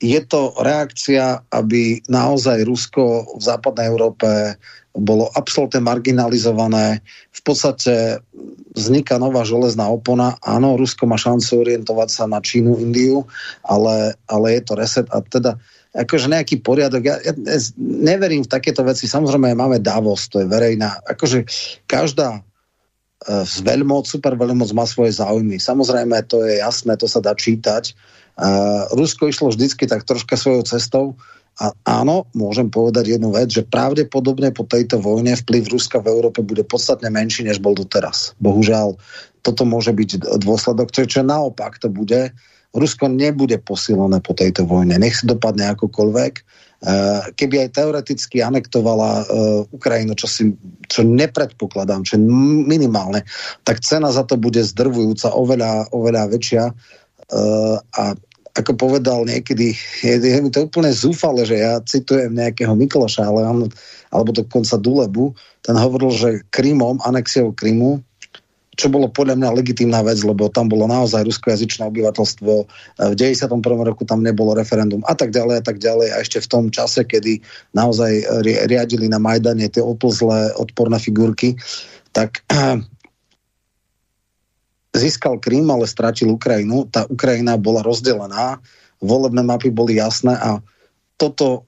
je to reakcia, aby naozaj Rusko v západnej Európe bolo absolútne marginalizované. V podstate vzniká nová železná opona. Áno, Rusko má šancu orientovať sa na Čínu, Indiu, ale, ale je to reset a teda akože nejaký poriadok. Ja, ja neverím v takéto veci. Samozrejme máme Davos, to je verejná. Akože každá e, z veľmoc, super veľmoc má svoje záujmy. Samozrejme, to je jasné, to sa dá čítať. Uh, Rusko išlo vždycky tak troška svojou cestou. A áno, môžem povedať jednu vec, že pravdepodobne po tejto vojne vplyv Ruska v Európe bude podstatne menší, než bol doteraz. Bohužiaľ, toto môže byť dôsledok, čo, čo naopak to bude. Rusko nebude posilené po tejto vojne. Nech si dopadne akokoľvek. Eh, keby aj teoreticky anektovala uh, Ukrajinu, čo, si, čo nepredpokladám, čo minimálne, tak cena za to bude zdrvujúca, oveľa, oveľa väčšia. Uh, a ako povedal niekedy, je, je mi to úplne zúfale, že ja citujem nejakého Mikloša, ale on, alebo dokonca Dulebu, ten hovoril, že Krymom, anexiou Krymu, čo bolo podľa mňa legitímna vec, lebo tam bolo naozaj ruskojazyčné obyvateľstvo, v 91. roku tam nebolo referendum a tak ďalej a tak ďalej a ešte v tom čase, kedy naozaj riadili na Majdane tie oplzlé odporné figurky, tak získal Krym, ale stratil Ukrajinu. Tá Ukrajina bola rozdelená volebné mapy boli jasné a toto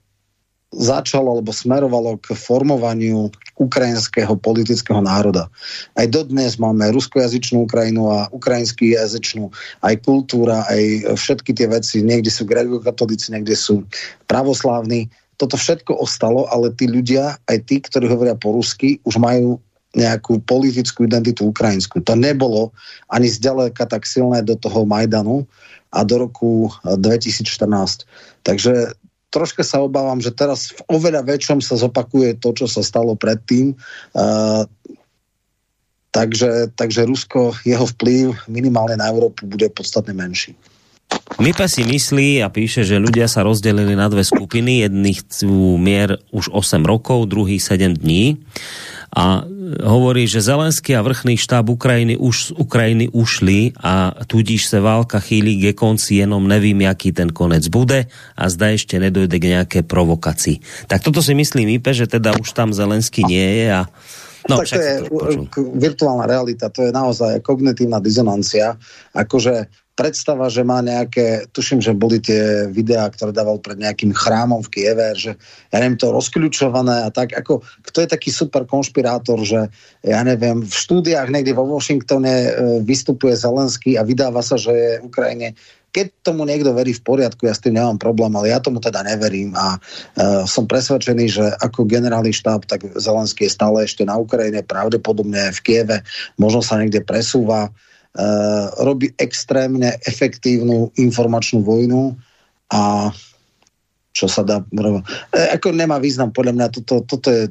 začalo alebo smerovalo k formovaniu ukrajinského politického národa. Aj dodnes máme ruskojazyčnú Ukrajinu a ukrajinský jazyčnú, aj kultúra, aj všetky tie veci, niekde sú grekokatolíci, niekde sú pravoslávni. Toto všetko ostalo, ale tí ľudia, aj tí, ktorí hovoria po rusky, už majú nejakú politickú identitu ukrajinskú. To nebolo ani zďaleka tak silné do toho Majdanu a do roku 2014. Takže troška sa obávam, že teraz v oveľa väčšom sa zopakuje to, čo sa stalo predtým. Uh, takže, takže Rusko, jeho vplyv minimálne na Európu bude podstatne menší. Mipa si myslí a píše, že ľudia sa rozdelili na dve skupiny. Jedni chcú mier už 8 rokov, druhý 7 dní a hovorí, že Zelenský a vrchný štáb Ukrajiny už z Ukrajiny ušli a tudíž se válka chýli ke konci, jenom nevím, jaký ten konec bude a zda ešte nedojde k nejaké provokácii. Tak toto si myslí Mipe, že teda už tam Zelenský nie je a No, tak to je to virtuálna realita, to je naozaj kognitívna dizonancia. Akože predstava, že má nejaké, tuším, že boli tie videá, ktoré dával pred nejakým chrámom v Kieve, že ja neviem, to rozkľúčované a tak, ako kto je taký super konšpirátor, že ja neviem, v štúdiách niekde vo Washingtone e, vystupuje Zelenský a vydáva sa, že je Ukrajine keď tomu niekto verí v poriadku, ja s tým nemám problém, ale ja tomu teda neverím a uh, som presvedčený, že ako generálny štáb, tak Zelenský je stále ešte na Ukrajine, pravdepodobne v Kieve, možno sa niekde presúva. Eh, robí extrémne efektívnu informačnú vojnu a čo sa dá... E, ako nemá význam, podľa mňa toto, toto je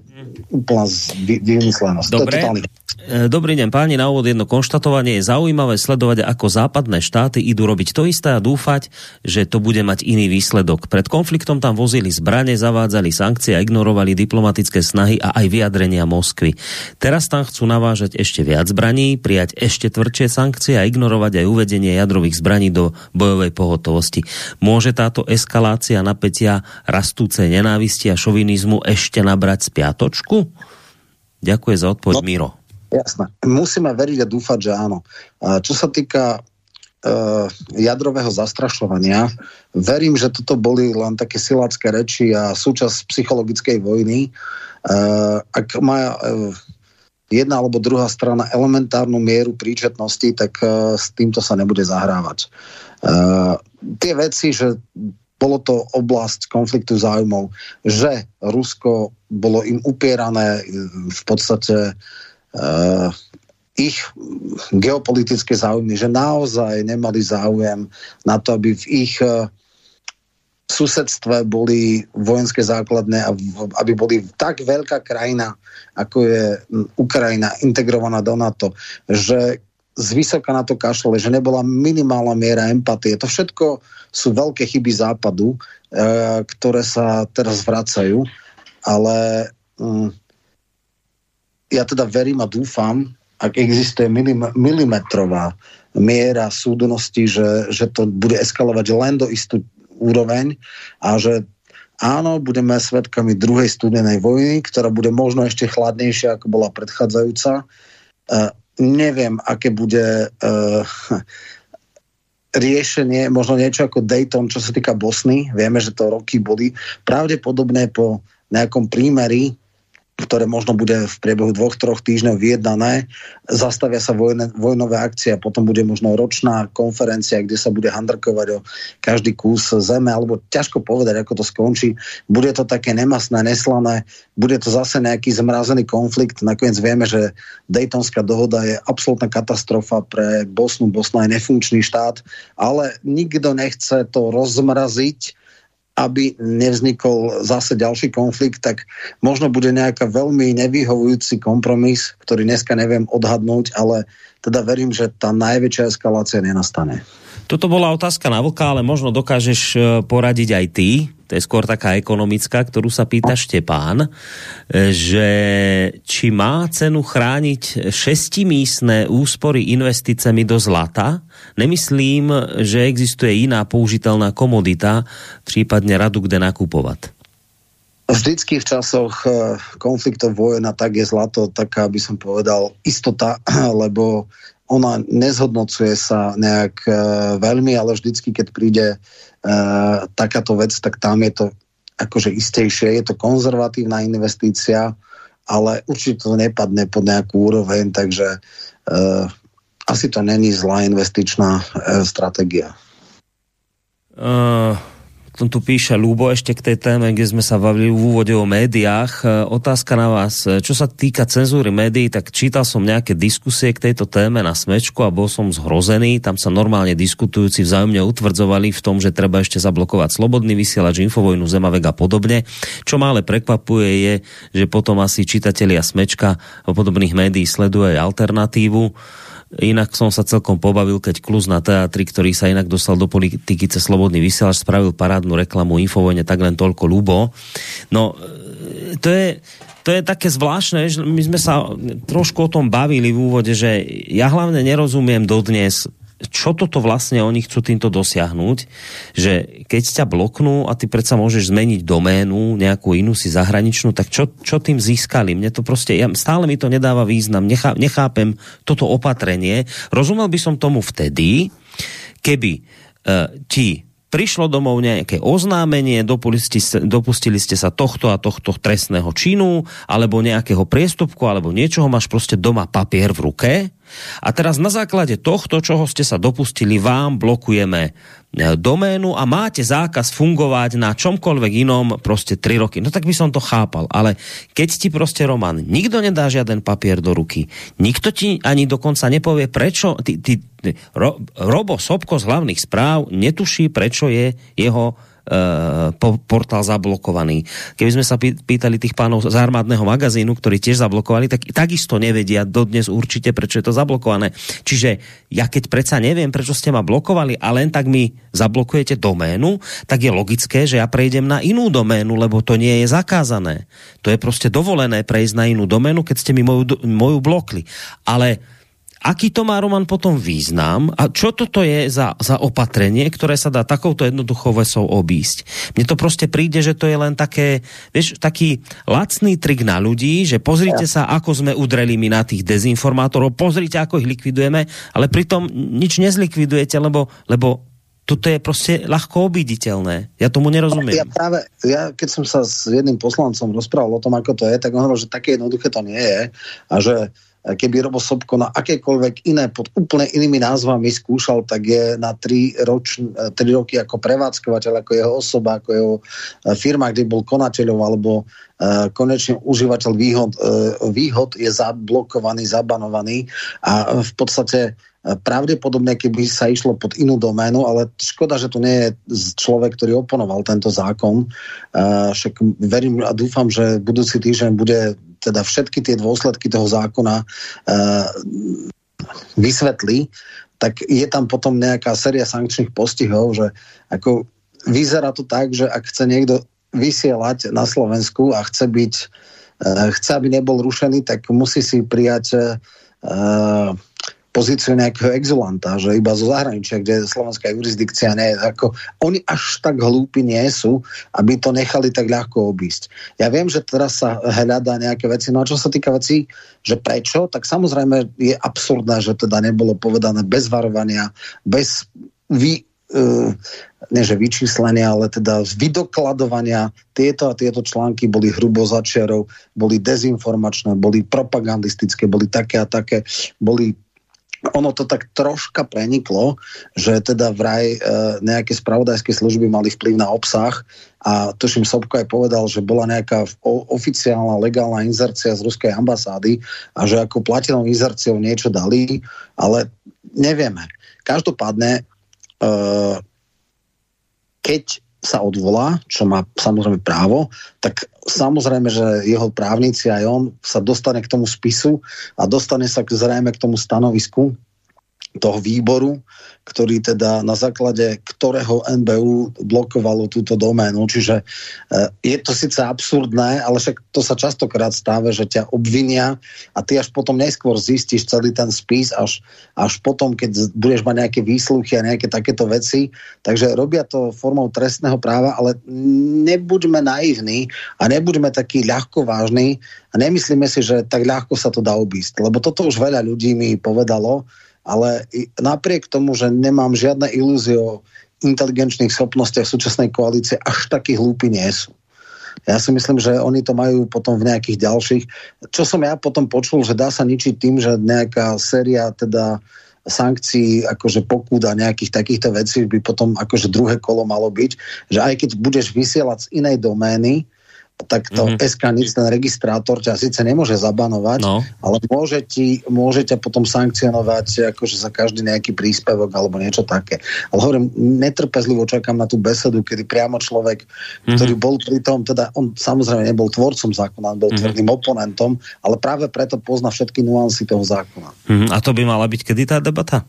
úplná vymyslenosť. Dobre. To je E, dobrý deň páni, na úvod jedno konštatovanie. Je zaujímavé sledovať, ako západné štáty idú robiť to isté a dúfať, že to bude mať iný výsledok. Pred konfliktom tam vozili zbrane, zavádzali sankcie a ignorovali diplomatické snahy a aj vyjadrenia Moskvy. Teraz tam chcú navážať ešte viac zbraní, prijať ešte tvrdšie sankcie a ignorovať aj uvedenie jadrových zbraní do bojovej pohotovosti. Môže táto eskalácia napätia rastúcej nenávisti a šovinizmu ešte nabrať spiatočku? Ďakujem za odpoveď, no. Miro. Jasné. Musíme veriť a dúfať, že áno. Čo sa týka uh, jadrového zastrašovania, verím, že toto boli len také silácké reči a súčasť psychologickej vojny. Uh, ak má uh, jedna alebo druhá strana elementárnu mieru príčetnosti, tak uh, s týmto sa nebude zahrávať. Uh, tie veci, že bolo to oblasť konfliktu záujmov, že Rusko bolo im upierané v podstate uh, ich geopolitické záujmy, že naozaj nemali záujem na to, aby v ich uh, susedstve boli vojenské základné a aby boli tak veľká krajina, ako je Ukrajina, integrovaná do NATO, že z vysoka na to kašle, že nebola minimálna miera empatie. To všetko sú veľké chyby západu, e, ktoré sa teraz vracajú, ale mm, ja teda verím a dúfam, ak existuje milim, milimetrová miera súdnosti, že, že to bude eskalovať len do istú úroveň a že áno, budeme svetkami druhej studenej vojny, ktorá bude možno ešte chladnejšia, ako bola predchádzajúca. Neviem, aké bude uh, riešenie, možno niečo ako Dayton, čo sa týka Bosny. Vieme, že to roky boli. Pravdepodobne po nejakom prímeri ktoré možno bude v priebehu dvoch, troch týždňov vyjednané. Zastavia sa vojne, vojnové akcie a potom bude možno ročná konferencia, kde sa bude handrkovať o každý kus zeme, alebo ťažko povedať, ako to skončí. Bude to také nemasné, neslané, bude to zase nejaký zmrazený konflikt. Nakoniec vieme, že Daytonská dohoda je absolútna katastrofa pre Bosnu. Bosna je nefunkčný štát, ale nikto nechce to rozmraziť aby nevznikol zase ďalší konflikt, tak možno bude nejaká veľmi nevyhovujúci kompromis, ktorý dneska neviem odhadnúť, ale teda verím, že tá najväčšia eskalácia nenastane. Toto bola otázka na vlka, ale možno dokážeš e, poradiť aj ty, to je skôr taká ekonomická, ktorú sa pýta Štepán, e, že či má cenu chrániť šestimísne úspory investicemi do zlata, nemyslím, že existuje iná použiteľná komodita, prípadne radu, kde nakupovať. Vždycky v časoch e, konfliktov vojen a tak je zlato taká, by som povedal, istota, lebo ona nezhodnocuje sa nejak uh, veľmi, ale vždycky, keď príde uh, takáto vec, tak tam je to akože istejšie, je to konzervatívna investícia, ale určite to nepadne pod nejakú úroveň, takže uh, asi to není zlá investičná uh, stratégia. Uh, tu píše Lubo ešte k tej téme, kde sme sa bavili v úvode o médiách. E, otázka na vás. E, čo sa týka cenzúry médií, tak čítal som nejaké diskusie k tejto téme na Smečku a bol som zhrozený. Tam sa normálne diskutujúci vzájomne utvrdzovali v tom, že treba ešte zablokovať slobodný vysielač, infovojnu, Zemavek a podobne. Čo ma ale prekvapuje je, že potom asi čitatelia Smečka podobných médií sleduje aj alternatívu Inak som sa celkom pobavil, keď Klus na teatri, ktorý sa inak dostal do politiky cez Slobodný vysielač, spravil parádnu reklamu Infovojne, tak len toľko ľubo. No, e, to je, to je také zvláštne, že my sme sa trošku o tom bavili v úvode, že ja hlavne nerozumiem dodnes, čo toto vlastne oni chcú týmto dosiahnuť, že keď ťa bloknú a ty predsa môžeš zmeniť doménu, nejakú inú si zahraničnú, tak čo, čo tým získali? Mne to proste, ja, stále mi to nedáva význam, nechá, nechápem toto opatrenie. Rozumel by som tomu vtedy, keby uh, ti prišlo domov nejaké oznámenie, dopustili ste, dopustili ste sa tohto a tohto trestného činu, alebo nejakého priestupku, alebo niečoho, máš proste doma papier v ruke, a teraz na základe tohto, čoho ste sa dopustili, vám blokujeme doménu a máte zákaz fungovať na čomkoľvek inom proste 3 roky. No tak by som to chápal, ale keď ti proste Roman, nikto nedá žiaden papier do ruky, nikto ti ani dokonca nepovie, prečo, ty, ty, Ro, Robo Sobko z hlavných správ netuší, prečo je jeho portál zablokovaný. Keby sme sa pýtali tých pánov z armádneho magazínu, ktorí tiež zablokovali, tak takisto nevedia dodnes určite, prečo je to zablokované. Čiže ja keď predsa neviem, prečo ste ma blokovali a len tak mi zablokujete doménu, tak je logické, že ja prejdem na inú doménu, lebo to nie je zakázané. To je proste dovolené prejsť na inú doménu, keď ste mi moju, moju blokli. Ale aký to má Roman potom význam a čo toto je za, za opatrenie, ktoré sa dá takouto jednoduchou vesou obísť. Mne to proste príde, že to je len také, vieš, taký lacný trik na ľudí, že pozrite sa, ako sme udreli my na tých dezinformátorov, pozrite, ako ich likvidujeme, ale pritom nič nezlikvidujete, lebo, lebo toto je proste ľahko obiditeľné. Ja tomu nerozumiem. Ja práve, ja keď som sa s jedným poslancom rozprával o tom, ako to je, tak on hovoril, že také jednoduché to nie je a že keby Robo Sobko na akékoľvek iné pod úplne inými názvami skúšal, tak je na 3, roč, 3 roky ako prevádzkovateľ, ako jeho osoba, ako jeho e, firma, kde bol konateľov alebo uh, konečne užívateľ výhod, výhod je zablokovaný, zabanovaný a v podstate pravdepodobne, keby sa išlo pod inú doménu, ale škoda, že to nie je človek, ktorý oponoval tento zákon. Však verím a dúfam, že budúci týždeň bude teda všetky tie dôsledky toho zákona uh, vysvetlí, tak je tam potom nejaká séria sankčných postihov, že ako vyzerá to tak, že ak chce niekto vysielať na Slovensku a chce byť, uh, chce, aby nebol rušený, tak musí si prijať uh, pozíciu nejakého exulanta, že iba zo zahraničia, kde slovenská jurisdikcia nie je, ako oni až tak hlúpi nie sú, aby to nechali tak ľahko obísť. Ja viem, že teraz sa hľadá nejaké veci, no a čo sa týka veci, že prečo, tak samozrejme je absurdné, že teda nebolo povedané bez varovania, bez vy, uh, že vyčíslenia, ale teda vydokladovania tieto a tieto články boli hrubo začiarov, boli dezinformačné, boli propagandistické, boli také a také, boli ono to tak troška preniklo, že teda vraj e, nejaké spravodajské služby mali vplyv na obsah a tuším Sobko aj povedal, že bola nejaká oficiálna legálna inzercia z ruskej ambasády a že ako platinou inzerciou niečo dali, ale nevieme. Každopádne, e, keď sa odvolá, čo má samozrejme právo, tak samozrejme, že jeho právnici aj on sa dostane k tomu spisu a dostane sa k, zrejme k tomu stanovisku toho výboru, ktorý teda na základe ktorého NBU blokovalo túto doménu. Čiže e, je to síce absurdné, ale však to sa častokrát stáva, že ťa obvinia a ty až potom neskôr zistíš celý ten spis, až, až potom, keď budeš mať nejaké výsluchy a nejaké takéto veci. Takže robia to formou trestného práva, ale nebuďme naivní a nebuďme takí ľahkovážni a nemyslíme si, že tak ľahko sa to dá obísť. Lebo toto už veľa ľudí mi povedalo, ale napriek tomu, že nemám žiadne ilúzie o inteligenčných schopnostiach súčasnej koalície, až takí hlúpi nie sú. Ja si myslím, že oni to majú potom v nejakých ďalších. Čo som ja potom počul, že dá sa ničiť tým, že nejaká séria teda sankcií, akože pokút a nejakých takýchto vecí by potom akože druhé kolo malo byť, že aj keď budeš vysielať z inej domény, tak to mm-hmm. SK nic, ten registrátor ťa síce nemôže zabanovať, no. ale môže, ti, môže ťa potom sankcionovať akože za každý nejaký príspevok alebo niečo také. Ale hovorím, netrpezlivo čakám na tú besedu, kedy priamo človek, mm-hmm. ktorý bol pri tom, teda on samozrejme nebol tvorcom zákona, on bol mm-hmm. tvrdým oponentom, ale práve preto pozná všetky nuancy toho zákona. Mm-hmm. A to by mala byť kedy tá debata?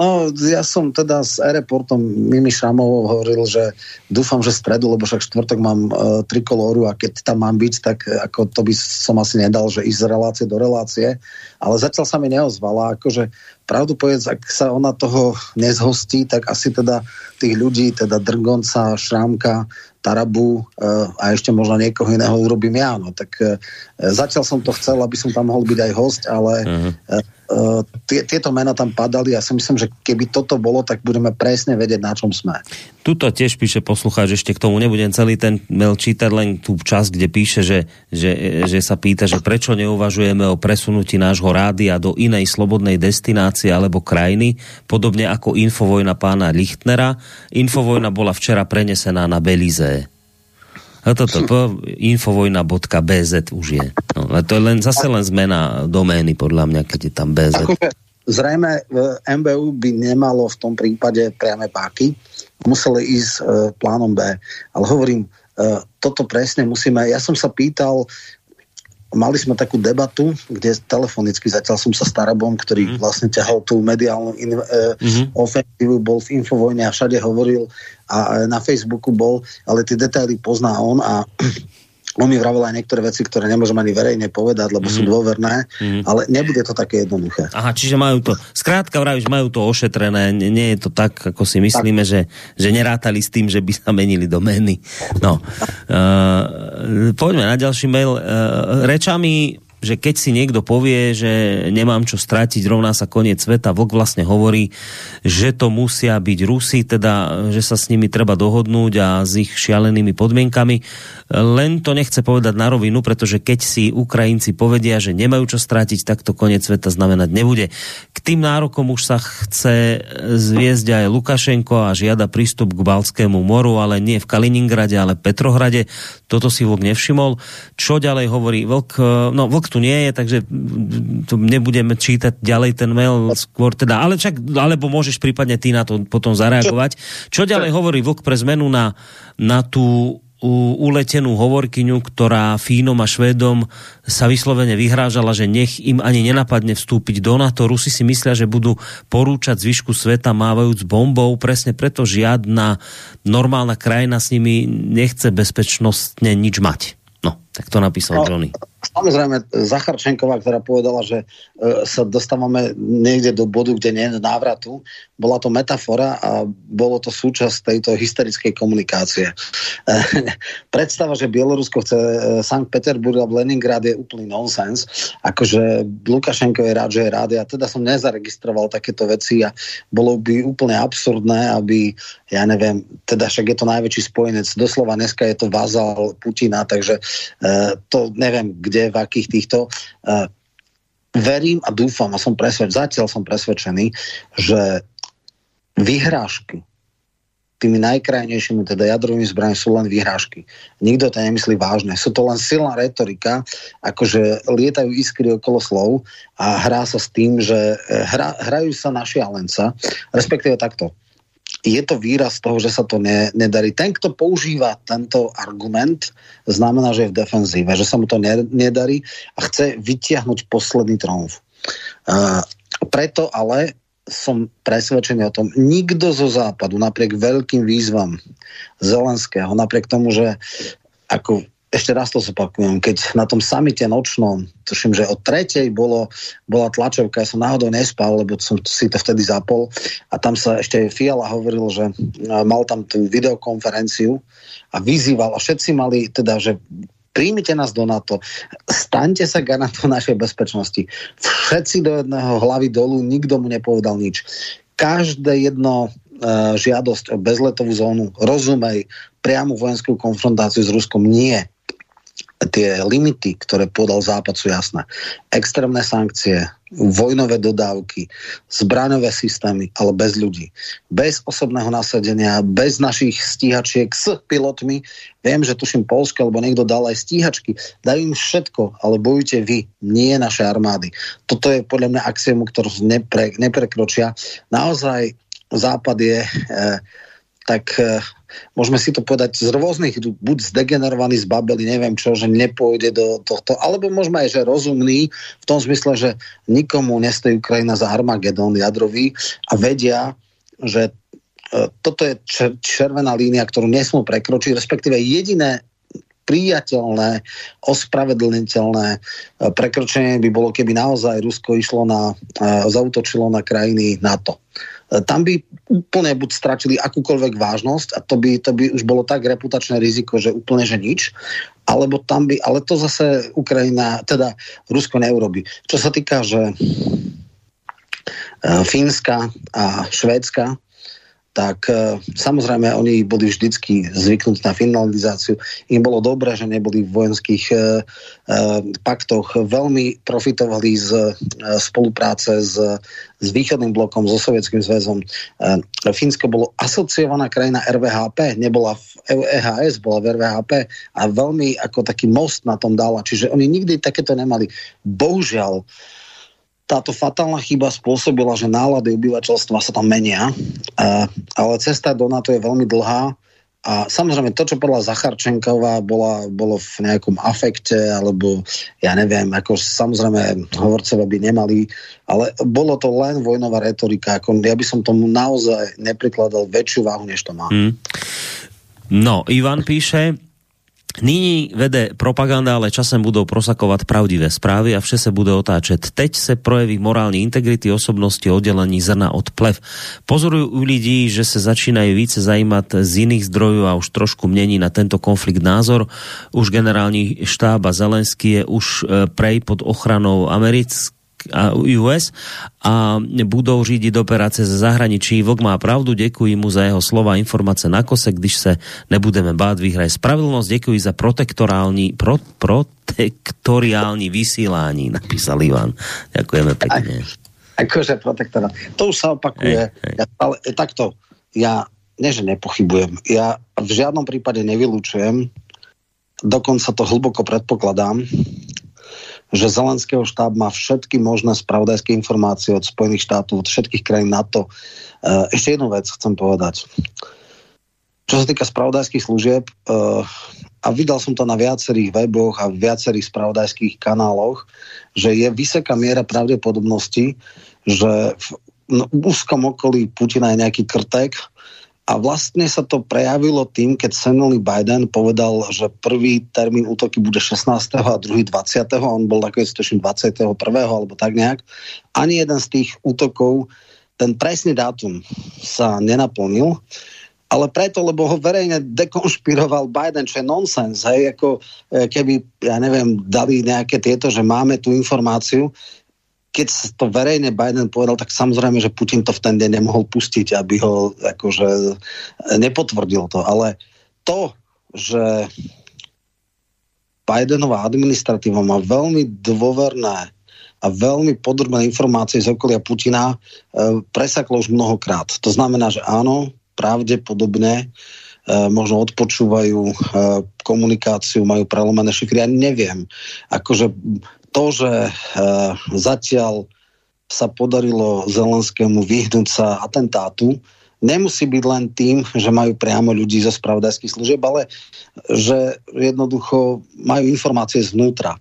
No, ja som teda s e-reportom Mimi Šamovou hovoril, že dúfam, že stredu, lebo však štvrtok mám uh, trikolóru a keď tam mám byť, tak e, ako to by som asi nedal, že ísť z relácie do relácie. Ale zatiaľ sa mi neozvala. Akože pravdu povedz, ak sa ona toho nezhostí, tak asi teda tých ľudí, teda Drgonca, Šrámka, Tarabu uh, a ešte možno niekoho iného urobím ja. No. Tak uh, zatiaľ som to chcel, aby som tam mohol byť aj host, ale uh-huh. Uh, tie, tieto mená tam padali a ja si myslím, že keby toto bolo, tak budeme presne vedieť, na čom sme. Tuto tiež píše poslucháč, ešte k tomu nebudem celý ten mail čítať, len tú časť, kde píše, že, že, že sa pýta, že prečo neuvažujeme o presunutí nášho rádia do inej slobodnej destinácie alebo krajiny, podobne ako Infovojna pána Lichtnera. Infovojna bola včera prenesená na Belize. A toto infovojna.bz už je. No, ale to je len, zase len zmena domény, podľa mňa, keď je tam BZ. Akože, zrejme MBU by nemalo v tom prípade priame páky. Museli ísť e, plánom B. Ale hovorím, e, toto presne musíme... Ja som sa pýtal mali sme takú debatu, kde telefonicky zatiaľ som sa starabom, ktorý mm. vlastne ťahal tú mediálnu in, e, mm-hmm. ofenzívu, bol v Infovojne a všade hovoril a na Facebooku bol, ale tie detaily pozná on a on mi vravel aj niektoré veci, ktoré nemôžem ani verejne povedať, lebo mm. sú mhm. dôverné, mm. ale nebude to také jednoduché. Aha, čiže majú to, skrátka vravíš, majú to ošetrené, nie, nie je to tak, ako si myslíme, že, že nerátali s tým, že by sa menili domény. No. Uh, poďme na ďalší mail. Uh, rečami že keď si niekto povie, že nemám čo stratiť, rovná sa koniec sveta, Vlk vlastne hovorí, že to musia byť Rusi, teda, že sa s nimi treba dohodnúť a s ich šialenými podmienkami. Len to nechce povedať na rovinu, pretože keď si Ukrajinci povedia, že nemajú čo stratiť, tak to koniec sveta znamenať nebude. K tým nárokom už sa chce zviezť aj Lukašenko a žiada prístup k Balskému moru, ale nie v Kaliningrade, ale Petrohrade. Toto si Vlk nevšimol. Čo ďalej hovorí Vlk? No, Tu nie je, takže tu nebudeme čítať ďalej ten mail skôr teda, ale však, alebo môžeš prípadne ty na to potom zareagovať. Čo ďalej hovorí Vlk pre zmenu na, na tú uletenú hovorkyňu, ktorá Fínom a Švédom sa vyslovene vyhrážala, že nech im ani nenapadne vstúpiť do NATO. Rusi si myslia, že budú porúčať zvyšku sveta mávajúc bombou. Presne preto žiadna normálna krajina s nimi nechce bezpečnostne nič mať. No, tak to napísal no, Johnny. Samozrejme, Zacharčenková, ktorá povedala, že e, sa dostávame niekde do bodu, kde nie je návratu, bola to metafora a bolo to súčasť tejto hysterickej komunikácie. E, predstava, že Bielorusko chce e, Sankt Peterburg a Leningrad je úplný nonsens. Akože Lukašenko je rád, že je rád. Ja teda som nezaregistroval takéto veci a bolo by úplne absurdné, aby, ja neviem, teda však je to najväčší spojenec, doslova dneska je to vazal Putina, takže to neviem, kde, v akých týchto. Uh, verím a dúfam a som presvedčený, zatiaľ som presvedčený, že vyhrážky tými najkrajnejšími, teda jadrovými zbraniami sú len vyhrážky. Nikto to nemyslí vážne. Sú to len silná retorika, akože lietajú iskry okolo slov a hrá sa s tým, že eh, hra, hrajú sa na šialenca, respektíve takto je to výraz toho, že sa to ne, nedarí. Ten, kto používa tento argument, znamená, že je v defenzíve, že sa mu to ne, nedarí a chce vytiahnuť posledný tromf. Uh, preto ale som presvedčený o tom, nikto zo západu, napriek veľkým výzvam Zelenského, napriek tomu, že ako ešte raz to zopakujem, keď na tom samite nočnom, tuším, že o tretej bolo, bola tlačovka, ja som náhodou nespal, lebo som si to vtedy zapol a tam sa ešte Fiala hovoril, že mal tam tú videokonferenciu a vyzýval a všetci mali teda, že príjmite nás do NATO, staňte sa garantom našej bezpečnosti. Všetci do jedného hlavy dolu, nikto mu nepovedal nič. Každé jedno uh, žiadosť o bezletovú zónu, rozumej, priamu vojenskú konfrontáciu s Ruskom nie tie limity, ktoré podal Západ sú jasné. Extrémne sankcie, vojnové dodávky, zbraňové systémy, ale bez ľudí. Bez osobného nasadenia, bez našich stíhačiek s pilotmi. Viem, že tuším Polsko, alebo niekto dal aj stíhačky. Dajú im všetko, ale bojujte vy, nie naše armády. Toto je podľa mňa axiemu, ktorú nepre, neprekročia. Naozaj Západ je... Eh, tak eh, môžeme si to povedať z rôznych, buď zdegenerovaný, zbabeli, neviem čo, že nepôjde do tohto, alebo môžeme aj, že rozumný, v tom zmysle, že nikomu nestojí Ukrajina za Armagedon jadrový a vedia, že eh, toto je červená línia, ktorú nesmú prekročiť, respektíve jediné priateľné, ospravedlniteľné eh, prekročenie by bolo, keby naozaj Rusko išlo na, zautočilo na krajiny NATO tam by úplne buď stratili akúkoľvek vážnosť a to by, to by už bolo tak reputačné riziko, že úplne, že nič, alebo tam by, ale to zase Ukrajina, teda Rusko neurobi. Čo sa týka, že e, Fínska a Švédska, tak e, samozrejme oni boli vždycky zvyknutí na finalizáciu. Im bolo dobré, že neboli v vojenských e, e, paktoch. Veľmi profitovali z e, spolupráce s, s východným blokom, so Sovietským zväzom. E, Fínsko bolo asociovaná krajina RVHP, nebola v EHS, bola v RVHP a veľmi ako taký most na tom dala. Čiže oni nikdy takéto nemali. Bohužiaľ, táto fatálna chyba spôsobila, že nálady obyvateľstva sa tam menia, ale cesta do NATO je veľmi dlhá a samozrejme to, čo podľa Zacharčenková bola, bolo v nejakom afekte, alebo ja neviem, ako samozrejme hovorcovia by nemali, ale bolo to len vojnová retorika. Ako ja by som tomu naozaj neprikladal väčšiu váhu, než to má. Hmm. No, Ivan píše, Nyní vede propaganda, ale časem budou prosakovat pravdivé zprávy a vše se bude otáčet. Teď se projeví morální integrity osobnosti oddělení zrna od plev. Pozoruju u lidí, že se začínají více zajímat z jiných zdrojů a už trošku mění na tento konflikt názor. Už generální štáb a Zelenský je už eh, prej pod ochranou americké a US a budou řídit operace ze zahraničí. Vlk má pravdu, děkuji mu za jeho slova informace na kose, když se nebudeme bát, vyhraj spravedlnost. Děkuji za protektorální, pro, protektoriální vysílání, napísal Ivan. Ďakujeme pekne. Akože protektorát. To už sa opakuje. Hey, hey. Ja, ale takto, ja ne, že nepochybujem. Ja v žiadnom prípade nevylučujem, dokonca to hlboko predpokladám, že Zelenského štáb má všetky možné spravodajské informácie od Spojených štátov, od všetkých krajín NATO. E, ešte jednu vec chcem povedať. Čo sa týka spravodajských služieb, e, a videl som to na viacerých weboch a viacerých spravodajských kanáloch, že je vysoká miera pravdepodobnosti, že v no, úzkom okolí Putina je nejaký krtek, a vlastne sa to prejavilo tým, keď Samuel Biden povedal, že prvý termín útoky bude 16. a druhý 20. On bol nakoniec tuším 21. alebo tak nejak. Ani jeden z tých útokov, ten presný dátum sa nenaplnil, ale preto, lebo ho verejne dekonšpiroval Biden, čo je nonsens, hej, ako e, keby, ja neviem, dali nejaké tieto, že máme tú informáciu, keď to verejne Biden povedal, tak samozrejme, že Putin to v ten deň nemohol pustiť, aby ho akože nepotvrdil to. Ale to, že Bidenová administratíva má veľmi dôverné a veľmi podrobné informácie z okolia Putina e, presaklo už mnohokrát. To znamená, že áno, pravdepodobne e, možno odpočúvajú e, komunikáciu, majú prelomené šifry. Ja neviem. Akože to, že e, zatiaľ sa podarilo Zelenskému vyhnúť sa atentátu, nemusí byť len tým, že majú priamo ľudí zo spravodajských služieb, ale že jednoducho majú informácie zvnútra.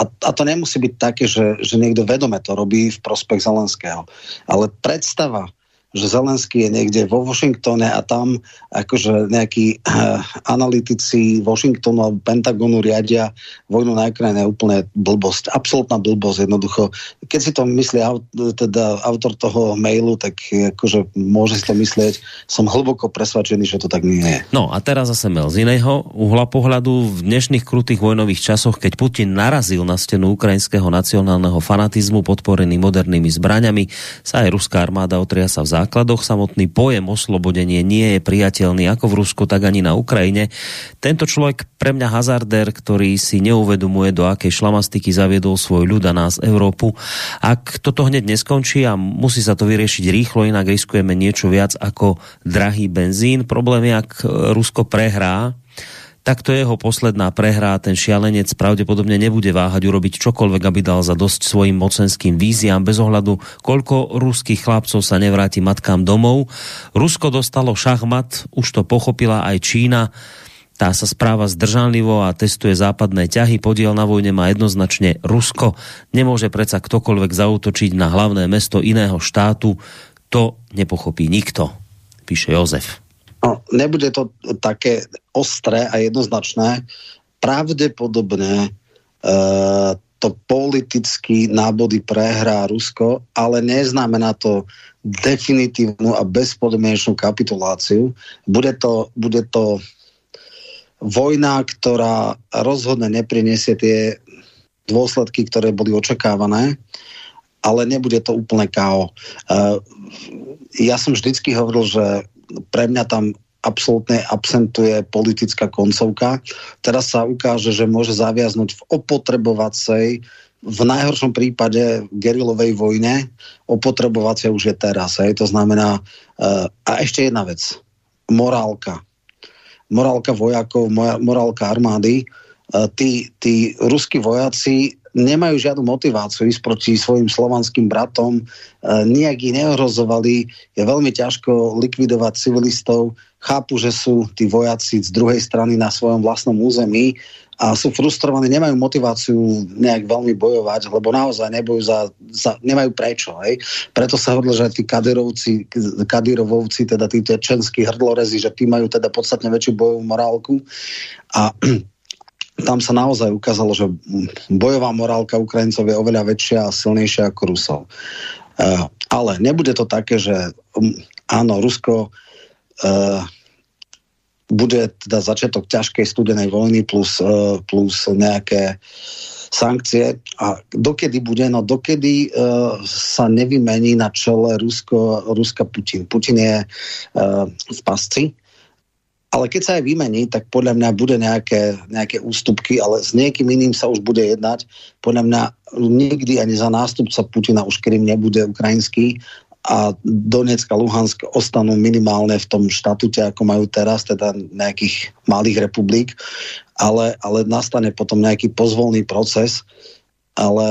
A, a to nemusí byť také, že, že niekto vedome to robí v prospech Zelenského. Ale predstava, že Zelenský je niekde vo Washingtone a tam akože nejakí uh, analytici Washingtonu alebo Pentagonu riadia vojnu na Ukrajine je úplne blbosť. Absolutná blbosť jednoducho. Keď si to myslí aut, teda autor toho mailu, tak akože môže si to myslieť. Som hlboko presvedčený, že to tak nie je. No a teraz zase mail z iného uhla pohľadu. V dnešných krutých vojnových časoch, keď Putin narazil na stenu ukrajinského nacionálneho fanatizmu podporený modernými zbraňami, sa aj ruská armáda otriasa v základoch. Samotný pojem oslobodenie nie je priateľný ako v Rusku, tak ani na Ukrajine. Tento človek pre mňa hazarder, ktorý si neuvedomuje, do akej šlamastiky zaviedol svoj ľud a nás Európu. Ak toto hneď neskončí a musí sa to vyriešiť rýchlo, inak riskujeme niečo viac ako drahý benzín. Problém je, ak Rusko prehrá, tak to je jeho posledná prehra ten šialenec pravdepodobne nebude váhať urobiť čokoľvek, aby dal za dosť svojim mocenským víziám bez ohľadu, koľko ruských chlapcov sa nevráti matkám domov. Rusko dostalo šachmat, už to pochopila aj Čína, tá sa správa zdržanlivo a testuje západné ťahy. Podiel na vojne má jednoznačne Rusko. Nemôže predsa ktokoľvek zautočiť na hlavné mesto iného štátu. To nepochopí nikto, píše Jozef. No, nebude to také ostré a jednoznačné. Pravdepodobne e, to politicky nábody prehrá Rusko, ale neznamená to definitívnu a bezpodmienečnú kapituláciu. Bude to, bude to vojna, ktorá rozhodne neprinesie tie dôsledky, ktoré boli očakávané, ale nebude to úplne KO. E, ja som vždycky hovoril, že pre mňa tam absolútne absentuje politická koncovka. Teraz sa ukáže, že môže zaviaznuť v opotrebovacej, v najhoršom prípade gerilovej vojne, opotrebovacia už je teraz. Hej. To znamená, uh, a ešte jedna vec, morálka. Morálka vojakov, morálka armády. Uh, tí, tí ruskí vojaci nemajú žiadnu motiváciu ísť proti svojim slovanským bratom, e, nejak ich neohrozovali, je veľmi ťažko likvidovať civilistov, chápu, že sú tí vojaci z druhej strany na svojom vlastnom území a sú frustrovaní, nemajú motiváciu nejak veľmi bojovať, lebo naozaj nebojú za, za nemajú prečo. Hej? Preto sa hovorilo, že tí kadirovci, kadirovovci, teda tí čenskí hrdlorezi, že tí majú teda podstatne väčšiu bojovú morálku a tam sa naozaj ukázalo, že bojová morálka Ukrajincov je oveľa väčšia a silnejšia ako Rusov. Uh, ale nebude to také, že um, áno, Rusko uh, bude teda začiatok ťažkej studenej vojny plus, uh, plus nejaké sankcie. A dokedy bude? No dokedy sa nevymení na čele Rusko, Ruska Putin. Putin je v pasci ale keď sa aj vymení, tak podľa mňa bude nejaké, nejaké ústupky, ale s niekým iným sa už bude jednať. Podľa mňa nikdy ani za nástupca Putina už Krym nebude ukrajinský a Donetsk a Luhansk ostanú minimálne v tom štatute, ako majú teraz, teda nejakých malých republik, ale, ale nastane potom nejaký pozvolný proces, ale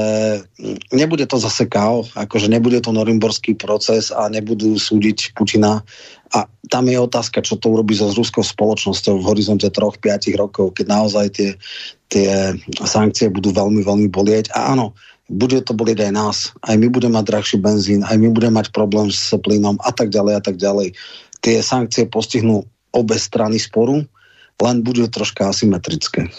nebude to zase KO, akože nebude to norimborský proces a nebudú súdiť Putina a tam je otázka, čo to urobí so ruskou spoločnosťou v horizonte 3-5 rokov, keď naozaj tie, tie sankcie budú veľmi, veľmi bolieť. A áno, bude to bolieť aj nás. Aj my budeme mať drahší benzín, aj my budeme mať problém s plynom a tak ďalej a tak ďalej. Tie sankcie postihnú obe strany sporu, len budú troška asymetrické.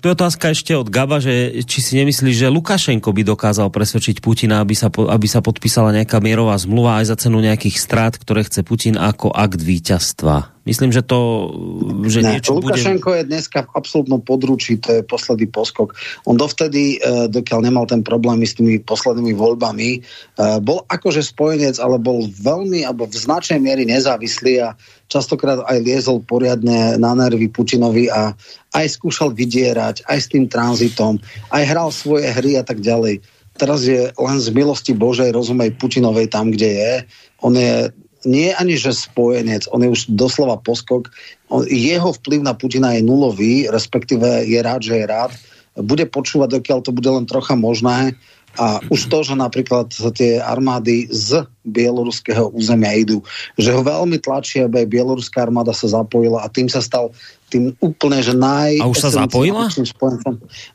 Tu je otázka ešte od Gaba, že či si nemyslí, že Lukašenko by dokázal presvedčiť Putina, aby sa, aby sa podpísala nejaká mierová zmluva aj za cenu nejakých strát, ktoré chce Putin ako akt víťazstva. Myslím, že to že ne, niečo Lukašenko bude... je dneska v absolútnom područí, to je posledný poskok. On dovtedy, e, dokiaľ nemal ten problém s tými poslednými voľbami, e, bol akože spojenec, ale bol veľmi, alebo v značnej miery nezávislý a častokrát aj liezol poriadne na nervy Putinovi a aj skúšal vydierať, aj s tým tranzitom, aj hral svoje hry a tak ďalej. Teraz je len z milosti Božej, rozumej Putinovej tam, kde je. On je nie ani že spojenec, on je už doslova poskok. On, jeho vplyv na Putina je nulový, respektíve je rád, že je rád. Bude počúvať, dokiaľ to bude len trocha možné. A už to, že napríklad tie armády z bieloruského územia idú, že ho veľmi tlačí, aby aj bieloruská armáda sa zapojila a tým sa stal tým úplne, že naj... A už sa zapojila?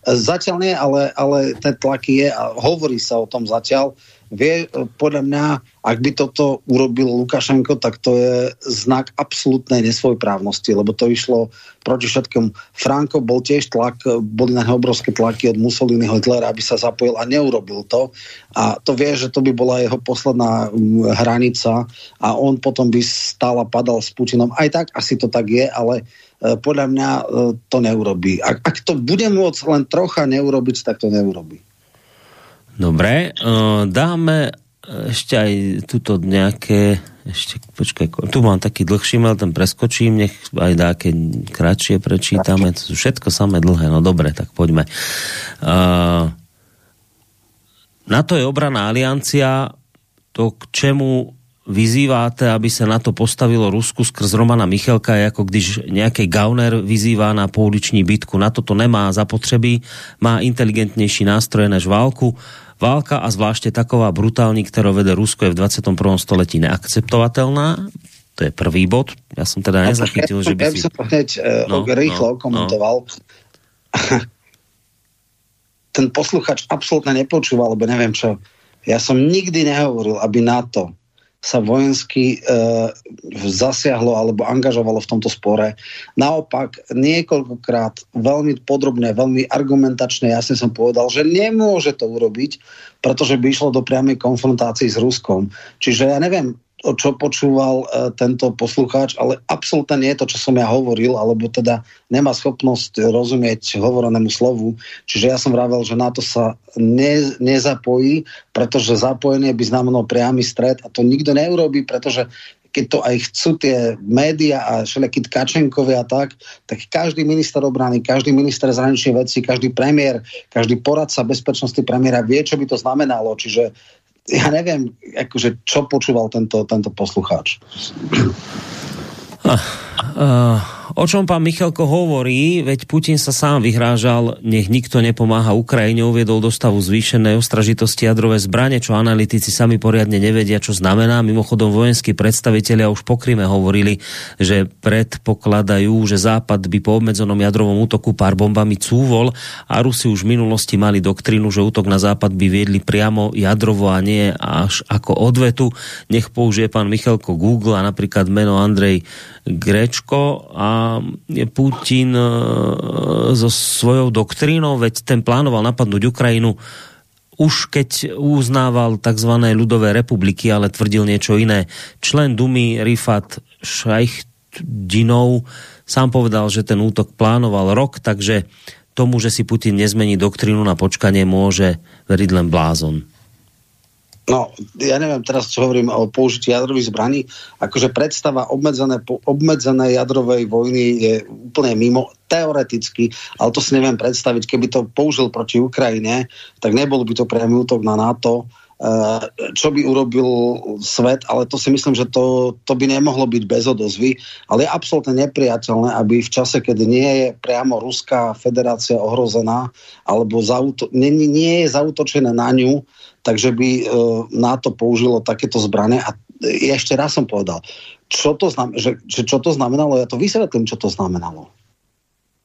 Zatiaľ nie, ale, ale ten tlak je a hovorí sa o tom zatiaľ vie, podľa mňa, ak by toto urobil Lukašenko, tak to je znak absolútnej nesvojprávnosti, lebo to išlo proti všetkému. Franko bol tiež tlak, boli na obrovské tlaky od Mussoliniho Hitlera, aby sa zapojil a neurobil to. A to vie, že to by bola jeho posledná mm, hranica a on potom by stále padal s Putinom. Aj tak asi to tak je, ale e, podľa mňa e, to neurobí. Ak, ak to bude môcť len trocha neurobiť, tak to neurobí. Dobre, uh, dáme ešte aj tuto nejaké ešte, počkaj, tu mám taký dlhší mail, ten preskočím, nech aj dáke kratšie prečítame, to sú všetko samé dlhé, no dobre, tak poďme. Uh, NATO je obraná aliancia, to k čemu vyzýváte, aby sa na to postavilo Rusku skrz Romana Michalka, je ako když nejaký gauner vyzývá na pouliční bitku. Na to to nemá zapotřebí, má inteligentnější nástroje než válku Válka a zvláště taková brutální, kterou vede Rusko, je v 21. století neakceptovatelná. To je prvý bod. Ja som teda nezachytil, že by si... Ja by som hneď no, rýchlo no, komentoval. No. Ten posluchač absolútne nepočúval, lebo neviem čo. Ja som nikdy nehovoril, aby NATO sa vojensky e, zasiahlo alebo angažovalo v tomto spore. Naopak, niekoľkokrát veľmi podrobne, veľmi argumentačne jasne som povedal, že nemôže to urobiť, pretože by išlo do priamej konfrontácii s Ruskom. Čiže ja neviem, čo počúval e, tento poslucháč, ale absolútne nie je to, čo som ja hovoril, alebo teda nemá schopnosť rozumieť hovorenému slovu. Čiže ja som vravel, že na to sa ne, nezapojí, pretože zapojenie by znamenalo priamy stred a to nikto neurobí, pretože keď to aj chcú tie média a všelijakí tkačenkovia a tak, tak každý minister obrany, každý minister zahraničných vecí, každý premiér, každý poradca bezpečnosti premiéra vie, čo by to znamenalo. Čiže ja neviem, akože, čo počúval tento, tento poslucháč. Uh, uh, o čom pán Michalko hovorí, veď Putin sa sám vyhrážal, nech nikto nepomáha Ukrajine, uviedol do stavu zvýšenej ostražitosti jadrové zbranie, čo analytici sami poriadne nevedia, čo znamená. Mimochodom vojenskí predstavitelia už po Kryme hovorili, že predpokladajú, že Západ by po obmedzenom jadrovom útoku pár bombami cúvol a Rusi už v minulosti mali doktrínu, že útok na Západ by viedli priamo jadrovo a nie až ako odvetu. Nech použije pán Michalko Google a napríklad meno Andrej Grečko a Putin e, so svojou doktrínou, veď ten plánoval napadnúť Ukrajinu už keď uznával tzv. ľudové republiky, ale tvrdil niečo iné. Člen Dumy Rifat Šajchdinov sám povedal, že ten útok plánoval rok, takže tomu, že si Putin nezmení doktrínu na počkanie, môže veriť len blázon. No, ja neviem teraz, čo hovorím o použití jadrových zbraní. Akože predstava obmedzené, obmedzené jadrovej vojny je úplne mimo, teoreticky, ale to si neviem predstaviť. Keby to použil proti Ukrajine, tak nebol by to priamy útok na NATO, čo by urobil svet, ale to si myslím, že to, to by nemohlo byť bez odozvy, ale je absolútne nepriateľné, aby v čase, keď nie je priamo Ruská federácia ohrozená, alebo zauto, nie, nie je zautočené na ňu, takže by e, NATO použilo takéto zbranie a ešte raz som povedal, čo to, znam, že, že čo to znamenalo, ja to vysvetlím, čo to znamenalo.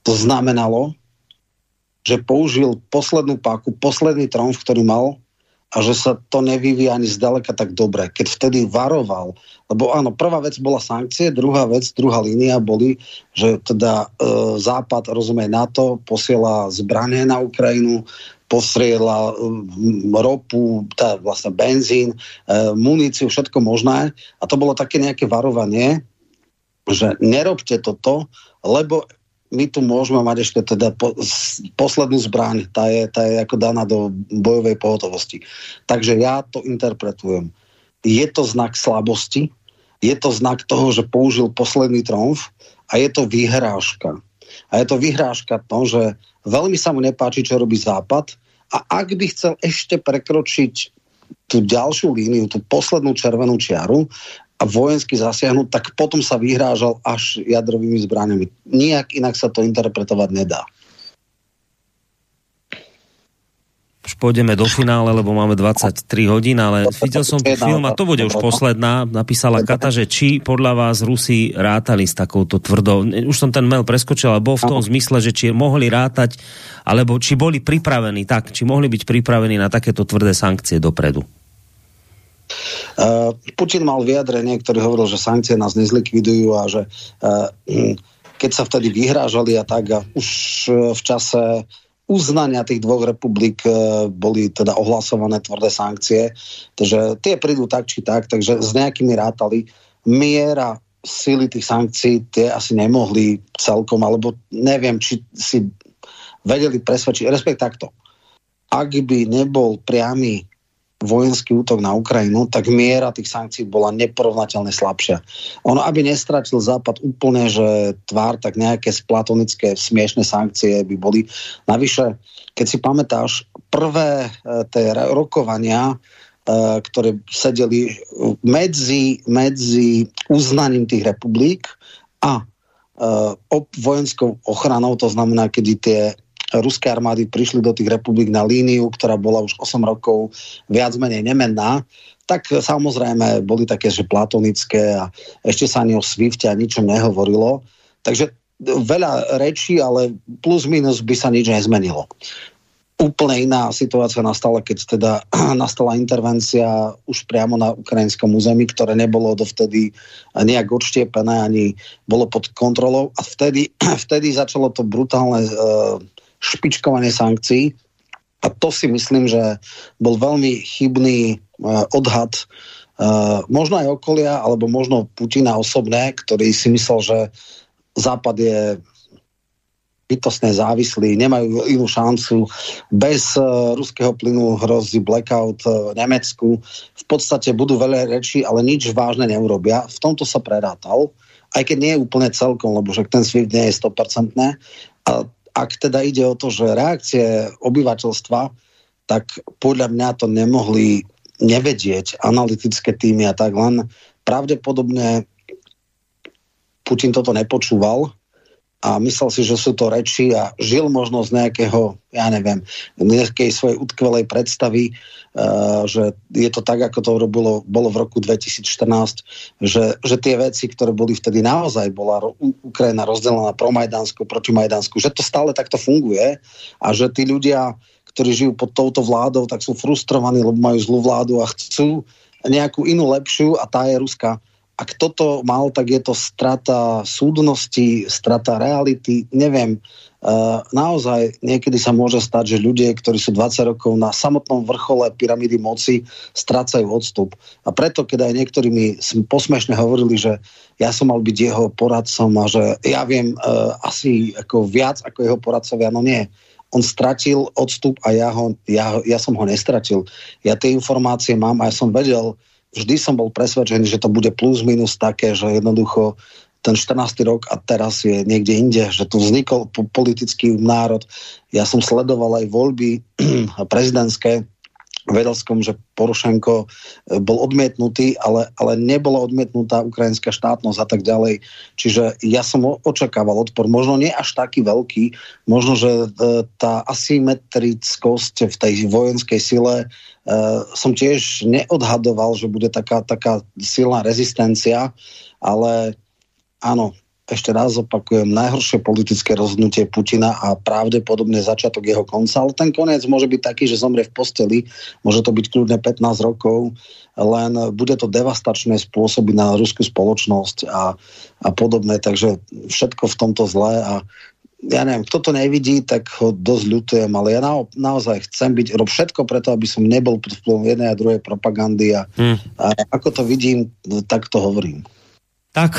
To znamenalo, že použil poslednú páku, posledný tromf, ktorý mal a že sa to nevyvíja ani zďaleka tak dobre. Keď vtedy varoval, lebo áno, prvá vec bola sankcie, druhá vec, druhá línia boli, že teda e, Západ, rozumie NATO, posiela zbranie na Ukrajinu, postriela mm, ropu, tá vlastne benzín, e, muníciu, všetko možné. A to bolo také nejaké varovanie, že nerobte toto, lebo my tu môžeme mať ešte teda po, poslednú zbraň, tá je, tá je ako daná do bojovej pohotovosti. Takže ja to interpretujem. Je to znak slabosti, je to znak toho, že použil posledný tromf a je to vyhrážka. A je to vyhrážka to, že veľmi sa mu nepáči, čo robí Západ a ak by chcel ešte prekročiť tú ďalšiu líniu, tú poslednú červenú čiaru a vojensky zasiahnuť, tak potom sa vyhrážal až jadrovými zbraniami. Nijak inak sa to interpretovať nedá. už pôjdeme do finále, lebo máme 23 hodín, ale videl som film a to bude už posledná. Napísala Kata, že či podľa vás Rusi rátali s takouto tvrdou. Už som ten mail preskočil, ale bol v tom zmysle, že či mohli rátať, alebo či boli pripravení tak, či mohli byť pripravení na takéto tvrdé sankcie dopredu. Uh, Putin mal vyjadrenie, ktorý hovoril, že sankcie nás nezlikvidujú a že uh, keď sa vtedy vyhrážali a tak a už v čase uznania tých dvoch republik boli teda ohlasované tvrdé sankcie, takže tie prídu tak či tak, takže s nejakými rátali. Miera síly tých sankcií tie asi nemohli celkom, alebo neviem, či si vedeli presvedčiť, respekt takto. Ak by nebol priamy vojenský útok na Ukrajinu, tak miera tých sankcií bola neporovnateľne slabšia. Ono, aby nestratil Západ úplne, že tvár, tak nejaké splatonické smiešné sankcie by boli. Navyše, keď si pamätáš, prvé e, tie rokovania, e, ktoré sedeli medzi, medzi uznaním tých republik a e, vojenskou ochranou, to znamená, kedy tie ruské armády prišli do tých republik na líniu, ktorá bola už 8 rokov viac menej nemenná, tak samozrejme boli také, že platonické a ešte sa ani o Swifte a ničom nehovorilo. Takže veľa rečí, ale plus minus by sa nič nezmenilo. Úplne iná situácia nastala, keď teda nastala intervencia už priamo na ukrajinskom území, ktoré nebolo dovtedy nejak odštiepené, ani bolo pod kontrolou. A vtedy, vtedy začalo to brutálne uh, špičkovanie sankcií. A to si myslím, že bol veľmi chybný uh, odhad uh, možno aj okolia, alebo možno Putina osobné, ktorý si myslel, že Západ je bytostne závislí, nemajú inú šancu. Bez uh, ruského plynu hrozí blackout v Nemecku. V podstate budú veľa rečí, ale nič vážne neurobia. V tomto sa prerátal, aj keď nie je úplne celkom, lebo že ten SWIFT nie je 100%. A ak teda ide o to, že reakcie obyvateľstva, tak podľa mňa to nemohli nevedieť analytické týmy a tak len pravdepodobne Putin toto nepočúval a myslel si, že sú to reči a žil možno z nejakého, ja neviem, nejakej svojej utkvelej predstavy, uh, že je to tak, ako to robilo, bolo v roku 2014, že, že tie veci, ktoré boli vtedy naozaj, bola Ukrajina rozdelená pro Majdansku, proti Majdansku, že to stále takto funguje a že tí ľudia, ktorí žijú pod touto vládou, tak sú frustrovaní, lebo majú zlú vládu a chcú nejakú inú lepšiu a tá je ruská ak toto mal, tak je to strata súdnosti, strata reality, neviem. Uh, naozaj niekedy sa môže stať, že ľudia, ktorí sú 20 rokov na samotnom vrchole pyramídy moci, strácajú odstup. A preto, keď aj niektorí mi posmešne hovorili, že ja som mal byť jeho poradcom a že ja viem uh, asi ako viac ako jeho poradcovia, no nie on stratil odstup a ja, ho, ja, ja som ho nestratil. Ja tie informácie mám a ja som vedel, vždy som bol presvedčený, že to bude plus minus také, že jednoducho ten 14. rok a teraz je niekde inde, že tu vznikol politický národ. Ja som sledoval aj voľby prezidentské, vedel som, že Porošenko e, bol odmietnutý, ale, ale nebola odmietnutá ukrajinská štátnosť a tak ďalej. Čiže ja som očakával odpor, možno nie až taký veľký, možno, že e, tá asymetrickosť v tej vojenskej sile som tiež neodhadoval, že bude taká, taká silná rezistencia, ale áno, ešte raz opakujem, najhoršie politické rozhodnutie Putina a pravdepodobne začiatok jeho konca, ale ten koniec môže byť taký, že zomrie v posteli, môže to byť kľudne 15 rokov, len bude to devastačné spôsoby na ruskú spoločnosť a, a podobné, takže všetko v tomto zlé a ja neviem, kto to nevidí, tak ho dosť ľutujem, ale ja na, naozaj chcem byť, rob všetko preto, aby som nebol pod vplyvom jednej a druhej propagandy a, hmm. a ako to vidím, tak to hovorím. Tak,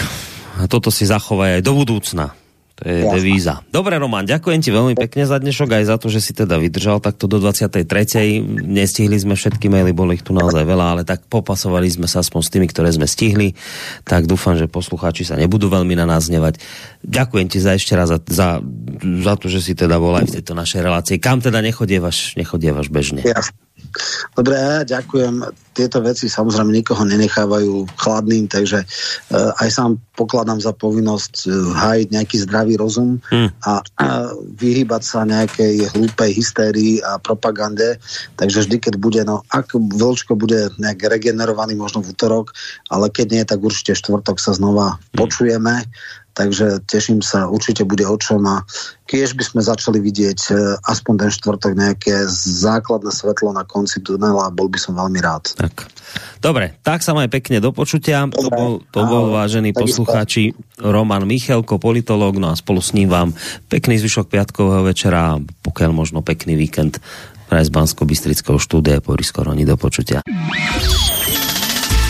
a toto si zachovaj aj do budúcna. To je Jasne. devíza. Dobre, Roman, ďakujem ti veľmi pekne za dnešok, aj za to, že si teda vydržal takto do 23. Nestihli sme všetky maily, boli ich tu naozaj veľa, ale tak popasovali sme sa aspoň s tými, ktoré sme stihli. Tak dúfam, že poslucháči sa nebudú veľmi na nás znevať. Ďakujem ti za ešte raz za, za, za to, že si teda bol aj v tejto našej relácii. Kam teda nechodievaš, nechodievaš bežne? Jasne. Dobre, ja ďakujem. Tieto veci samozrejme nikoho nenechávajú chladným, takže uh, aj sám pokladám za povinnosť uh, hájiť nejaký zdravý rozum hmm. a, a vyhýbať sa nejakej hlúpej hystérii a propagande. Takže vždy, keď bude, no ak Vlčko bude nejak regenerovaný možno v útorok, ale keď nie, tak určite štvrtok sa znova hmm. počujeme takže teším sa, určite bude o čom a keď by sme začali vidieť e, aspoň ten štvrtok nejaké základné svetlo na konci tunela, bol by som veľmi rád. Tak. Dobre, tak sa maj pekne do počutia. Dobre. To bol, to bol vážený poslucháči Roman Michelko, politológ, no a spolu s ním vám pekný zvyšok piatkového večera a pokiaľ možno pekný víkend pre z Bansko-Bystrického štúdia Boris Koroni do počutia.